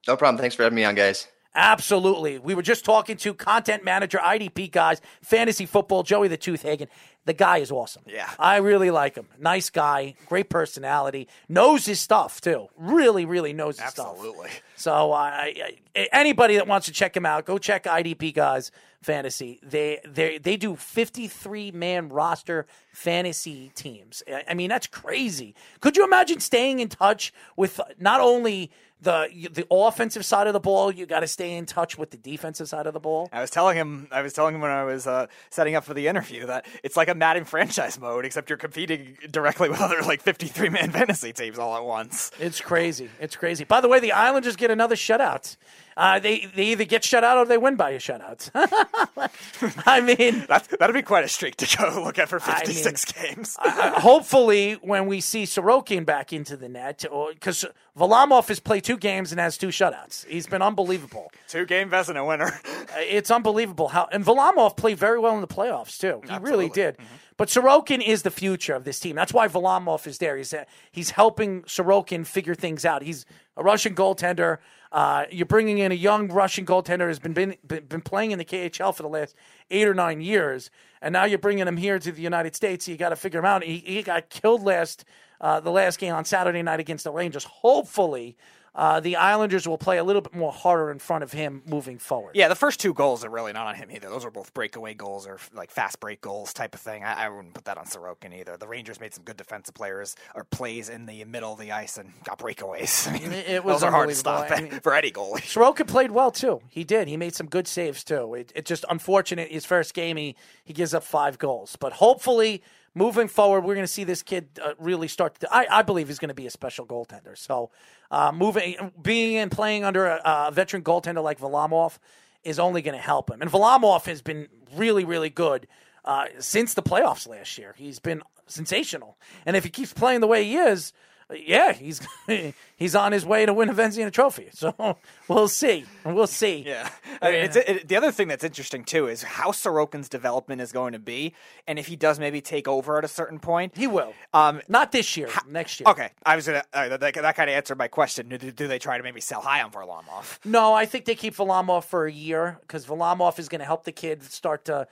No problem. Thanks for having me on, guys. Absolutely. We were just talking to content manager, IDP guys, fantasy football, Joey the Tooth Hagen. The guy is awesome. Yeah. I really like him. Nice guy, great personality, knows his stuff too. Really, really knows his stuff. Absolutely. So I, I, anybody that wants to check him out, go check IDP guys fantasy. They they they do 53 man roster fantasy teams. I- I mean that's crazy. Could you imagine staying in touch with not only the the offensive side of the ball, you got to stay in touch with the defensive side of the ball. I was telling him, I was telling him when I was uh, setting up for the interview that it's like a Madden franchise mode, except you're competing directly with other like 53 man fantasy teams all at once. It's crazy. It's crazy. By the way, the Islanders get another shutout. Uh, they they either get shut out or they win by a shutout. I mean, That's, that'd be quite a streak to go look at for I mean, 56 games. uh, hopefully, when we see Sorokin back into the net, because Varlamov has played two games and has two shutouts. He's been unbelievable. Two game Vezina winner. Uh, It's unbelievable how and Varlamov played very well in the playoffs too. He really did. But Sorokin is the future of this team. That's why Varlamov is there. He's uh, he's helping Sorokin figure things out. He's a Russian goaltender. Uh, you're bringing in a young Russian goaltender who's been, been been playing in the KHL for the last eight or nine years, and now you're bringing him here to the United States. You got to figure him out. He, he got killed last uh, the last game on Saturday night against the Rangers. Hopefully, uh, the Islanders will play a little bit more harder in front of him moving forward. Yeah, the first two goals are really not on him either. Those are both breakaway goals or like fast break goals type of thing. I, I wouldn't put that on Sorokin either. The Rangers made some good defensive players or plays in the middle of the ice and got breakaways. I mean, It- was those are hard to stop I mean- for any goalie. Sorokin played well too. He did. He made some good saves too. It, just unfortunate. His first game, he he gives up five goals. But hopefully, moving forward, we're going to see this kid uh, really start. To, I I believe he's going to be a special goaltender. So, uh, moving, being and playing under a, a veteran goaltender like Varlamov is only going to help him. And Varlamov has been really really good uh, since the playoffs last year. He's been sensational. And if he keeps playing the way he is. Yeah, he's he's on his way to win a Vezina trophy. So we'll see. We'll see. Yeah. I mean, it's, it, the other thing that's interesting too is how Sorokin's development is going to be, and if he does maybe take over at a certain point, he will. Um, Not this year. next year. Okay, I was gonna uh, that, that kind of answered my question. Do, do they try to maybe sell high on Varlamov? No, I think they keep Varlamov for a year because Varlamov is going to help the kid start to,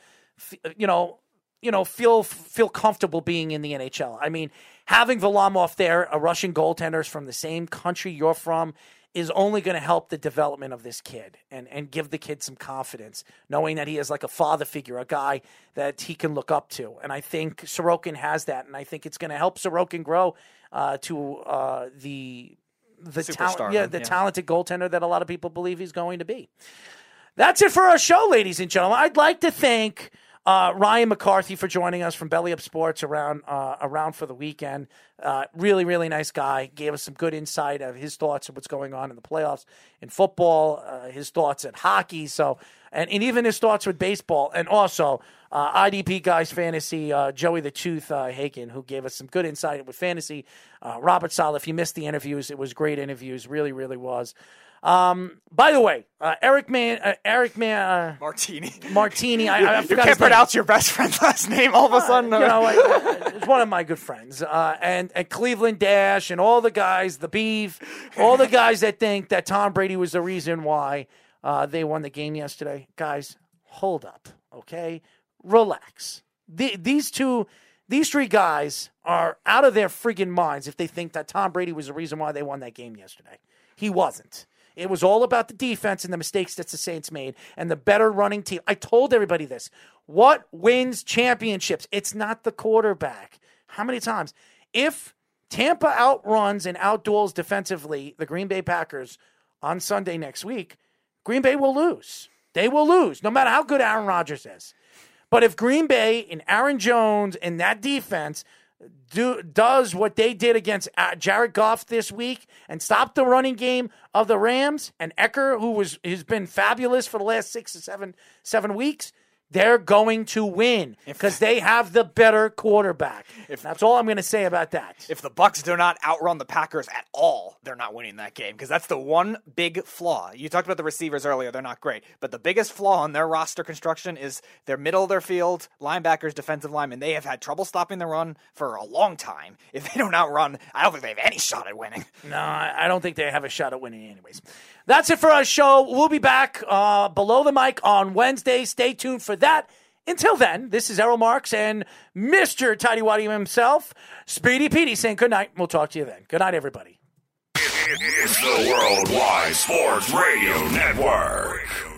you know, you know, feel feel comfortable being in the NHL. I mean, having Varlamov there, a Russian goaltender from the same country you're from, is only going to help the development of this kid and and give the kid some confidence, knowing that he is like a father figure, a guy that he can look up to. And I think Sorokin has that, and I think it's going to help Sorokin grow uh, to uh, the the talent, yeah, the yeah. talented goaltender that a lot of people believe he's going to be. That's it for our show, ladies and gentlemen. I'd like to thank uh, Ryan McCarthy for joining us from Belly Up Sports around uh, around for the weekend. Uh, really, really nice guy. Gave us some good insight of his thoughts of what's going on in the playoffs in football, uh, his thoughts at hockey. So, and, and even his thoughts with baseball, and also uh, IDP guys fantasy uh, Joey the Tooth Hagen, who gave us some good insight with fantasy. Robert Saleh, if you missed the interviews, it was great interviews. Really, really was. Um, by the way, uh, Eric Man, uh, Eric Man, uh, Martini, Martini. I, I you can't name. pronounce your best friend's last name all of a sudden. You know, it's one of my good friends, uh, and and Cleveland Dash, and all the guys, the Beef, all the guys that think that Tom Brady was the reason why uh, they won the game yesterday. Guys, hold up, okay, relax. The, these two, these three guys are out of their friggin' minds if they think that Tom Brady was the reason why they won that game yesterday. He wasn't. It was all about the defense and the mistakes that the Saints made and the better running team. I told everybody this. What wins championships? It's not the quarterback. How many times? If Tampa outruns and outduels defensively the Green Bay Packers on Sunday next week, Green Bay will lose. They will lose, no matter how good Aaron Rodgers is. But if Green Bay and Aaron Jones and that defense do does what they did against uh, Jared Goff this week and stop the running game of the Rams and Akers, who was has been fabulous for the last six or seven seven weeks, they're going to win because they have the better quarterback. If, That's all I'm going to say about that. If the Bucks do not outrun the Packers at all, they're not winning that game because that's the one big flaw. You talked about the receivers earlier; they're not great, but the biggest flaw in their roster construction is their middle of their field linebackers, defensive linemen. They have had trouble stopping the run for a long time. If they don't outrun, I don't think they have any shot at winning. No, I don't think they have a shot at winning, anyways. That's it for our show. We'll be back uh, below the mic on Wednesday. Stay tuned for that. Until then, this is Errol Marks and Mr. Tidy Waddy himself, Speedy Petey, saying good night. We'll talk to you then. Good night, everybody. It's the Worldwide Sports Radio Network.